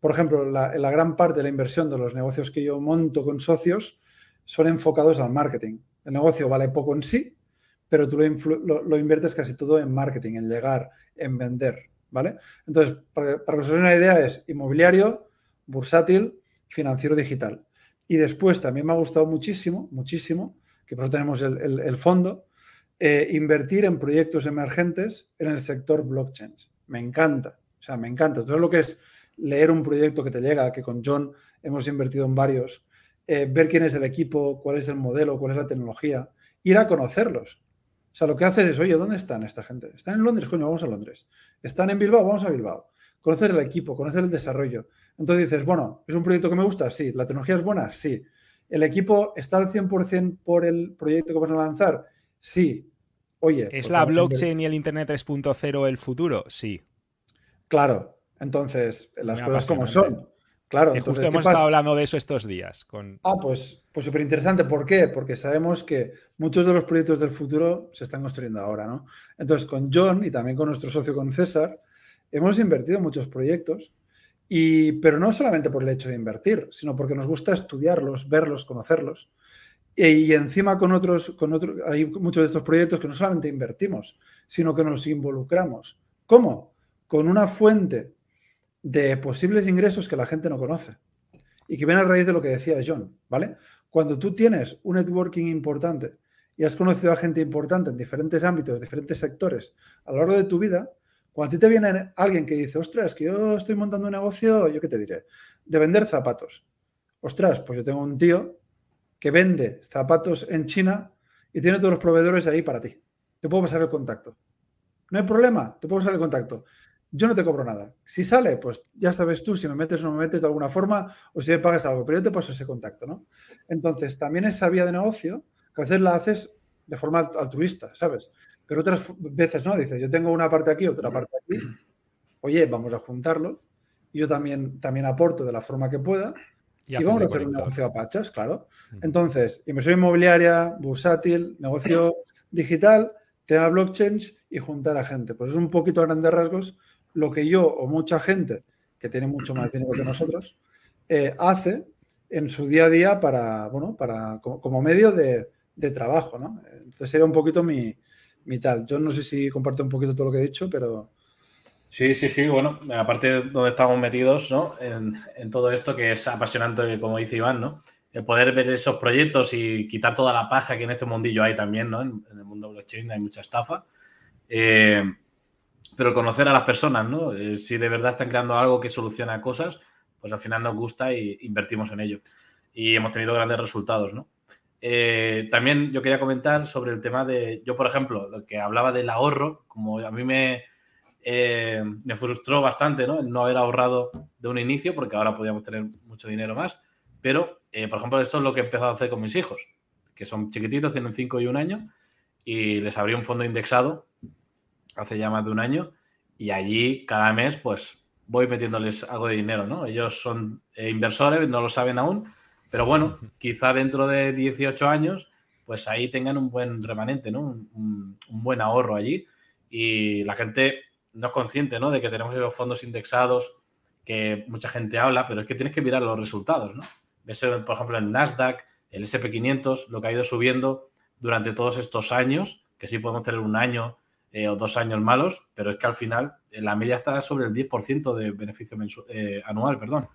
Por ejemplo, la, la gran parte de la inversión de los negocios que yo monto con socios son enfocados al marketing. El negocio vale poco en sí, pero tú lo, inviertes casi todo en marketing, en llegar, en vender, ¿vale? Entonces, para, que os den una idea, es inmobiliario, bursátil, financiero digital. Y después también me ha gustado muchísimo, muchísimo, que por eso tenemos el, fondo, eh, invertir en proyectos emergentes en el sector blockchain. Me encanta, o sea, me encanta. Todo lo que es leer un proyecto que te llega, que con John hemos invertido en varios, eh, ver quién es el equipo, cuál es el modelo, cuál es la tecnología, ir a conocerlos. O sea, lo que haces es, oye, ¿dónde están esta gente? Están en Londres, coño, vamos a Londres. Están en Bilbao, vamos a Bilbao. Conocer el equipo, conocer el desarrollo. Entonces dices, bueno, ¿es un proyecto que me gusta? Sí. ¿La tecnología es buena? Sí. ¿El equipo está al 100% por el proyecto que van a lanzar? Sí. Oye. ¿Es la blockchain y el Internet 3.0 el futuro? Sí. Claro. Entonces, las cosas como son. Claro, justo hemos estado hablando de eso estos días. Con... Ah, pues, pues súper interesante. ¿Por qué? Porque sabemos que muchos de los proyectos del futuro se están construyendo ahora, ¿no? Entonces, con John y también con nuestro socio, con César, hemos invertido en muchos proyectos pero no solamente por el hecho de invertir, sino porque nos gusta estudiarlos, verlos, conocerlos. Y, encima con otros, con otros, hay muchos de estos proyectos que no solamente invertimos, sino que nos involucramos. ¿Cómo? Con una fuente de posibles ingresos que la gente no conoce y que viene a raíz de lo que decía John, ¿vale? Cuando tú tienes un networking importante y has conocido a gente importante en diferentes ámbitos, diferentes sectores a lo largo de tu vida, cuando a ti te viene alguien que dice, ostras, que yo estoy montando un negocio, yo qué te diré, de vender zapatos. Ostras, pues yo tengo un tío que vende zapatos en China y tiene todos los proveedores ahí para ti. Te puedo pasar el contacto. No hay problema, te puedo pasar el contacto. Yo no te cobro nada. Si sale, pues ya sabes tú si me metes o no me metes de alguna forma o si me pagas algo, pero yo te paso ese contacto, ¿no? Entonces, también esa vía de negocio que a veces la haces de forma altruista, ¿sabes? Pero otras veces no, dice, yo tengo una parte aquí, otra parte aquí. Oye, vamos a juntarlo. Yo también, también aporto de la forma que pueda. Y, vamos a hacer un negocio a pachas, claro. Entonces, inversión inmobiliaria, bursátil, negocio [laughs] digital, tema blockchain y juntar a gente. Pues es un poquito a grandes rasgos lo que yo o mucha gente que tiene mucho más dinero que nosotros eh, hace en su día a día para, bueno, para, como, medio de, de, trabajo, ¿no? Entonces sería un poquito mi, mi tal. Yo no sé si comparto un poquito todo lo que he dicho, pero... Sí, sí, sí, bueno, aparte de donde estamos metidos, ¿no? En, todo esto que es apasionante, como dice Iván, ¿no? El poder ver esos proyectos y quitar toda la paja que en este mundillo hay también, ¿no? En, el mundo blockchain hay mucha estafa. Eh, pero conocer a las personas, ¿no? Eh, si de verdad están creando algo que soluciona cosas, pues al final nos gusta e invertimos en ello. Y hemos tenido grandes resultados, ¿no? eh, también yo quería comentar sobre el tema de, yo por ejemplo, lo que hablaba del ahorro, como a mí me, eh, me frustró bastante, ¿no? El no haber ahorrado de un inicio, porque ahora podríamos tener mucho dinero más, pero, eh, por ejemplo, esto es lo que he empezado a hacer con mis hijos, que son chiquititos, tienen 5 y un año, y les abrí un fondo indexado hace ya más de un año, y allí cada mes, pues voy metiéndoles algo de dinero, ¿no? Ellos son inversores, no lo saben aún, pero bueno, quizá dentro de 18 años, pues ahí tengan un buen remanente, ¿no? Un, buen ahorro allí. Y la gente no es consciente, ¿no? De que tenemos esos fondos indexados que mucha gente habla, pero es que tienes que mirar los resultados, ¿no? Ves, por ejemplo, el Nasdaq, el SP500, lo que ha ido subiendo durante todos estos años, que sí podemos tener un año eh, o dos años malos, pero es que al final eh, la media está sobre el 10% de beneficio eh, anual, perdón.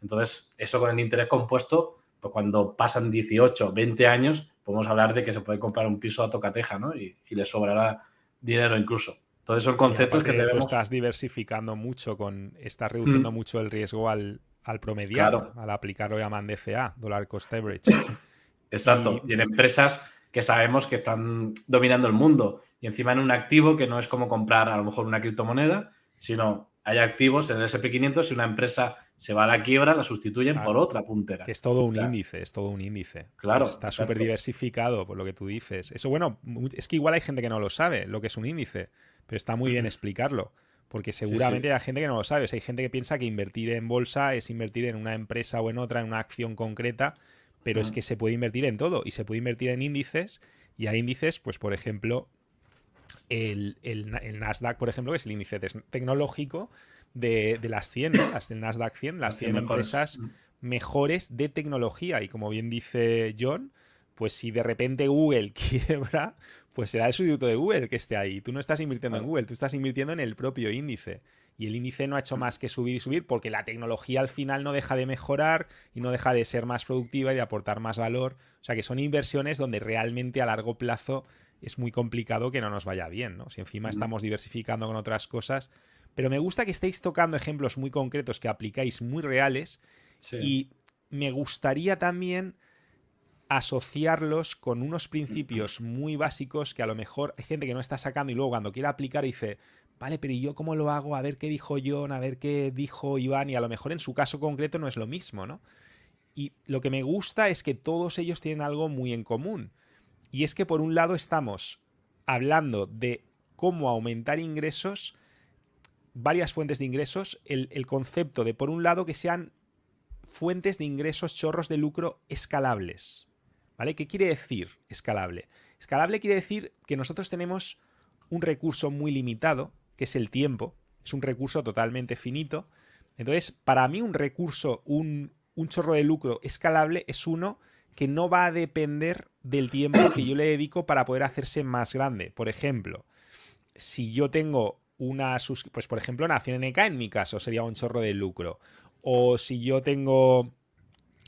Entonces, eso con el interés compuesto, pues cuando pasan 18, 20 años, podemos hablar de que se puede comprar un piso a tocateja, ¿no? Y, le sobrará dinero incluso. Entonces son conceptos que debemos... estás diversificando mucho, con estás reduciendo mm. mucho el riesgo al, al promediar, al aplicarlo llaman DCA, Dollar Cost Average. Exacto. Y... en empresas que sabemos que están dominando el mundo y encima en un activo que no es como comprar a lo mejor una criptomoneda, sino hay activos en el SP500 si una empresa se va a la quiebra, la sustituyen por otra puntera. Que es todo un índice, es todo un índice. Claro. está súper diversificado por lo que tú dices. Eso, bueno, es que igual hay gente que no lo sabe, lo que es un índice, pero está muy bien explicarlo. Porque seguramente hay gente que no lo sabe. hay gente que piensa que invertir en bolsa es invertir en una empresa o en otra, en una acción concreta, pero es que se puede invertir en todo y se puede invertir en índices. Y hay índices, pues por ejemplo, el, el Nasdaq, por ejemplo, que es el índice tecnológico, de, las 100, las del Nasdaq 100, las 100 empresas mejores de tecnología. Y como bien dice John, pues si de repente Google [laughs] quiebra, pues será el sustituto de Google que esté ahí. Tú no estás invirtiendo en Google, tú estás invirtiendo en el propio índice. Y el índice no ha hecho más que subir y subir porque la tecnología al final no deja de mejorar y no deja de ser más productiva y de aportar más valor. O sea que son inversiones donde realmente a largo plazo es muy complicado que no nos vaya bien, ¿no? Si encima mm. estamos diversificando con otras cosas, pero me gusta que estéis tocando ejemplos muy concretos que aplicáis muy reales y me gustaría también asociarlos con unos principios muy básicos que a lo mejor hay gente que no está sacando y luego cuando quiera aplicar dice, vale, pero ¿y yo cómo lo hago? A ver qué dijo John, a ver qué dijo Iván y a lo mejor en su caso concreto no es lo mismo, ¿no? Y lo que me gusta es que todos ellos tienen algo muy en común. Y es que por un lado estamos hablando de cómo aumentar ingresos varias fuentes de ingresos, el, concepto de, por un lado, que sean fuentes de ingresos, chorros de lucro escalables. ¿Vale? ¿Qué quiere decir escalable? Escalable quiere decir que nosotros tenemos un recurso muy limitado, que es el tiempo. Es un recurso totalmente finito. Entonces, para mí un recurso, un, un chorro de lucro escalable es uno que no va a depender del tiempo que yo le dedico para poder hacerse más grande. Por ejemplo, si yo tengo una pues por ejemplo Nación NK en mi caso sería un chorro de lucro o si yo tengo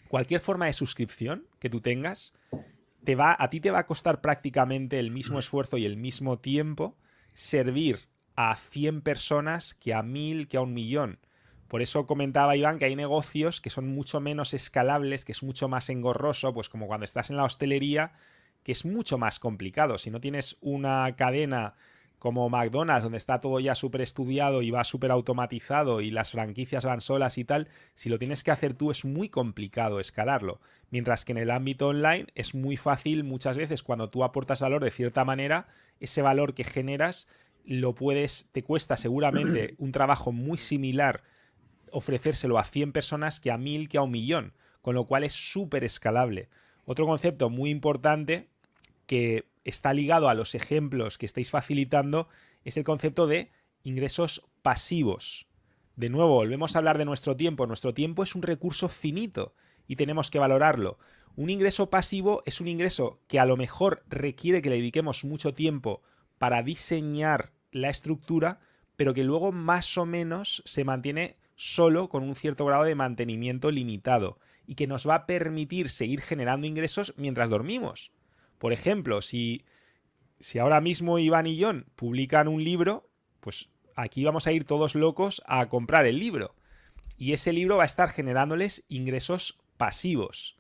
cualquier forma de suscripción que tú tengas te va a ti te va a costar prácticamente el mismo esfuerzo y el mismo tiempo servir a 100 personas que a 1000 que a un millón por eso comentaba Iván que hay negocios que son mucho menos escalables, que es mucho más engorroso, pues como cuando estás en la hostelería, que es mucho más complicado. Si no tienes una cadena como McDonald's, donde está todo ya súper estudiado y va súper automatizado y las franquicias van solas y tal, si lo tienes que hacer tú es muy complicado escalarlo. Mientras que en el ámbito online es muy fácil muchas veces cuando tú aportas valor de cierta manera, ese valor que generas lo puedes, te cuesta seguramente [clears throat] un trabajo muy similar ofrecérselo a 100 personas que a 1000 que a un millón, con lo cual es súper escalable. Otro concepto muy importante que está ligado a los ejemplos que estáis facilitando es el concepto de ingresos pasivos. De nuevo, volvemos a hablar de nuestro tiempo. Nuestro tiempo es un recurso finito y tenemos que valorarlo. Un ingreso pasivo es un ingreso que a lo mejor requiere que le dediquemos mucho tiempo para diseñar la estructura, pero que luego más o menos se mantiene solo con un cierto grado de mantenimiento limitado y que nos va a permitir seguir generando ingresos mientras dormimos. Por ejemplo, si, si ahora mismo Iván y John publican un libro, pues aquí vamos a ir todos locos a comprar el libro. Y ese libro va a estar generándoles ingresos pasivos.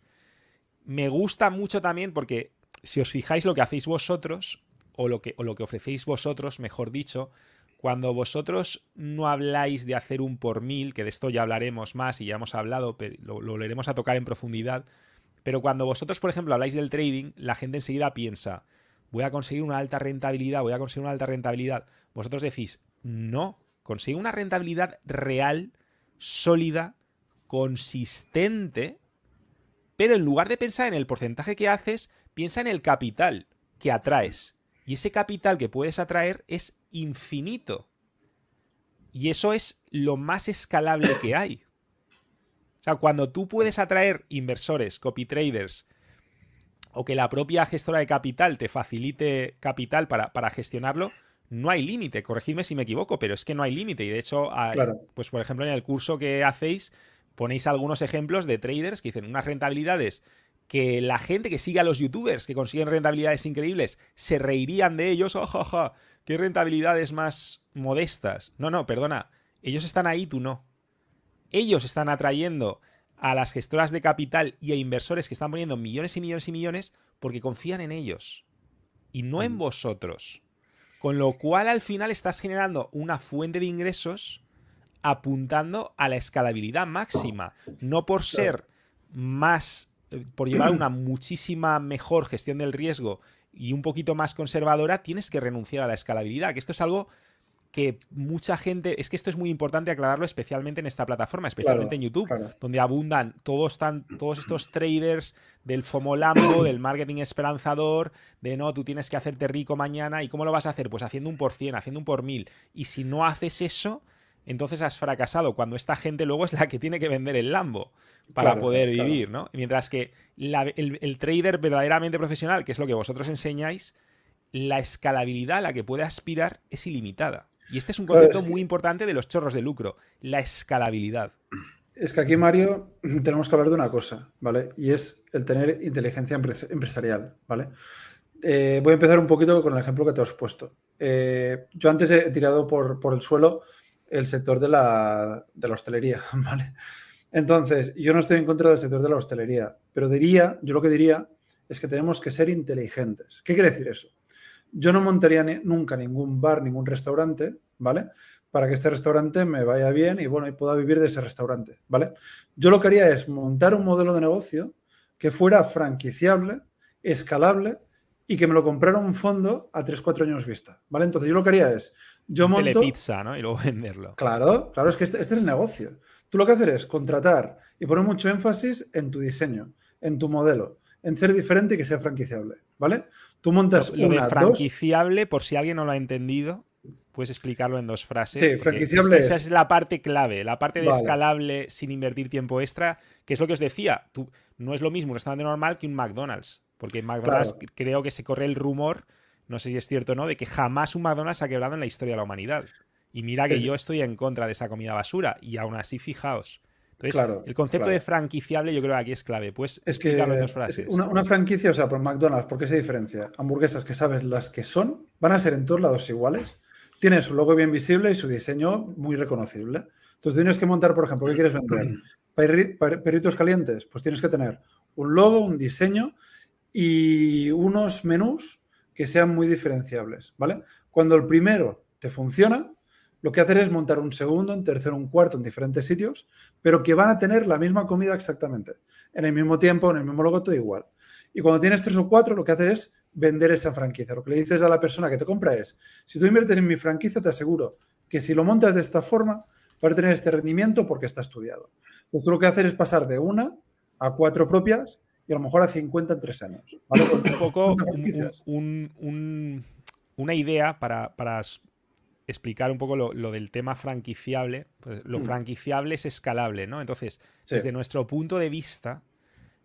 me gusta mucho también porque si os fijáis lo que hacéis vosotros, o lo que, o lo que ofrecéis vosotros, mejor dicho, cuando vosotros no habláis de hacer un por mil, que de esto ya hablaremos más y ya hemos hablado, pero lo, lo volveremos a tocar en profundidad, pero cuando vosotros, por ejemplo, habláis del trading, la gente enseguida piensa, voy a conseguir una alta rentabilidad, voy a conseguir una alta rentabilidad. Vosotros decís, no, consigue una rentabilidad real, sólida, consistente, pero en lugar de pensar en el porcentaje que haces, piensa en el capital que atraes. Y ese capital que puedes atraer es infinito. Y eso es lo más escalable que hay. Sea, cuando tú puedes atraer inversores, copy traders, o que la propia gestora de capital te facilite capital para, para gestionarlo, no hay límite. Corregidme si me equivoco, pero es que no hay límite. Y de hecho, pues por ejemplo, en el curso que hacéis, ponéis algunos ejemplos de traders que dicen unas rentabilidades que la gente que sigue a los youtubers que consiguen rentabilidades increíbles se reirían de ellos, ojaja, qué rentabilidades más modestas. No, no, perdona, ellos están ahí, tú no. Ellos están atrayendo a las gestoras de capital y a inversores que están poniendo millones y millones y millones porque confían en ellos y no en mm. vosotros. Con lo cual al final estás generando una fuente de ingresos apuntando a la escalabilidad máxima, no por ser más eh, por llevar una [clears throat] muchísima mejor gestión del riesgo y un poquito más conservadora, tienes que renunciar a la escalabilidad, que esto es algo que mucha gente, es que esto es muy importante aclararlo especialmente en esta plataforma, especialmente en YouTube, donde abundan todos, todos estos traders del FOMO Lambo, [coughs] del marketing esperanzador, de no, tú tienes que hacerte rico mañana, ¿y cómo lo vas a hacer? Pues haciendo un por cien, haciendo un por mil. Y si no haces eso, entonces has fracasado, cuando esta gente luego es la que tiene que vender el Lambo para poder vivir, ¿no? Mientras que el, trader verdaderamente profesional, que es lo que vosotros enseñáis, la escalabilidad a la que puede aspirar es ilimitada. Y este es un concepto muy importante de los chorros de lucro, la escalabilidad. Es que aquí, Mario, [clears throat] tenemos que hablar de una cosa, ¿vale? Y es el tener inteligencia empresarial, ¿vale? Eh, voy a empezar un poquito con el ejemplo que te has puesto. Eh, yo antes he tirado por, por el suelo el sector de la, de la hostelería, [laughs] ¿vale? Entonces, yo no estoy en contra del sector de la hostelería, pero diría, yo lo que diría es que tenemos que ser inteligentes. ¿Qué quiere decir eso? Yo no montaría nunca ningún bar, ningún restaurante, ¿vale? Para que este restaurante me vaya bien y bueno, y pueda vivir de ese restaurante, ¿vale? Yo lo que haría es montar un modelo de negocio que fuera franquiciable, escalable y que me lo comprara un fondo a 3-4 años vista, ¿vale? Entonces yo lo que haría es, yo monto... pizza, ¿no? Y luego [laughs] venderlo. Claro, claro, es que este, este, es el negocio. Tú lo que hacer es contratar y poner mucho énfasis en tu diseño, en tu modelo, en ser diferente y que sea franquiciable, ¿vale? Tú montas lo, una, franquiciable, por si alguien no lo ha entendido, puedes explicarlo en dos frases. Sí, franquiciable. esa es la parte clave, la parte de escalable sin invertir tiempo extra, que es lo que os decía. Tú, no es lo mismo un restaurante normal que un McDonald's. Porque en McDonald's creo que se corre el rumor, no sé si es cierto o no, de que jamás un McDonald's ha quebrado en la historia de la humanidad. Y mira que yo estoy en contra de esa comida basura. Y aún así, fijaos. Entonces, el concepto de franquiciable yo creo que aquí es clave. Pues es que Una, franquicia, o sea, por McDonald's, ¿por qué se diferencia? Hamburguesas que sabes las que son, van a ser en todos lados iguales. Tiene su logo bien visible y su diseño muy reconocible. Entonces tienes que montar, por ejemplo, ¿qué quieres vender? [clears throat] Perritos calientes, pues tienes que tener un logo, un diseño y unos menús que sean muy diferenciables, ¿vale? Cuando el primero te funciona, lo que hacer es montar un segundo, un tercero, un cuarto en diferentes sitios, pero que van a tener la misma comida exactamente, en el mismo tiempo, en el mismo logo, todo igual. Y cuando tienes tres o cuatro, lo que hacer es vender esa franquicia. Lo que le dices a la persona que te compra es, si tú inviertes en mi franquicia, te aseguro que si lo montas de esta forma, va a tener este rendimiento porque está estudiado. Pues tú lo que hacer es pasar de una a cuatro propias y a lo mejor a 50 en tres años. Un poco una idea para, explicar un poco lo, del tema franquiciable. Pues lo mm. franquiciable es escalable, ¿no? Entonces, desde nuestro punto de vista,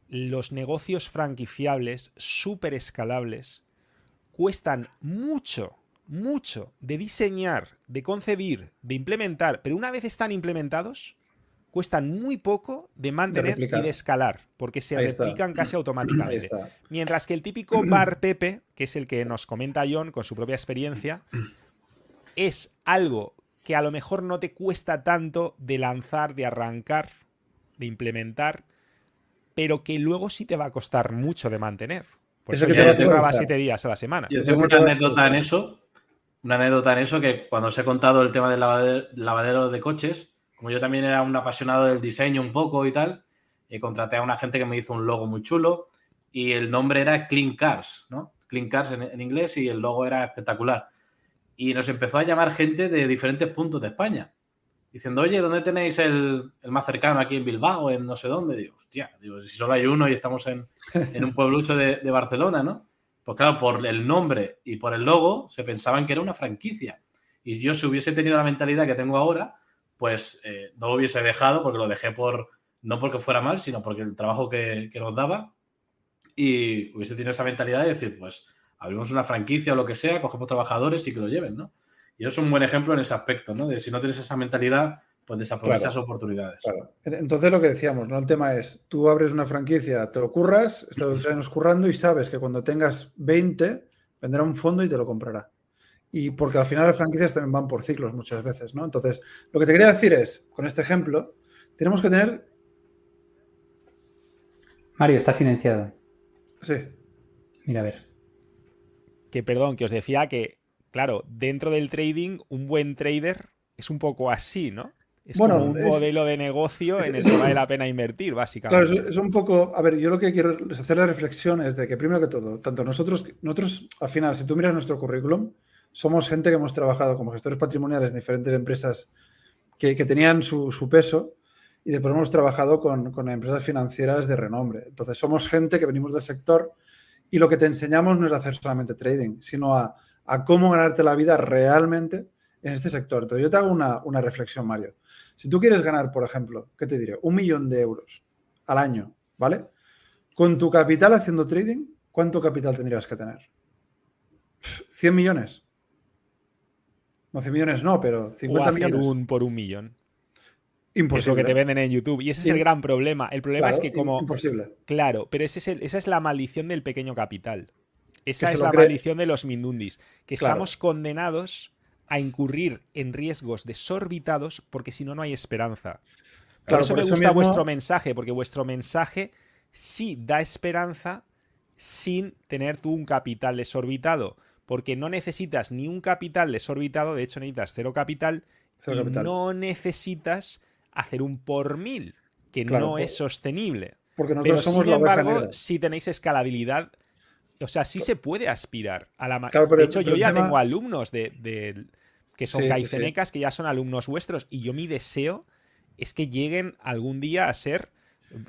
los negocios franquiciables, súper escalables, cuestan mucho, mucho de diseñar, de concebir, de implementar, pero una vez están implementados, cuestan muy poco de mantener y de escalar, porque se replican casi automáticamente. Mientras que el típico bar Pepe, que es el que nos comenta John con su propia experiencia, [clears throat] es algo que a lo mejor no te cuesta tanto de lanzar, de arrancar, de implementar, pero que luego sí te va a costar mucho de mantener. Por eso, que te graba siete días a la semana. Yo tengo una anécdota en eso, una anécdota en eso que cuando os he contado el tema del lavadero, de coches, como yo también era un apasionado del diseño un poco y tal, eh, contraté a una gente que me hizo un logo muy chulo y el nombre era Clean Cars, ¿no? Clean Cars en, inglés y el logo era espectacular. Y nos empezó a llamar gente de diferentes puntos de España, diciendo, oye, ¿dónde tenéis el, más cercano aquí en Bilbao, en no sé dónde? Digo, hostia, digo, si solo hay uno y estamos en, un pueblucho de, de, Barcelona, ¿no? Pues claro, por el nombre y por el logo se pensaban que era una franquicia. Y yo si hubiese tenido la mentalidad que tengo ahora, pues eh, no lo hubiese dejado porque lo dejé por, no porque fuera mal, sino porque el trabajo que, que nos daba y hubiese tenido esa mentalidad de decir, pues abrimos una franquicia o lo que sea, cogemos trabajadores y que lo lleven, ¿no? Y eso es un buen ejemplo en ese aspecto, ¿no? De si no tienes esa mentalidad, pues desaprovechas oportunidades. Claro. Entonces lo que decíamos, ¿no? El tema es, tú abres una franquicia, te lo curras, estás los años currando y sabes que cuando tengas 20, vendrá un fondo y te lo comprará. Y porque al final las franquicias también van por ciclos muchas veces, ¿no? Entonces, lo que te quería decir es, con este ejemplo, tenemos que tener... Mario, está silenciado. Sí. Mira, a ver. Que perdón, que os decía que, claro, dentro del trading, un buen trader es un poco así, ¿no? Es como un modelo de negocio en el que vale la pena invertir, básicamente. Claro, es, un poco. A ver, yo lo que quiero es hacer la reflexión es de que, primero que todo, tanto nosotros, nosotros, al final, si tú miras nuestro currículum, somos gente que hemos trabajado como gestores patrimoniales en diferentes empresas que, tenían su, peso y después hemos trabajado con, con, empresas financieras de renombre. Entonces, somos gente que venimos del sector y lo que te enseñamos no es hacer solamente trading, sino a, a cómo ganarte la vida realmente en este sector. Entonces, yo te hago una, reflexión, Mario. Si tú quieres ganar, por ejemplo, ¿qué te diré? Un millón de euros al año, ¿vale? Con tu capital haciendo trading, ¿cuánto capital tendrías que tener? ¿100 millones? No, 100 millones no, pero 50 o millones. Un por un millón. Imposible. Es lo que te venden en YouTube. Y ese es el gran problema. El problema es que como... Imposible. Claro, pero ese es esa es la maldición del pequeño capital. Esa es la maldición de los mindundis. Que estamos condenados a incurrir en riesgos desorbitados porque si no, no hay esperanza. Por eso me gusta vuestro mensaje, porque vuestro mensaje sí da esperanza sin tener tú un capital desorbitado. Porque no necesitas ni un capital desorbitado, de hecho necesitas cero capital, y no necesitas hacer un por mil, que no es sostenible. Porque nosotros Pero, somos sin embargo, si tenéis escalabilidad, o sea, sí se puede aspirar a la... de hecho, yo ya tengo alumnos de, que son caicenecas, que ya son alumnos vuestros, y yo mi deseo es que lleguen algún día a ser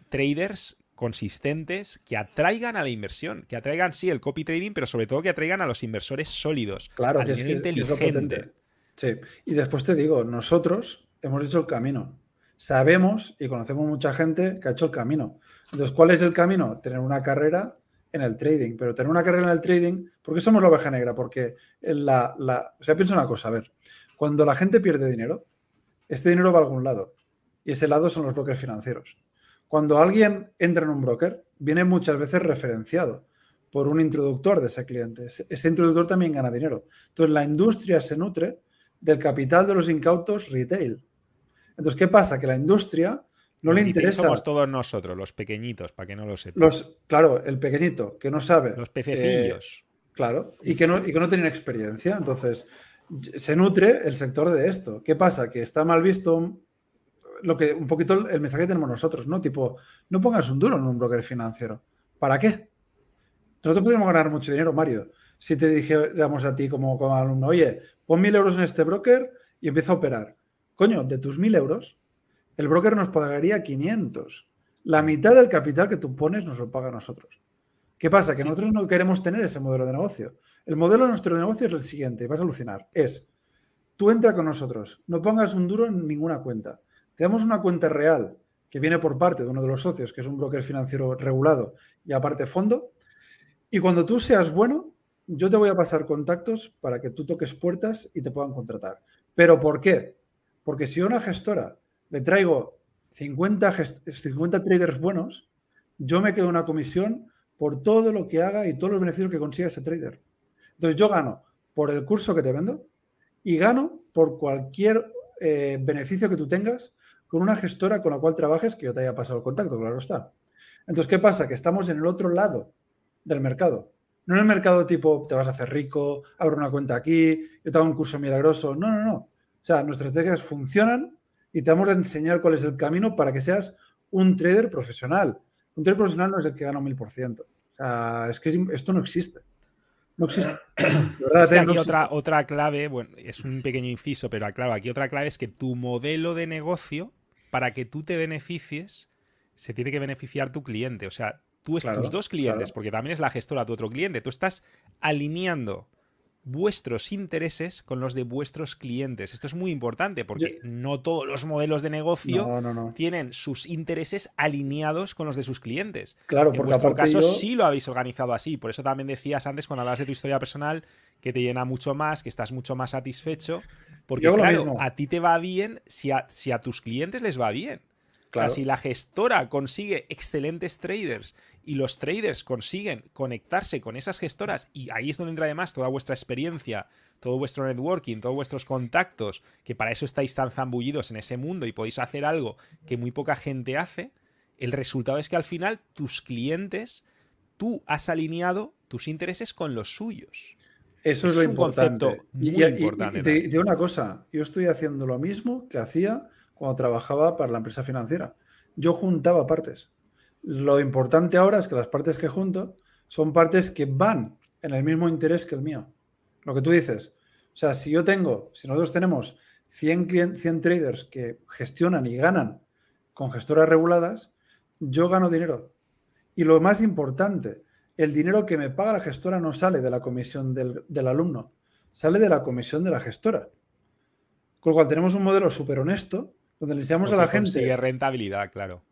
traders consistentes que atraigan a la inversión, que atraigan, sí, el copy trading, pero sobre todo que atraigan a los inversores sólidos. Claro, que es, inteligente. sí, y después te digo, nosotros hemos hecho el camino. Sabemos y conocemos mucha gente que ha hecho el camino. Entonces, ¿cuál es el camino? Tener una carrera en el trading, pero tener una carrera en el trading, ¿por qué somos la oveja negra? Porque la, la, o sea, piensa una cosa, a ver, cuando la gente pierde dinero, este dinero va a algún lado. Y ese lado son los brokers financieros. Cuando alguien entra en un broker, viene muchas veces referenciado por un introductor de ese cliente. Ese introductor también gana dinero. Entonces, la industria se nutre del capital de los incautos retail. Entonces, ¿qué pasa? Que la industria no le interesa. Somos todos nosotros, los pequeñitos, para que no lo sepan. Los, claro, el pequeñito, que no sabe. Los pececillos. Eh, claro, y que, no, y que no tienen experiencia. Entonces, se nutre el sector de esto. ¿Qué pasa? Que está mal visto lo que un poquito el mensaje que tenemos nosotros, ¿no? Tipo, no pongas un duro en un broker financiero. ¿Para qué? Nosotros podríamos ganar mucho dinero, Mario, si te dijéramos a ti como, como alumno, oye, pon mil euros en este broker y empieza a operar. Coño, de tus mil euros, el broker nos pagaría 500. La mitad del capital que tú pones nos lo paga a nosotros. ¿Qué pasa? Que nosotros no queremos tener ese modelo de negocio. El modelo de nuestro negocio es el siguiente, vas a alucinar. Es, tú entra con nosotros, no pongas un duro en ninguna cuenta. Te damos una cuenta real que viene por parte de uno de los socios, que es un broker financiero regulado y aparte fondo. Y cuando tú seas bueno, yo te voy a pasar contactos para que tú toques puertas y te puedan contratar. ¿Pero por qué? Porque si a una gestora le traigo 50, 50 traders buenos, yo me quedo una comisión por todo lo que haga y todos los beneficios que consiga ese trader. Entonces yo gano por el curso que te vendo y gano por cualquier eh, beneficio que tú tengas con una gestora con la cual trabajes que yo te haya pasado el contacto, claro está. Entonces, ¿qué pasa? Que estamos en el otro lado del mercado. No en el mercado tipo, te vas a hacer rico, abro una cuenta aquí, yo te hago un curso milagroso. No, no, no. O sea, nuestras estrategias funcionan y te vamos a enseñar cuál es el camino para que seas un trader profesional. Un trader profesional no es el que gana un mil por ciento. O sea, es que esto no existe. No existe. [clears throat] ¿verdad? aquí otra, otra clave, bueno, es un pequeño inciso, pero claro, aquí otra clave es que tu modelo de negocio, para que tú te beneficies, se tiene que beneficiar tu cliente. O sea, tú, es, tus dos clientes, porque también es la gestora tu otro cliente, tú estás alineando vuestros intereses con los de vuestros clientes. Esto es muy importante porque no todos los modelos de negocio tienen sus intereses alineados con los de sus clientes. Claro, en vuestro caso sí lo habéis organizado así. Por eso también decías antes cuando hablas de tu historia personal que te llena mucho más, que estás mucho más satisfecho. Porque claro, a ti te va bien si si a tus clientes les va bien si la gestora consigue excelentes traders y los traders consiguen conectarse con esas gestoras, y ahí es donde entra además toda vuestra experiencia, todo vuestro networking, todos vuestros contactos, que para eso estáis tan zambullidos en ese mundo y podéis hacer algo que muy poca gente hace, el resultado es que al final tus clientes, tú has alineado tus intereses con los suyos. Eso es, lo importante. muy importante. Y, te, digo una cosa, yo estoy haciendo lo mismo que hacía cuando trabajaba para la empresa financiera. Yo juntaba partes. Lo importante ahora es que las partes que junto son partes que van en el mismo interés que el mío. Lo que tú dices. O sea, si yo tengo, si nosotros tenemos 100, 100 traders que gestionan y ganan con gestoras reguladas, yo gano dinero. Y lo más importante, el dinero que me paga la gestora no sale de la comisión del, del alumno, sale de la comisión de la gestora. Con lo cual tenemos un modelo súper honesto donde le enseñamos a la gente. Consigue rentabilidad, claro.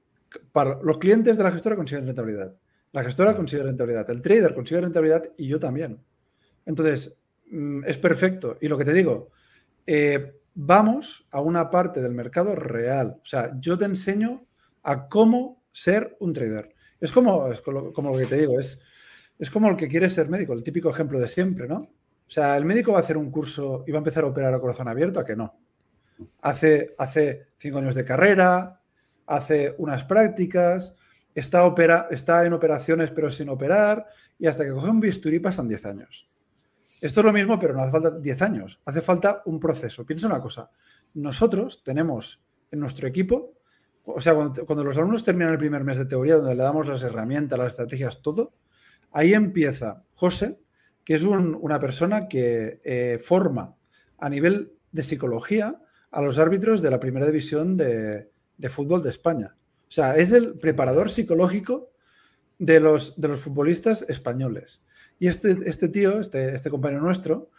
Para los clientes de la gestora consiguen rentabilidad. La gestora consigue rentabilidad. El trader consigue rentabilidad y yo también. Entonces, mm, es perfecto. Y lo que te digo, eh, vamos a una parte del mercado real. O sea, yo te enseño a cómo ser un trader. Es como, como lo que te digo, es, es como el que quiere ser médico, el típico ejemplo de siempre, ¿no? O sea, el médico va a hacer un curso y va a empezar a operar a corazón abierto, ¿a que no? Hace, hace cinco años de carrera, hace unas prácticas, está, opera, está en operaciones pero sin operar y hasta que coge un bisturí pasan 10 años. Esto es lo mismo, pero no hace falta 10 años, hace falta un proceso. Piensa una cosa, nosotros tenemos en nuestro equipo, o sea, cuando, los alumnos terminan el primer mes de teoría, donde le damos las herramientas, las estrategias, todo, ahí empieza José, que es una persona que eh, forma a nivel de psicología a los árbitros de la primera división de, fútbol de España. O sea, es el preparador psicológico de los, de los futbolistas españoles. Y este, este tío, este, este compañero nuestro,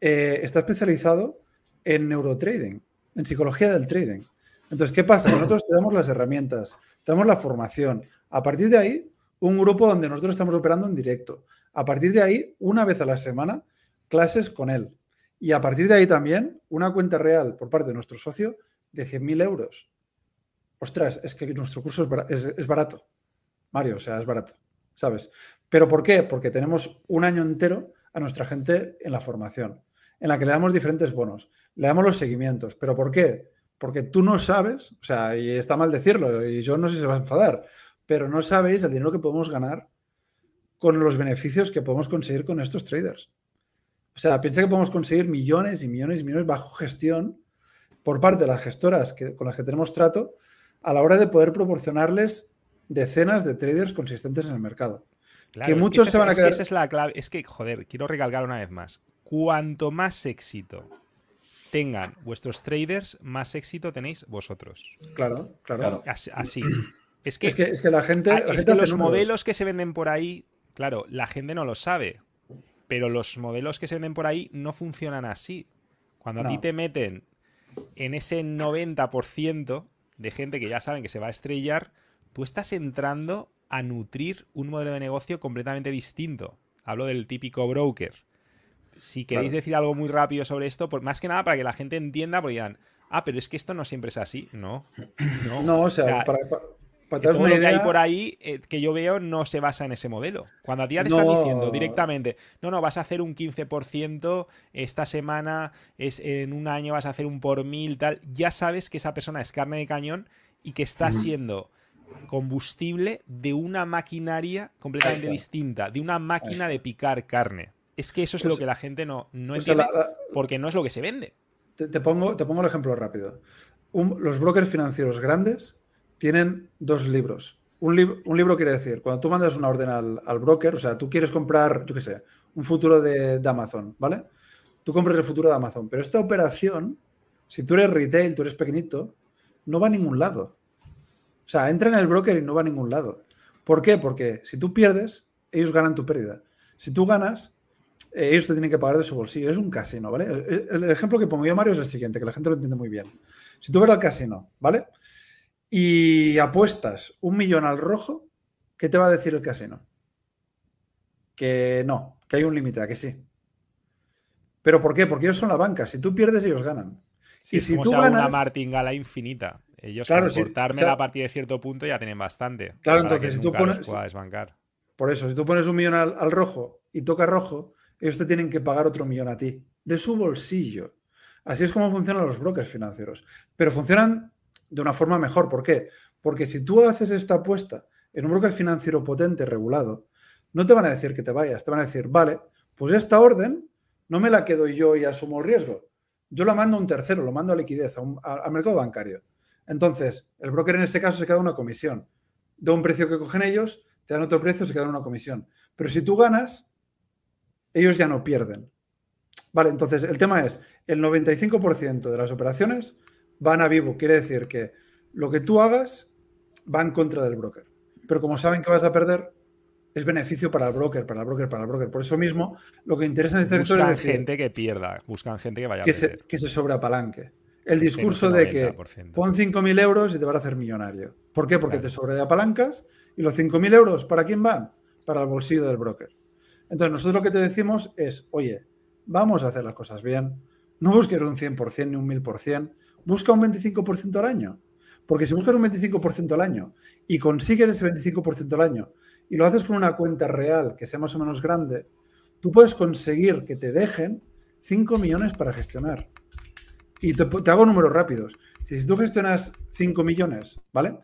eh, está especializado en neurotrading, en psicología del trading. Entonces, ¿qué pasa? Nosotros te damos las herramientas, te damos la formación. A partir de ahí, un grupo donde nosotros estamos operando en directo. A partir de ahí, una vez a la semana, clases con él. Y a partir de ahí también, una cuenta real por parte de nuestro socio de 100.000 euros. Ostras, es que nuestro curso es, barato. Mario, o sea, es barato, ¿sabes? ¿Pero por qué? Porque tenemos un año entero a nuestra gente en la formación, en la que le damos diferentes bonos, le damos los seguimientos. ¿Pero por qué? Porque tú no sabes, o sea, y está mal decirlo, y yo no sé si se va a enfadar, pero no sabéis el dinero que podemos ganar con los beneficios que podemos conseguir con estos traders. O sea, piensa que podemos conseguir millones y millones y millones bajo gestión por parte de las gestoras que, con las que tenemos trato a la hora de poder proporcionarles decenas de traders consistentes en el mercado. que muchos se van a quedar. esa es la clave. Es que, joder, quiero recalcar una vez más. Cuanto más éxito tengan vuestros traders, más éxito tenéis vosotros. Claro, claro. Así. [clears throat] Es que, es que, la gente. es que los modelos que se venden por ahí, claro, la gente no lo sabe pero los modelos que se venden por ahí no funcionan así. Cuando a ti te meten en ese 90% de gente que ya saben que se va a estrellar, tú estás entrando a nutrir un modelo de negocio completamente distinto. Hablo del típico broker. Si queréis decir algo muy rápido sobre esto, por, más que nada para que la gente entienda, porque digan, ah, pero es que esto no siempre es así. No. [clears throat] No, o sea, para, todo lo que hay por ahí eh, que yo veo no se basa en ese modelo. Cuando a ti te están diciendo directamente, no, no, vas a hacer un 15% esta semana, es, en un año vas a hacer un por mil, tal, ya sabes que esa persona es carne de cañón y que está siendo combustible de una maquinaria completamente distinta, de una máquina de picar carne. Es que eso es lo que la gente no, no entiende porque no es lo que se vende. Te, pongo, te pongo el ejemplo rápido. los brokers financieros grandes tienen dos libros. Un, libro quiere decir, cuando tú mandas una orden al, broker, o sea, tú quieres comprar, yo qué sé, un futuro de, Amazon, ¿vale? Tú compras el futuro de Amazon, pero esta operación, si tú eres retail, tú eres pequeñito, no va a ningún lado. O sea, entra en el broker y no va a ningún lado. ¿Por qué? Porque si tú pierdes, ellos ganan tu pérdida. Si tú ganas, eh, ellos te tienen que pagar de su bolsillo. Es un casino, ¿vale? El, ejemplo que pongo yo, Mario, es el siguiente, que la gente lo entiende muy bien. Si tú vas al casino, ¿vale? Y apuestas un millón al rojo, ¿qué te va a decir el casino? Que no, que hay un límite, que sí. ¿Pero por qué? Porque ellos son la banca. Si tú pierdes, ellos ganan. y si tú ganas. una martingala infinita. Ellos, claro, cortarme la partida de cierto punto, ya tienen bastante. Claro, entonces, si tú pones. Desbancar. Por eso, si tú pones un millón al, rojo y toca rojo, ellos te tienen que pagar otro millón a ti, de su bolsillo. Así es como funcionan los brokers financieros. Pero funcionan de una forma mejor. ¿Por qué? Porque si tú haces esta apuesta en un broker financiero potente, regulado, no te van a decir que te vayas, te van a decir, vale, pues esta orden no me la quedo yo y asumo el riesgo. Yo la mando a un tercero, lo mando a liquidez, al mercado bancario. Entonces, el broker en ese caso se queda una comisión. De un precio que cogen ellos, te dan otro precio, se queda una comisión. Pero si tú ganas, ellos ya no pierden. Vale, entonces el tema es, el 95% de las operaciones van a vivo. Quiere decir que lo que tú hagas va en contra del broker. Pero como saben que vas a perder, es beneficio para el broker, para el broker, para el broker. Por eso mismo, lo que interesa en este sector es decir, gente que pierda, buscan gente que vaya que a perder. Se, que se sobreapalanque. El discurso de que pon 5.000 euros y te van a hacer millonario. ¿Por qué? Porque te sobreapalancas y los 5.000 euros, ¿para quién van? Para el bolsillo del broker. Entonces, nosotros lo que te decimos es, oye, vamos a hacer las cosas bien. No busques un 100% ni un 1000%, busca un 25% al año. Porque si buscas un 25% al año y consigues ese 25% al año y lo haces con una cuenta real que sea más o menos grande, tú puedes conseguir que te dejen 5 millones para gestionar. Y te, hago números rápidos. Si, tú gestionas 5 millones, ¿vale?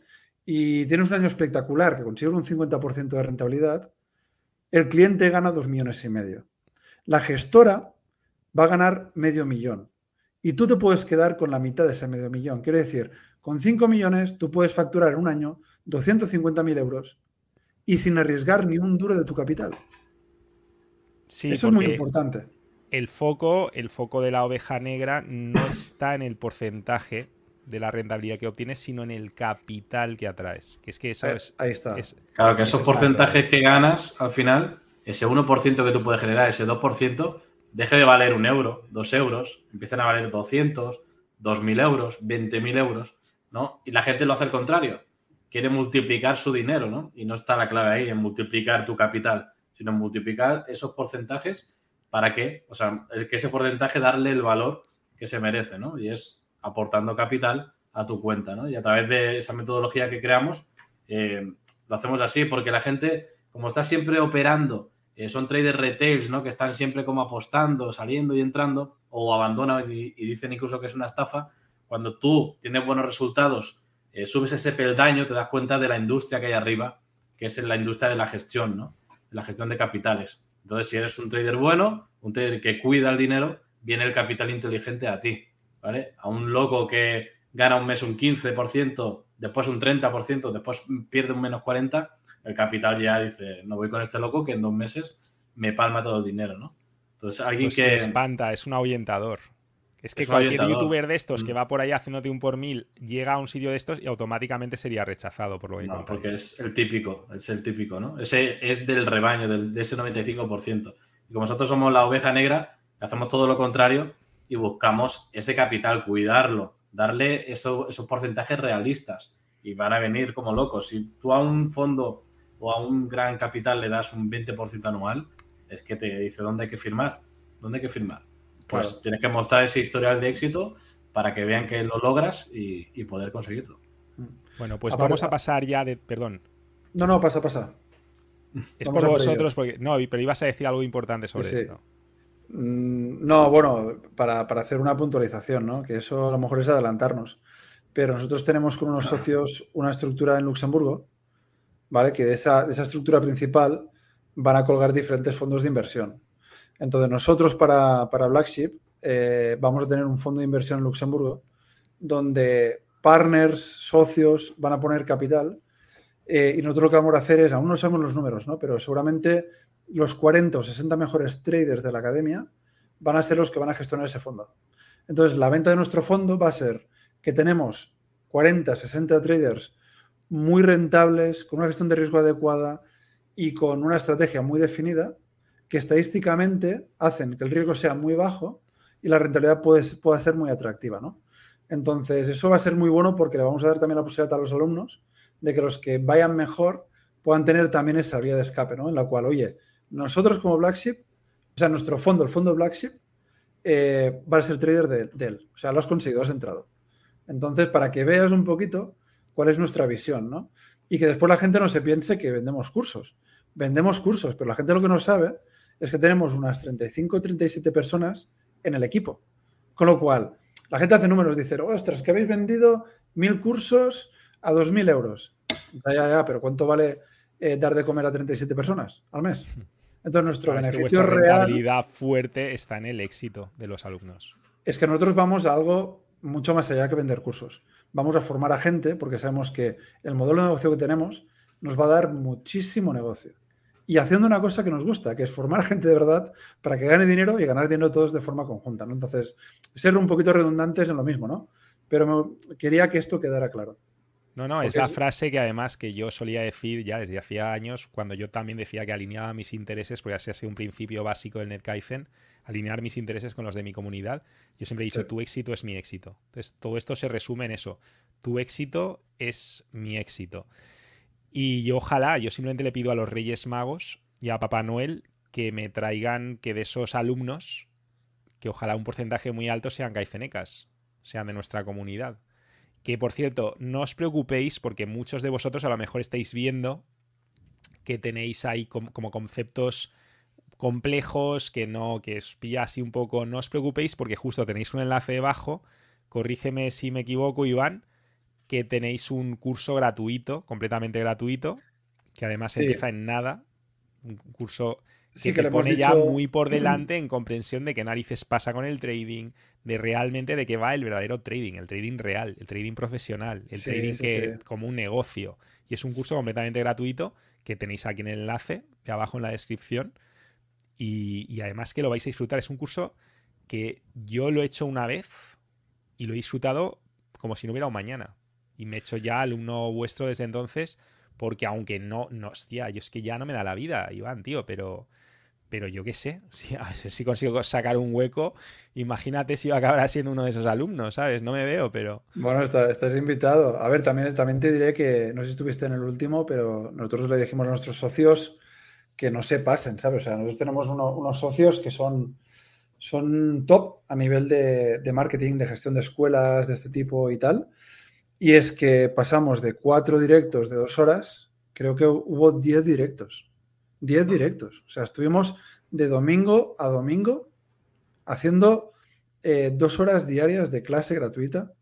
Y tienes un año espectacular que consigues un 50% de rentabilidad, el cliente gana 2 millones y medio. La gestora va a ganar medio millón. Y tú te puedes quedar con la mitad de ese medio millón. Quiere decir, con 5 millones tú puedes facturar en un año 250.000 euros y sin arriesgar ni un duro de tu capital. Sí, Eso es muy importante. El foco, el foco de la oveja negra no [coughs] está en el porcentaje de la rentabilidad que obtienes, sino en el capital que atraes. Que es que eso eh, es. Ahí está. claro, que esos porcentajes que ganas al final, ese 1% que tú puedes generar, ese 2%, deje de valer un euro, dos euros, empiecen a valer 200, 2.000 euros, 20.000 euros, ¿no? Y la gente lo hace al contrario quiere multiplicar su dinero, ¿no? Y no está la clave ahí en multiplicar tu capital, sino en multiplicar esos porcentajes para que, o sea, que ese porcentaje darle el valor que se merece, ¿no? Y es aportando capital a tu cuenta, ¿no? Y a través de esa metodología que creamos, eh, lo hacemos así, porque la gente, como está siempre operando, eh, son traders retails, ¿no? Que están siempre como apostando, saliendo y entrando, o abandonan y, dicen incluso que es una estafa. Cuando tú tienes buenos resultados eh, subes ese peldaño, te das cuenta de la industria que hay arriba, que es la industria de la gestión, ¿no? La gestión de capitales. Entonces, si eres un trader bueno, un trader que cuida el dinero, viene el capital inteligente a ti, ¿vale? A un loco que gana un mes un 15%, después un 30%, después pierde un menos 40%, el capital ya dice, no voy con este loco que en dos meses me palma todo el dinero, ¿no? Entonces, alguien pues que... espanta, es un ahuyentador. Es que cualquier youtuber de estos que mm. va por ahí haciéndote un por mil llega a un sitio de estos y automáticamente sería rechazado por lo que No, porque es el típico, es el típico, ¿no? Ese es del rebaño, de ese 95%. Y como nosotros somos la oveja negra, hacemos todo lo contrario y buscamos ese capital, cuidarlo, darle esos porcentajes realistas. Y van a venir como locos. Si tú a un fondo o a un gran capital le das un 20% anual, es que te dice dónde hay que firmar. ¿Dónde hay que firmar? pues tienes que mostrar ese historial de éxito para que vean que lo logras y, poder conseguirlo. Bueno, pues vamos a pasar ya de. Perdón. No, no, pasa, pasa. Es por vosotros, porque. No, pero ibas a decir algo importante sobre esto. Mm, no, bueno, para, hacer una puntualización, ¿no? Que eso a lo mejor es adelantarnos. pero nosotros tenemos con unos socios una estructura en Luxemburgo, ¿vale? Que de esa, de esa estructura principal van a colgar diferentes fondos de inversión. Entonces, nosotros para, para Blackship eh, vamos a tener un fondo de inversión en Luxemburgo donde partners, socios van a poner capital eh, y nosotros lo que vamos a hacer es, aún no sabemos los números, ¿no? pero seguramente los 40 o 60 mejores traders de la academia van a ser los que van a gestionar ese fondo. Entonces, la venta de nuestro fondo va a ser que tenemos 40, 60 traders muy rentables, con una gestión de riesgo adecuada y con una estrategia muy definida, que estadísticamente hacen que el riesgo sea muy bajo y la rentabilidad puede, pueda ser muy atractiva, ¿no? Entonces, eso va a ser muy bueno porque le vamos a dar también la posibilidad a los alumnos de que los que vayan mejor puedan tener también esa vía de escape, ¿no? En la cual, oye, nosotros como Blackship, o sea, nuestro fondo, el fondo Blackship, eh, va a ser trader de, él. O sea, lo has conseguido, has entrado. Entonces, para que veas un poquito cuál es nuestra visión, ¿no? Y que después la gente no se piense que vendemos cursos. Vendemos cursos, pero la gente lo que no sabe es que tenemos unas 35 o 37 personas en el equipo. Con lo cual, la gente hace números, dice, ostras, que habéis vendido mil cursos a 2.000 euros. Ya, ya, ya, pero ¿cuánto vale eh, dar de comer a 37 personas al mes? Entonces, nuestro beneficio real. fuerte está en el éxito de los alumnos. Es que nosotros vamos a algo mucho más allá que vender cursos. Vamos a formar a gente porque sabemos que el modelo de negocio que tenemos nos va a dar muchísimo negocio y haciendo una cosa que nos gusta, que es formar [laughs] gente de verdad para que gane dinero y ganar dinero todos de forma conjunta. ¿no? Entonces, ser un poquito redundantes en lo mismo, ¿no? Pero quería que esto quedara claro. No, no, es la frase que además que yo solía decir ya desde hacía años, cuando yo también decía que alineaba mis intereses, porque así ha sido un principio básico del NetKaizen, alinear mis intereses con los de mi comunidad. Yo siempre he dicho, tu éxito es mi éxito. Entonces, todo esto se resume en eso. Tu éxito es mi éxito. Y yo ojalá, yo simplemente le pido a los Reyes Magos y a Papá Noel que me traigan que de esos alumnos, que ojalá un porcentaje muy alto sean gaifenecas, sean de nuestra comunidad. Que por cierto, no os preocupéis porque muchos de vosotros a lo mejor estáis viendo que tenéis ahí como, conceptos complejos, que no, que os pilla así un poco. No os preocupéis porque justo tenéis un enlace debajo. Corrígeme si me equivoco, Iván que tenéis un curso gratuito, completamente gratuito, que además empieza en nada. Un curso que, te pone ya muy por [clears throat] delante en comprensión de qué narices pasa con el trading, de realmente de qué va el verdadero trading, el trading real, el trading profesional, el trading que, como un negocio. Y es un curso completamente gratuito que tenéis aquí en el enlace, de abajo en la descripción. Y, además que lo vais a disfrutar. Es un curso que yo lo he hecho una vez y lo he disfrutado como si no hubiera un mañana y me he hecho ya alumno vuestro desde entonces, porque aunque no, no, hostia, yo es que ya no me da la vida, Iván, tío, pero, pero yo qué sé, [laughs] si, a ver si consigo sacar un hueco, imagínate si yo acabará siendo uno de esos alumnos, ¿sabes? No me veo, pero... Bueno, estás, invitado. A ver, también, también te diré que, no sé si estuviste en el último, pero nosotros le dijimos a nuestros socios que no se pasen, ¿sabes? O sea, nosotros tenemos unos socios que son, son top a nivel de, de marketing, de gestión de escuelas, de este tipo y tal. Y es que pasamos de cuatro directos de dos horas, creo que hubo diez directos. Diez directos. O sea, estuvimos de domingo a domingo haciendo eh, dos horas diarias de clase gratuita.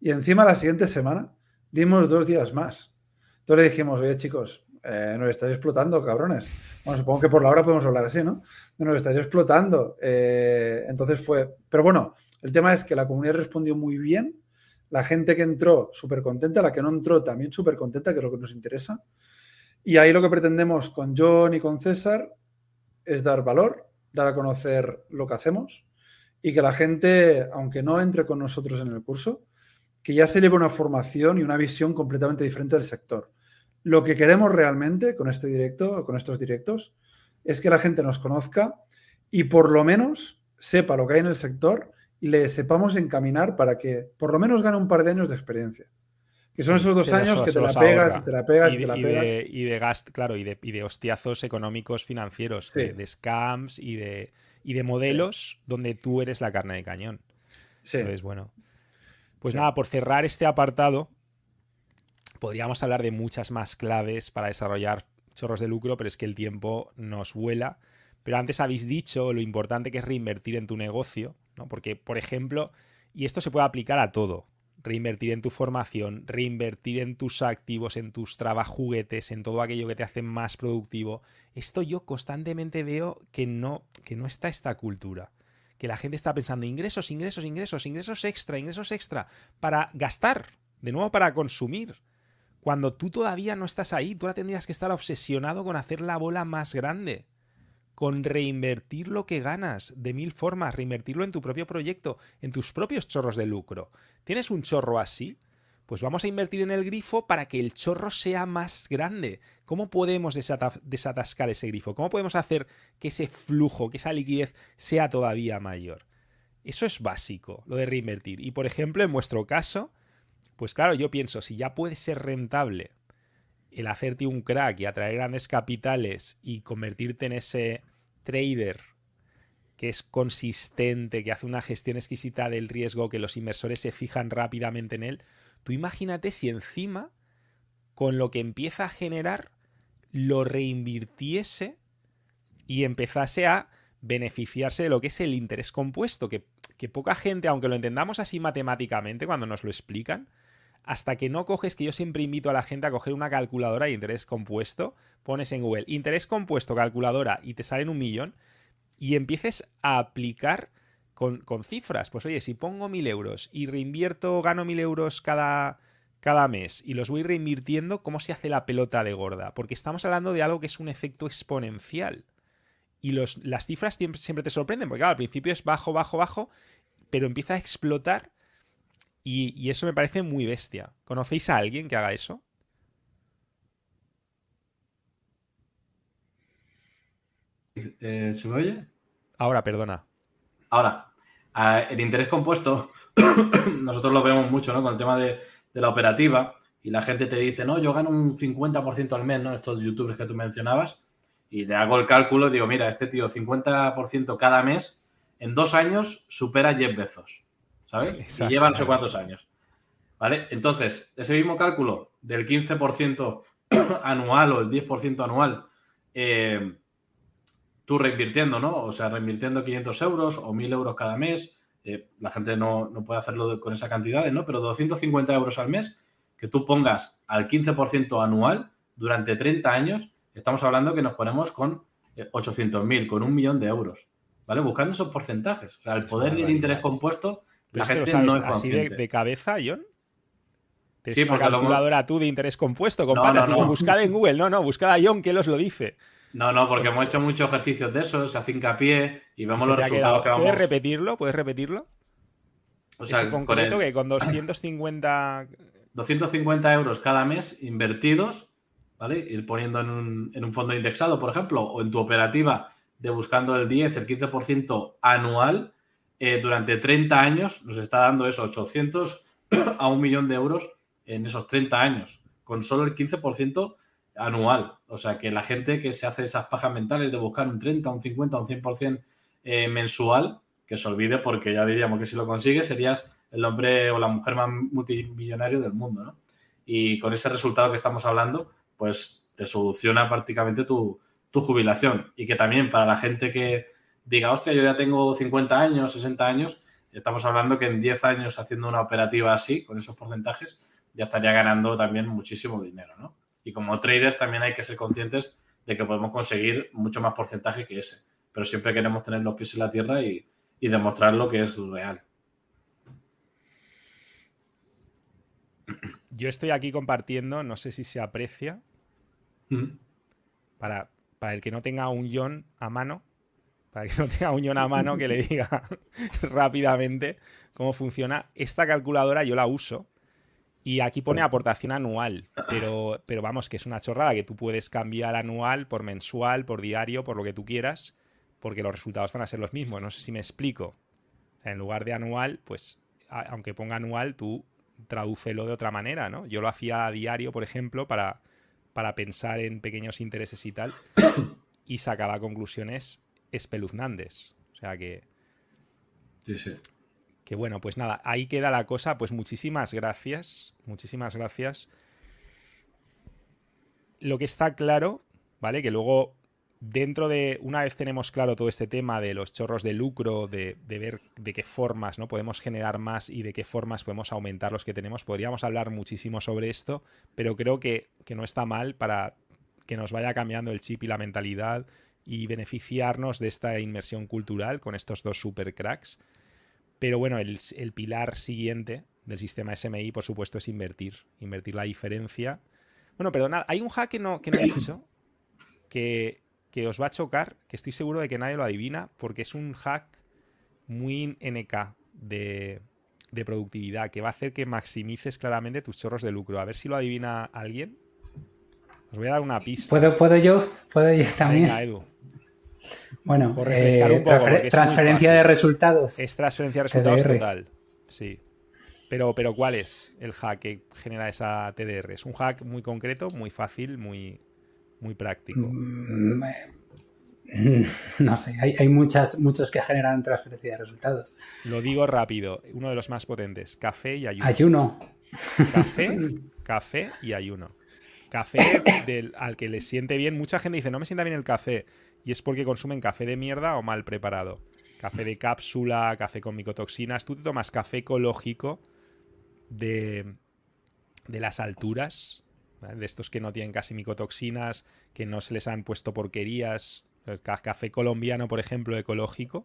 Y encima la siguiente semana dimos dos días más. Entonces le dijimos, oye chicos, eh, nos estáis explotando, cabrones. Bueno, supongo que por la hora podemos hablar así, ¿no? Nos estáis explotando. Eh, entonces fue... Pero bueno, el tema es que la comunidad respondió muy bien la gente que entró súper contenta, la que no entró también súper contenta, que es lo que nos interesa. Y ahí lo que pretendemos con John y con César es dar valor, dar a conocer lo que hacemos y que la gente, aunque no entre con nosotros en el curso, que ya se lleve una formación y una visión completamente diferente del sector. Lo que queremos realmente con este directo, con estos directos, es que la gente nos conozca y por lo menos sepa lo que hay en el sector y le sepamos encaminar para que por lo menos gane un par de años de experiencia. Que son esos dos años que te la pegas y te la pegas y, te la pegas. y de gasto, claro, y de, y de, hostiazos económicos financieros, de, scams y de, y de modelos donde tú eres la carne de cañón. Sí. Entonces, bueno. Pues nada, por cerrar este apartado, podríamos hablar de muchas más claves para desarrollar chorros de lucro, pero es que el tiempo nos vuela. Pero antes habéis dicho lo importante que es reinvertir en tu negocio, ¿no? Porque, por ejemplo, y esto se puede aplicar a todo, reinvertir en tu formación, reinvertir en tus activos, en tus trabajuguetes, en todo aquello que te hace más productivo. Esto yo constantemente veo que no, que no está esta cultura. Que la gente está pensando ingresos, ingresos, ingresos, ingresos extra, ingresos extra, para gastar, de nuevo para consumir. Cuando tú todavía no estás ahí, tú ahora tendrías que estar obsesionado con hacer la bola más grande con reinvertir lo que ganas de mil formas, reinvertirlo en tu propio proyecto, en tus propios chorros de lucro. ¿Tienes un chorro así? Pues vamos a invertir en el grifo para que el chorro sea más grande. ¿Cómo podemos desatascar ese grifo? ¿Cómo podemos hacer que ese flujo, que esa liquidez sea todavía mayor? Eso es básico, lo de reinvertir. Y por ejemplo, en vuestro caso, pues claro, yo pienso, si ya puede ser rentable el hacerte un crack y atraer grandes capitales y convertirte en ese trader que es consistente, que hace una gestión exquisita del riesgo, que los inversores se fijan rápidamente en él, tú imagínate si encima, con lo que empieza a generar, lo reinvirtiese y empezase a beneficiarse de lo que es el interés compuesto, que, que poca gente, aunque lo entendamos así matemáticamente cuando nos lo explican, hasta que no coges, que yo siempre invito a la gente a coger una calculadora de interés compuesto, pones en Google interés compuesto, calculadora, y te salen un millón, y empieces a aplicar con, cifras. Pues oye, si pongo mil euros y reinvierto, gano mil euros cada, cada mes y los voy reinvirtiendo, ¿cómo se hace la pelota de gorda? Porque estamos hablando de algo que es un efecto exponencial. Y los, las cifras siempre, siempre te sorprenden, porque claro, al principio es bajo, bajo, bajo, pero empieza a explotar y, eso me parece muy bestia. ¿Conocéis a alguien que haga eso? Eh, ¿Se me oye? Ahora, perdona. Ahora, el interés compuesto, [coughs] nosotros lo vemos mucho, ¿no? Con el tema de, la operativa y la gente te dice, no, yo gano un 50% al mes, ¿no? Estos youtubers que tú mencionabas. Y le hago el cálculo y digo, mira, este tío 50% cada mes, en dos años supera 10 Bezos. ¿Sabes? [laughs] y lleva no sé cuántos años. ¿Vale? Entonces, ese mismo cálculo del 15% [clears throat] anual o el 10% anual, eh, tú reinvirtiendo, ¿no? O sea, reinvirtiendo 500 euros o 1000 euros cada mes, eh, la gente no, puede hacerlo con esa cantidad, ¿no? Pero 250 euros al mes que tú pongas al 15% anual durante 30 años, estamos hablando que nos ponemos con 800.000, eh, con un millón de euros, ¿vale? Buscando esos porcentajes. O sea, el poder del interés compuesto la gente no es así de, cabeza, John. Sí, una calculadora tú de interés compuesto con patas. No, [laughs] buscad en Google. No, no, buscad a John que los lo dice. No, no, porque hemos hecho muchos ejercicios de eso, se hace hincapié y vemos los resultados que vamos. ¿Puedes repetirlo? ¿Puedes repetirlo? O sea, con concreto que con [coughs] 250... 250 euros cada mes invertidos, ¿vale? Ir poniendo en un, en un fondo indexado, por ejemplo, o en tu operativa de buscando el 10, el 15% anual, eh, durante 30 años nos está dando eso, 800 [coughs] a un millón de euros en esos 30 años, con solo el 15% anual. O sea que la gente que se hace esas pajas mentales de buscar un 30, un 50, un 100% eh, mensual, que se olvide porque ya diríamos que si lo consigues serías el hombre o la mujer más multimillonario del mundo, ¿no? Y con ese resultado que estamos hablando, pues te soluciona prácticamente tu, tu jubilación. Y que también para la gente que, diga, hostia, yo ya tengo 50 años, 60 años, estamos hablando que en 10 años haciendo una operativa así, con esos porcentajes, ya estaría ganando también muchísimo dinero, ¿no? Y como traders también hay que ser conscientes de que podemos conseguir mucho más porcentaje que ese, pero siempre queremos tener los pies en la tierra y, demostrar lo que es real. Yo estoy aquí compartiendo, no sé si se aprecia, para, para el que no tenga un John a mano, para que no tenga uñón a mano que le diga [laughs] rápidamente cómo funciona. Esta calculadora yo la uso y aquí pone aportación anual, pero, pero vamos, que es una chorrada que tú puedes cambiar anual por mensual, por diario, por lo que tú quieras, porque los resultados van a ser los mismos. No sé si me explico. en lugar de anual, pues aunque ponga anual, tú tradúcelo de otra manera, ¿no? Yo lo hacía a diario, por ejemplo, para, para pensar en pequeños intereses y tal, [coughs] y sacaba conclusiones espeluznantes. O sea que. Sí, sí. Que bueno, pues nada, ahí queda la cosa. Pues muchísimas gracias. Muchísimas gracias. Lo que está claro, ¿vale? Que luego dentro de, una vez tenemos claro todo este tema de los chorros de lucro, de, ver de qué formas ¿no? podemos generar más y de qué formas podemos aumentar los que tenemos, podríamos hablar muchísimo sobre esto, pero creo que, no está mal para que nos vaya cambiando el chip y la mentalidad y beneficiarnos de esta inmersión cultural con estos dos super cracks. Pero bueno, el, pilar siguiente del sistema SMI, por supuesto, es invertir. Invertir la diferencia. Bueno, perdonad, hay un hack que no, que no he [coughs] dicho, que que os va a chocar, que estoy seguro de que nadie lo adivina, porque es un hack muy NK de, productividad, que va a hacer que maximices claramente tus chorros de lucro. A ver si lo adivina alguien. Os voy a dar una pista. ¿Puedo, ¿puedo yo? ¿Puedo yo también? Venga, Edu. Bueno, eh, transferencia de resultados. Es transferencia de resultados total. Sí. Pero, pero ¿cuál es el hack que genera esa TDR? Es un hack muy concreto, muy fácil, muy, muy práctico. Mm, [laughs] no sé, hay, muchas, muchos que generan transferencia de resultados. Lo digo rápido, uno de los más potentes, café y ayuno. Ayuno. Café, [laughs] café y ayuno. Café del, al que le siente bien. Mucha gente dice, no me sienta bien el café. Y es porque consumen café de mierda o mal preparado. Café de cápsula, café con micotoxinas. Tú te tomas café ecológico de, de las alturas, de estos que no tienen casi micotoxinas, que no se les han puesto porquerías. Café colombiano, por ejemplo, ecológico,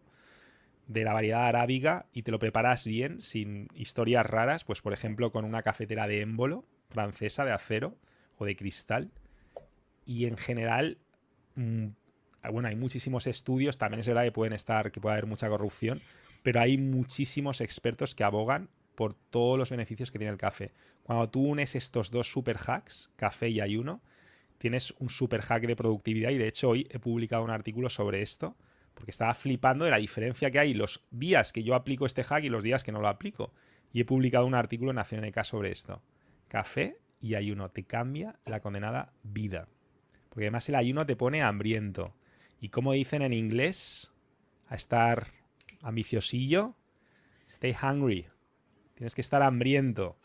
de la variedad arábiga, y te lo preparas bien, sin historias raras, pues por ejemplo con una cafetera de émbolo, francesa, de acero o de cristal. Y en general, mm, bueno, hay muchísimos estudios, también es verdad que pueden estar, que puede haber mucha corrupción, pero hay muchísimos expertos que abogan por todos los beneficios que tiene el café. Cuando tú unes estos dos super hacks, café y ayuno, tienes un super hack de productividad y de hecho hoy he publicado un artículo sobre esto porque estaba flipando de la diferencia que hay los días que yo aplico este hack y los días que no lo aplico. Y he publicado un artículo en Nación sobre esto. Café y ayuno te cambia la condenada vida. Porque además el ayuno te pone hambriento. Y como dicen en inglés, a estar ambiciosillo, stay hungry. Tienes que estar hambriento.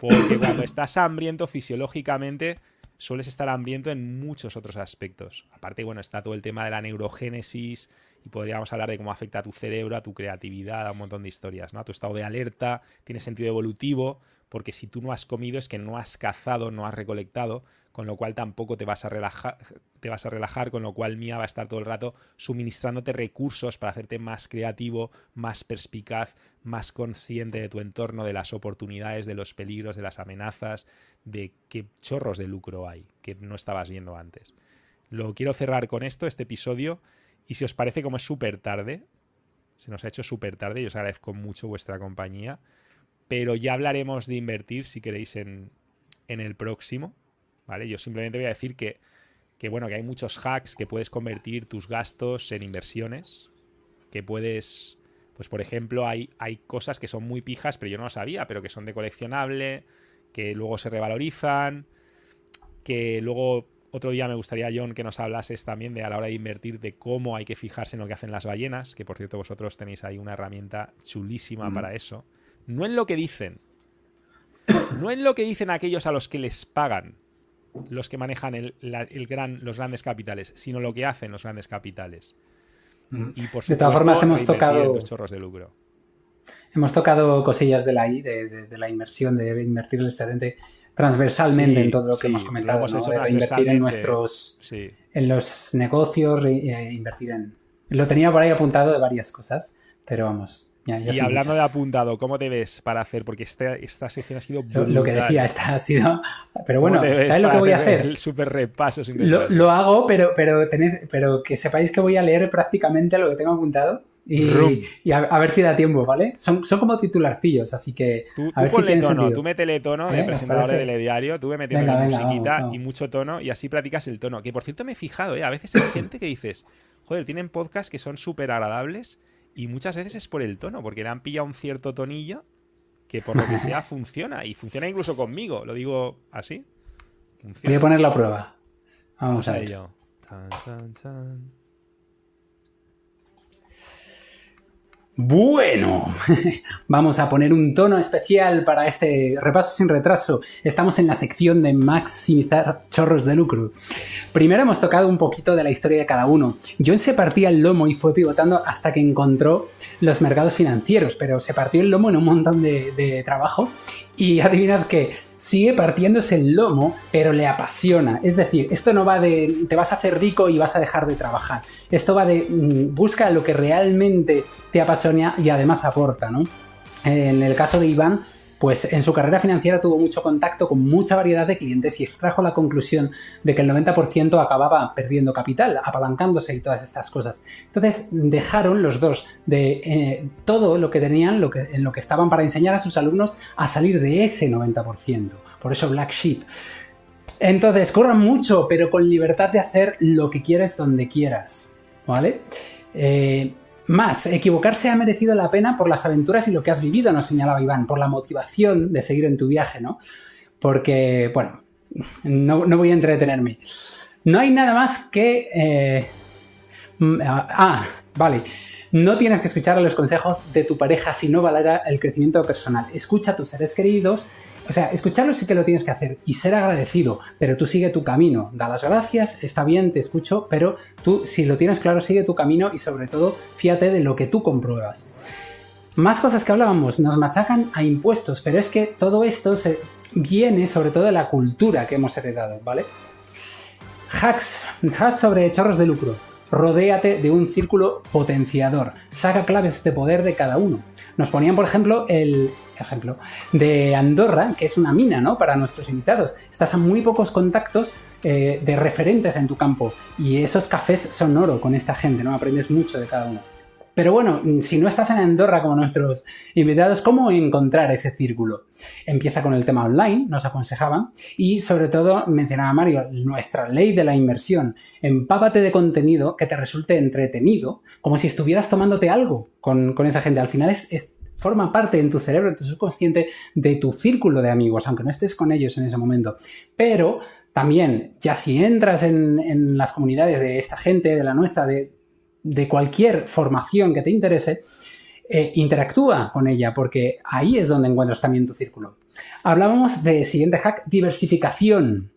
Porque [coughs] cuando estás hambriento fisiológicamente sueles estar hambriento en muchos otros aspectos. Aparte, bueno, está todo el tema de la neurogénesis y podríamos hablar de cómo afecta a tu cerebro, a tu creatividad, a un montón de historias, ¿no? A tu estado de alerta, tiene sentido evolutivo, porque si tú no has comido es que no has cazado, no has recolectado, con lo cual tampoco te vas a relajar, te vas a relajar, con lo cual Mía va a estar todo el rato suministrándote recursos para hacerte más creativo, más perspicaz, más consciente de tu entorno, de las oportunidades, de los peligros, de las amenazas, de qué chorros de lucro hay que no estabas viendo antes. Lo quiero cerrar con esto, este episodio, y si os parece como es súper tarde, se nos ha hecho súper tarde y os agradezco mucho vuestra compañía pero ya hablaremos de invertir si queréis en, el próximo. ¿Vale? Yo simplemente voy a decir que, bueno, que hay muchos hacks que puedes convertir tus gastos en inversiones. Que puedes. Pues por ejemplo, hay, hay cosas que son muy pijas, pero yo no lo sabía, pero que son de coleccionable, que luego se revalorizan, que luego otro día me gustaría, John, que nos hablases también de a la hora de invertir, de cómo hay que fijarse en lo que hacen las ballenas, que por cierto vosotros tenéis ahí una herramienta chulísima para eso no en lo que dicen, [coughs] no en lo que dicen aquellos a los que les pagan los que manejan el, gran, los grandes capitales, sino lo que hacen los grandes capitales. Y por de todas formas hemos tocado chorros de lucro. Hemos tocado cosillas de la I, de, la inversión, de invertir el excedente transversalmente en todo lo que hemos comentado, de invertir en nuestros, en los negocios, e invertir en. Lo tenía por ahí apuntado de varias cosas, pero vamos, y hablando de apuntado, ¿cómo te ves para hacer? Porque esta, esta sección ha sido Lo, que decía, esta ha sido... Pero bueno, ¿sabes lo que voy a hacer? El super repaso. Lo, lo, hago, pero, pero, pero que sepáis que voy a leer prácticamente lo que tengo apuntado. Y, y a, ver si da tiempo, ¿vale? Son, son como titularcillos, así que. Tú, a ver si tono, tú métele tono de ¿Eh? presentador de telediario, tú me metes la musiquita y mucho tono y así practicas el tono. Que por cierto me he fijado, ¿eh? A veces hay gente que dices, joder, tienen podcasts que son súper agradables y muchas veces es por el tono, porque le han pillado un cierto tonillo que por lo que sea [laughs] funciona. Y funciona incluso conmigo, lo digo así. Voy a poner la prueba. Vamos, a, ello. Bueno, [laughs] vamos a poner un tono especial para este repaso sin retraso. Estamos en la sección de maximizar chorros de lucro. Primero hemos tocado un poquito de la historia de cada uno. John se partía el lomo y fue pivotando hasta que encontró los mercados financieros, pero se partió el lomo en un montón de, de trabajos y [laughs] adivinad que sigue partiéndose el lomo, pero le apasiona. Es decir, esto no va de te vas a hacer rico y vas a dejar de trabajar. Esto va de mm, busca lo que realmente te apasiona y además aporta, ¿no? En el caso de Iván, pues en su carrera financiera tuvo mucho contacto con mucha variedad de clientes y extrajo la conclusión de que el 90% acababa perdiendo capital, apalancándose y todas estas cosas. Entonces dejaron los dos de eh, todo lo que tenían, lo que, en lo que estaban para enseñar a sus alumnos a salir de ese 90%. Por eso Black Sheep. Entonces, corran mucho, pero con libertad de hacer lo que quieres donde quieras. ¿Vale? Eh, más, equivocarse ha merecido la pena por las aventuras y lo que has vivido, nos señalaba Iván, por la motivación de seguir en tu viaje, ¿no? Porque, bueno, no, voy a entretenerme. No hay nada más que... Eh, mm, ah, ah, vale. No tienes que escuchar los consejos de tu pareja si no valera el crecimiento personal. Escucha a tus seres queridos o sea, escucharlo sí que lo tienes que hacer y ser agradecido, pero tú sigue tu camino. Da las gracias, está bien, te escucho, pero tú, si lo tienes claro, sigue tu camino y sobre todo, fíjate de lo que tú compruebas. Más cosas que hablábamos, nos machacan a impuestos, pero es que todo esto se viene sobre todo de la cultura que hemos heredado, ¿vale? Hacks, hacks sobre chorros de lucro. Rodéate de un círculo potenciador. Saca claves de poder de cada uno. Nos ponían, por ejemplo, el ejemplo de Andorra, que es una mina, ¿no? Para nuestros invitados. Estás a muy pocos contactos eh, de referentes en tu campo y esos cafés son oro con esta gente, ¿no? Aprendes mucho de cada uno. Pero bueno, si no estás en Andorra como nuestros invitados, ¿cómo encontrar ese círculo? Empieza con el tema online, nos aconsejaban, y sobre todo mencionaba Mario, nuestra ley de la inversión. Empápate de contenido que te resulte entretenido, como si estuvieras tomándote algo con, esa gente. Al final es, forma parte en tu cerebro, en tu subconsciente, de tu círculo de amigos, aunque no estés con ellos en ese momento. Pero también, ya si entras en, en las comunidades de esta gente, de la nuestra, de, de cualquier formación que te interese, eh, interactúa con ella, porque ahí es donde encuentras también tu círculo. Hablábamos de siguiente hack, diversificación.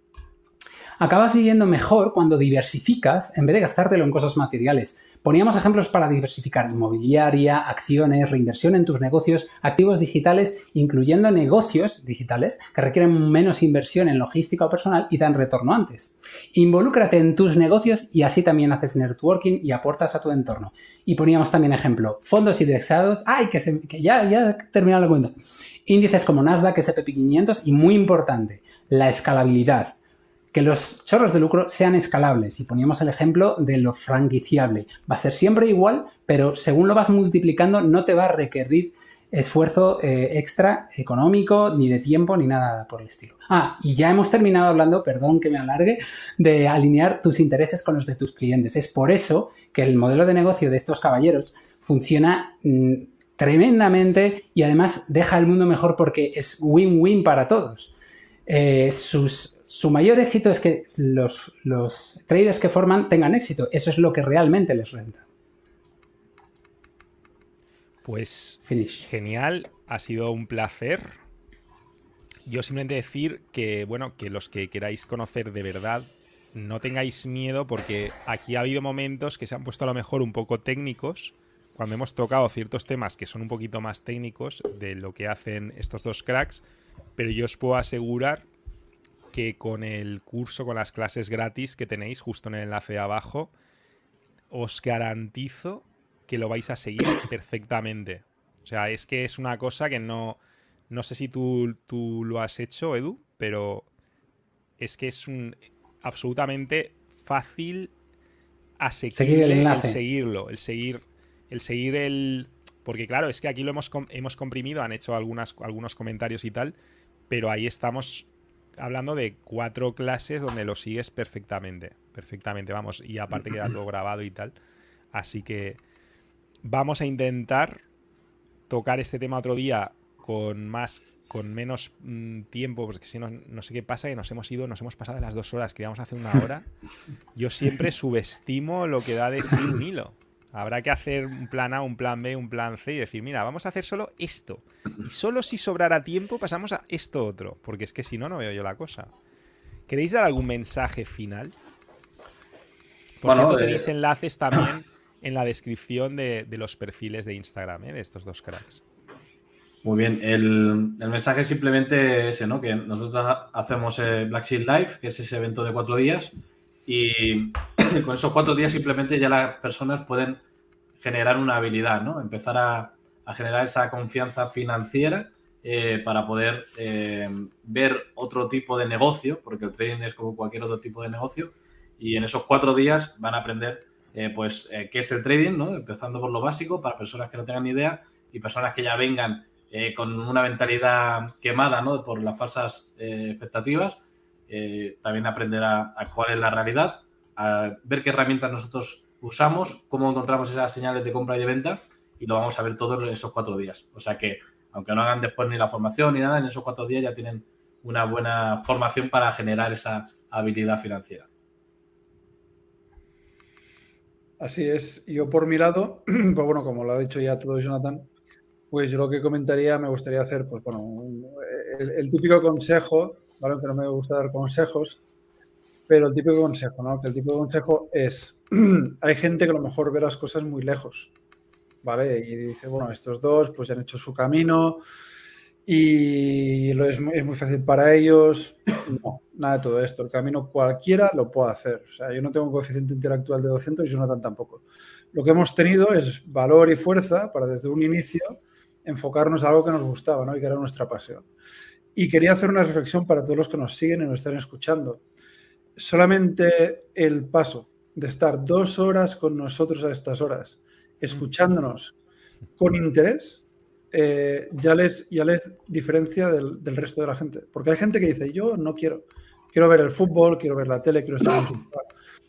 Acabas viviendo mejor cuando diversificas en vez de gastártelo en cosas materiales. Poníamos ejemplos para diversificar inmobiliaria, acciones, reinversión en tus negocios, activos digitales, incluyendo negocios digitales que requieren menos inversión en logística o personal y dan retorno antes. Involúcrate en tus negocios y así también haces networking y aportas a tu entorno. Y poníamos también ejemplo, fondos indexados, ay, que, que ya, ya terminado la cuenta. Índices como Nasdaq, S&P 500 y muy importante, la escalabilidad que los chorros de lucro sean escalables. Y poníamos el ejemplo de lo franquiciable. Va a ser siempre igual, pero según lo vas multiplicando no te va a requerir esfuerzo eh, extra económico, ni de tiempo, ni nada por el estilo. Ah, y ya hemos terminado hablando, perdón que me alargue, de alinear tus intereses con los de tus clientes. Es por eso que el modelo de negocio de estos caballeros funciona mm, tremendamente y además deja el mundo mejor porque es win-win para todos. Eh, sus su mayor éxito es que los, traders que forman tengan éxito. Eso es lo que realmente les renta. Pues genial, ha sido un placer. Yo simplemente decir que, bueno, que los que queráis conocer de verdad, no tengáis miedo porque aquí ha habido momentos que se han puesto a lo mejor un poco técnicos cuando hemos tocado ciertos temas que son un poquito más técnicos de lo que hacen estos dos cracks, pero yo os puedo asegurar que con el curso, con las clases gratis que tenéis justo en el enlace de abajo, os garantizo que lo vais a seguir [coughs] perfectamente. O sea, es que es una cosa que no... No sé si tú, tú lo has hecho, Edu, pero es que es un absolutamente fácil seguir el, el seguirlo, el seguir, el seguir el... Porque claro, es que aquí lo hemos, hemos comprimido, han hecho algunas, algunos comentarios y tal, pero ahí estamos hablando de cuatro clases donde lo sigues perfectamente. Perfectamente, vamos. Y aparte queda todo grabado y tal. Así que vamos a intentar tocar este tema otro día con más con menos mm, tiempo, porque si no, no sé qué pasa, que nos hemos ido, nos hemos pasado de las dos horas, que íbamos a hacer una hora. Yo siempre subestimo lo que da de sí un hilo. Habrá que hacer un plan A, un plan B, un plan C y decir, mira, vamos a hacer solo esto. Y solo si sobrará tiempo pasamos a esto otro. Porque es que si no, no veo yo la cosa. ¿Queréis dar algún mensaje final? Por bueno, tenéis eh, enlaces también en la descripción de, los perfiles de Instagram, ¿eh? de estos dos cracks. Muy bien, el, mensaje es simplemente ese, ¿no? Que nosotros hacemos Black Sheep Live, que es ese evento de cuatro días, y [clears throat] con esos cuatro días simplemente ya las personas pueden generar una habilidad, ¿no? Empezar a, generar esa confianza financiera eh, para poder eh, ver otro tipo de negocio, porque el trading es como cualquier otro tipo de negocio, y en esos cuatro días van a aprender eh, pues qué es el trading, ¿no? Empezando por lo básico para personas que no tengan ni idea y personas que ya vengan con una mentalidad quemada, ¿no? Por las falsas expectativas eh, también aprender a, cuál es la realidad, a ver qué herramientas nosotros usamos, cómo encontramos esas señales de compra y de venta y lo vamos a ver todo en esos cuatro días. O sea que, aunque no hagan después ni la formación ni nada, en esos cuatro días ya tienen una buena formación para generar esa habilidad financiera. Así es. Yo por mi lado, [clears throat] pues bueno, como lo ha dicho ya todo Jonathan, pues yo lo que comentaría, me gustaría hacer, pues bueno, el típico consejo ¿vale? Que no me gusta dar consejos, pero el típico consejo, ¿no? Que el de consejo es, [clears throat] hay gente que a lo mejor ve las cosas muy lejos, ¿vale? Y dice, bueno, estos dos pues ya han hecho su camino y lo es, muy, fácil para ellos. [clears throat] No, nada de todo esto. El camino cualquiera lo puede hacer. O sea, yo no tengo un coeficiente intelectual de 200 y Jonathan tampoco. Lo que hemos tenido es valor y fuerza para desde un inicio enfocarnos a algo que nos gustaba, ¿no? Y que era nuestra pasión. Y quería hacer una reflexión para todos los que nos siguen y nos están escuchando. Solamente el paso de estar dos horas con nosotros a estas horas, escuchándonos con interés, eh, ya, les, ya les diferencia del, resto de la gente. Porque hay gente que dice, yo no quiero, quiero ver el fútbol, quiero ver la tele, quiero estar en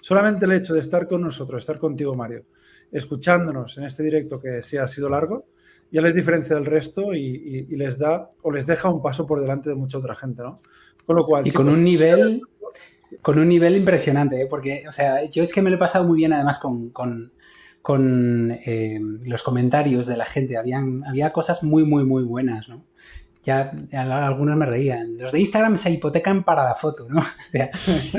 Solamente el hecho de estar con nosotros, estar contigo, Mario, escuchándonos en este directo que sí ha sido largo, ya les diferencia del resto y, les da o les deja un paso por delante de mucha otra gente, ¿no? Con lo cual. Y con un nivel. Con un nivel impresionante, ¿eh? porque, o sea, yo es que me lo he pasado muy bien además con, con, eh, los comentarios de la gente. Habían, había cosas muy, muy, muy buenas, ¿no? Ya, algunos me reían. Los de Instagram se hipotecan para la foto, ¿no? [laughs] O sea,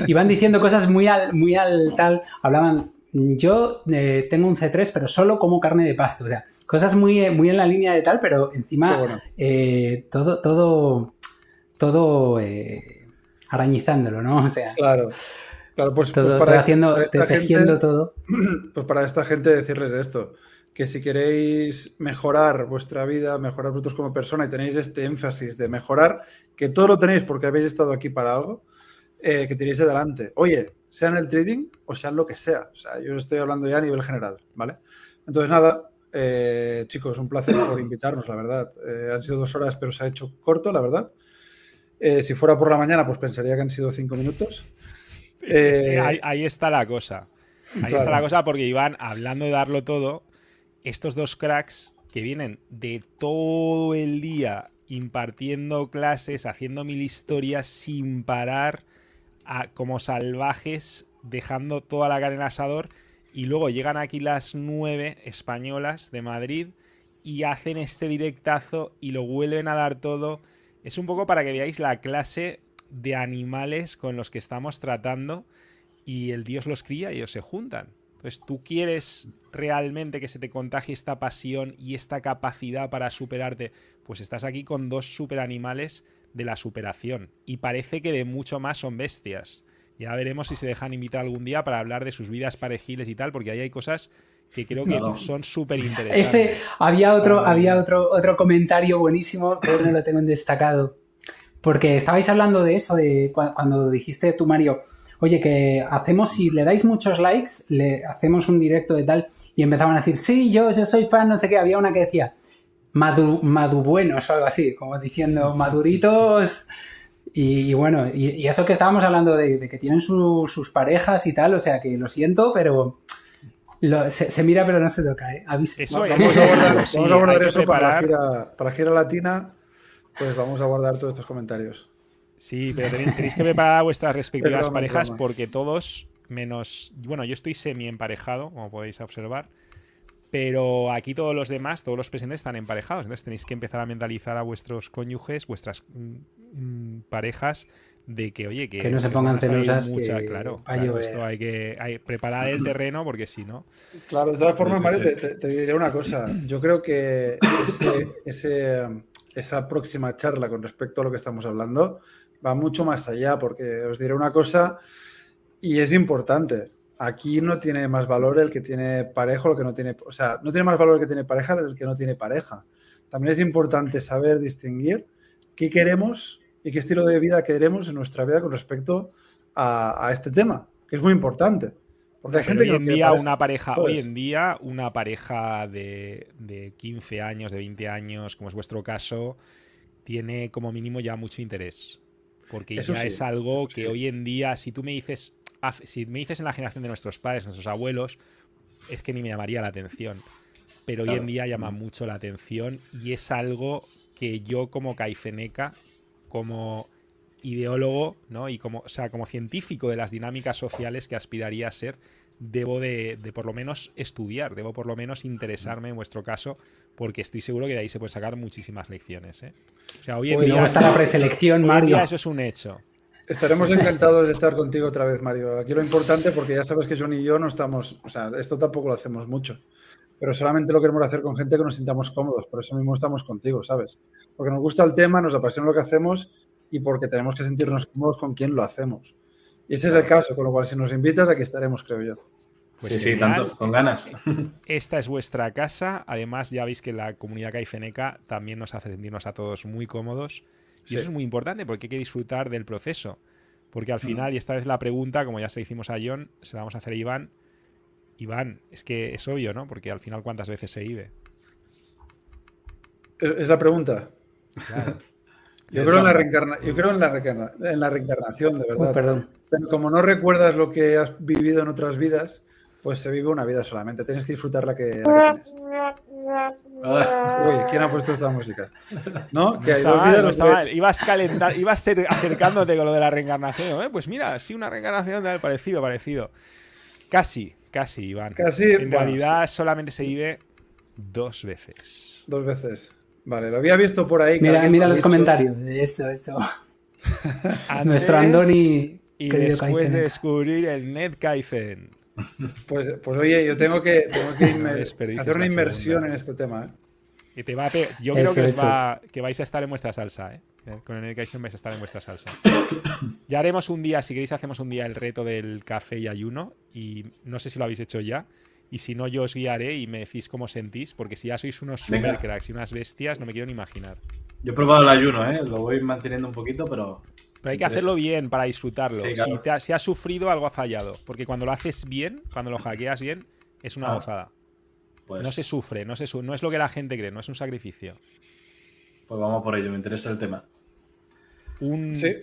iban diciendo cosas muy al, muy al tal. Hablaban, yo eh, tengo un C3, pero solo como carne de pasto. O sea, cosas muy, eh, muy en la línea de tal, pero encima eh, todo, todo, todo arañizándolo, ¿no? O sea. Claro. Claro, pues, pues para haciendo, todo. [clears throat] Pues para esta gente decirles esto, que si queréis mejorar vuestra vida, mejorar vosotros como persona y tenéis este énfasis de mejorar, que todo lo tenéis porque habéis estado aquí para algo, que tiréis adelante. Oye, sea en el trading o sea en lo que sea. O sea, yo estoy hablando ya a nivel general, ¿vale? Entonces, nada, eh, chicos, un placer por invitarnos, la verdad. Eh, han sido dos horas, pero se ha hecho corto, la verdad. Eh, si fuera por la mañana, pues pensaría que han sido cinco minutos. ahí, está la cosa. Ahí está la cosa porque Iván, hablando de darlo todo, estos dos cracks que vienen de todo el día impartiendo clases, haciendo mil historias sin parar como salvajes, dejando toda la carne en asador. Y luego llegan aquí las nueve españolas de Madrid y hacen este directazo y lo vuelven a dar todo. Es un poco para que veáis la clase de animales con los que estamos tratando y el Dios los cría y ellos se juntan. Entonces, tú quieres realmente que se te contagie esta pasión y esta capacidad para superarte, pues estás aquí con dos super animales de la superación. Y parece que de mucho más son bestias. Ya veremos si se dejan invitar algún día para hablar de sus vidas parejiles y tal, porque ahí hay cosas que creo que son súper interesantes. Ese, había otro, había otro, otro comentario buenísimo, que no lo tengo en destacado. Porque estabais hablando de eso, de cuando dijiste tú, Mario, oye, que hacemos, si le dais muchos likes, le hacemos un directo de tal, y empezaban a decir, sí, yo, yo soy fan, no sé qué, había una que decía, madu, madubuenos o algo así, como diciendo [laughs] maduritos. Y, bueno, y, eso que estábamos hablando de, que tienen sus parejas y tal, o sea que lo siento, pero se, mira pero no se toca, ¿eh? vamos, a abordar, eso para la, gira, para la gira latina, pues vamos a guardar todos estos comentarios. Sí, pero tenéis, que preparar a vuestras respectivas parejas porque todos, menos. Bueno, yo estoy semi emparejado, como podéis observar. Pero aquí todos los demás, todos los presentes están emparejados. Entonces tenéis que empezar a mentalizar a vuestros cónyuges, vuestras mm, mm, parejas, de que, oye, que, no se pongan celosas. claro, esto hay que preparar el terreno porque si no. Claro, de todas formas, Mario, te, diré una cosa. Yo creo que ese, esa próxima charla con respecto a lo que estamos hablando va mucho más allá, porque os diré una cosa y es importante. Aquí no tiene más valor el que tiene pareja o el que no tiene, o sea, no tiene más valor el que tiene pareja del que no tiene pareja. También es importante saber distinguir qué queremos y qué estilo de vida queremos en nuestra vida con respecto a, este tema, que es muy importante. Porque hay gente hoy en día una pareja, hoy en día una pareja de, de 15 años, de 20 años, como es vuestro caso, tiene como mínimo ya mucho interés. Porque ya es algo que hoy en día, si tú me dices, si me dices en la generación de nuestros padres, nuestros abuelos, es que ni me llamaría la atención. Pero hoy en día llama mucho la atención y es algo que yo como caifeneca como ideólogo, ¿no? Y como, o sea, como científico de las dinámicas sociales que aspiraría a ser, debo de, por lo menos estudiar, debo por lo menos interesarme en vuestro caso, porque estoy seguro que de ahí se pueden sacar muchísimas lecciones. ¿eh? O sea, hoy en día. está la preselección, Mario. eso es un hecho. Estaremos encantados de estar contigo otra vez, Mario. Aquí lo importante, porque ya sabes que John y yo no estamos, o sea, esto tampoco lo hacemos mucho, pero solamente lo queremos hacer con gente que nos sintamos cómodos, por eso mismo estamos contigo, ¿sabes? Porque nos gusta el tema, nos apasiona lo que hacemos y porque tenemos que sentirnos cómodos con quien lo hacemos. Y ese es el caso, con lo cual si nos invitas, aquí estaremos, creo yo. Pues sí, sí, tanto, con ganas. [laughs] Esta es vuestra casa. Además, ya veis que la comunidad caifeneca también nos hace sentirnos a todos muy cómodos. Y eso es muy importante porque hay que disfrutar del proceso. Porque al final, y esta vez la pregunta, como ya se hicimos a John, se la vamos a hacer a Iván. Iván, es que es obvio, ¿no? Porque al final, ¿cuántas veces se vive? Es la pregunta. [laughs] Yo creo, en la yo creo en la, en la reencarnación, de verdad. perdón. Pero como no recuerdas lo que has vivido en otras vidas, pues se vive una vida solamente. Tienes que disfrutar la que, tienes. Uy, ¿quién ha puesto esta música? [laughs] ¿No? Que estaba, Ibas, ibas acercándote con lo de la reencarnación. ¿eh? Pues mira, sí, una reencarnación de parecido, parecido. Casi, casi, Iván. Casi. En realidad solamente se vive dos veces. Dos veces. Vale, lo había visto por ahí. Mira, mira los comentarios. Eso, eso. [laughs] Nuestro Andoni. Y después de descubrir el NetKaizen. Pues, pues oye, yo tengo que, [laughs] hacer una inversión en este tema. ¿eh? Y te va yo creo que, va, que, vais a estar en vuestra salsa. ¿eh? Con el NetKaizen vais a estar en vuestra salsa. [coughs] ya haremos un día, si queréis, hacemos un día el reto del café y ayuno. Y no sé si lo habéis hecho ya. Y si no, yo os guiaré y me decís cómo sentís, porque si ya sois unos super cracks y unas bestias, no me quiero ni imaginar. Yo he probado el ayuno, ¿eh? lo voy manteniendo un poquito, pero. Pero hay que hacerlo bien para disfrutarlo. si, has sufrido, algo ha fallado. Porque cuando lo haces bien, cuando lo hackeas bien, es una ah. gozada. Pues... No se sufre, no, se no es lo que la gente cree, no es un sacrificio. Pues vamos por ello, me interesa el tema. Un, sí.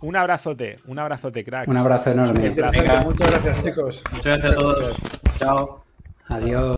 Un abrazote, un abrazote, cracks. Un abrazo enorme. Muchas gracias, chicos. Muchas gracias a todos. Chao. Adiós.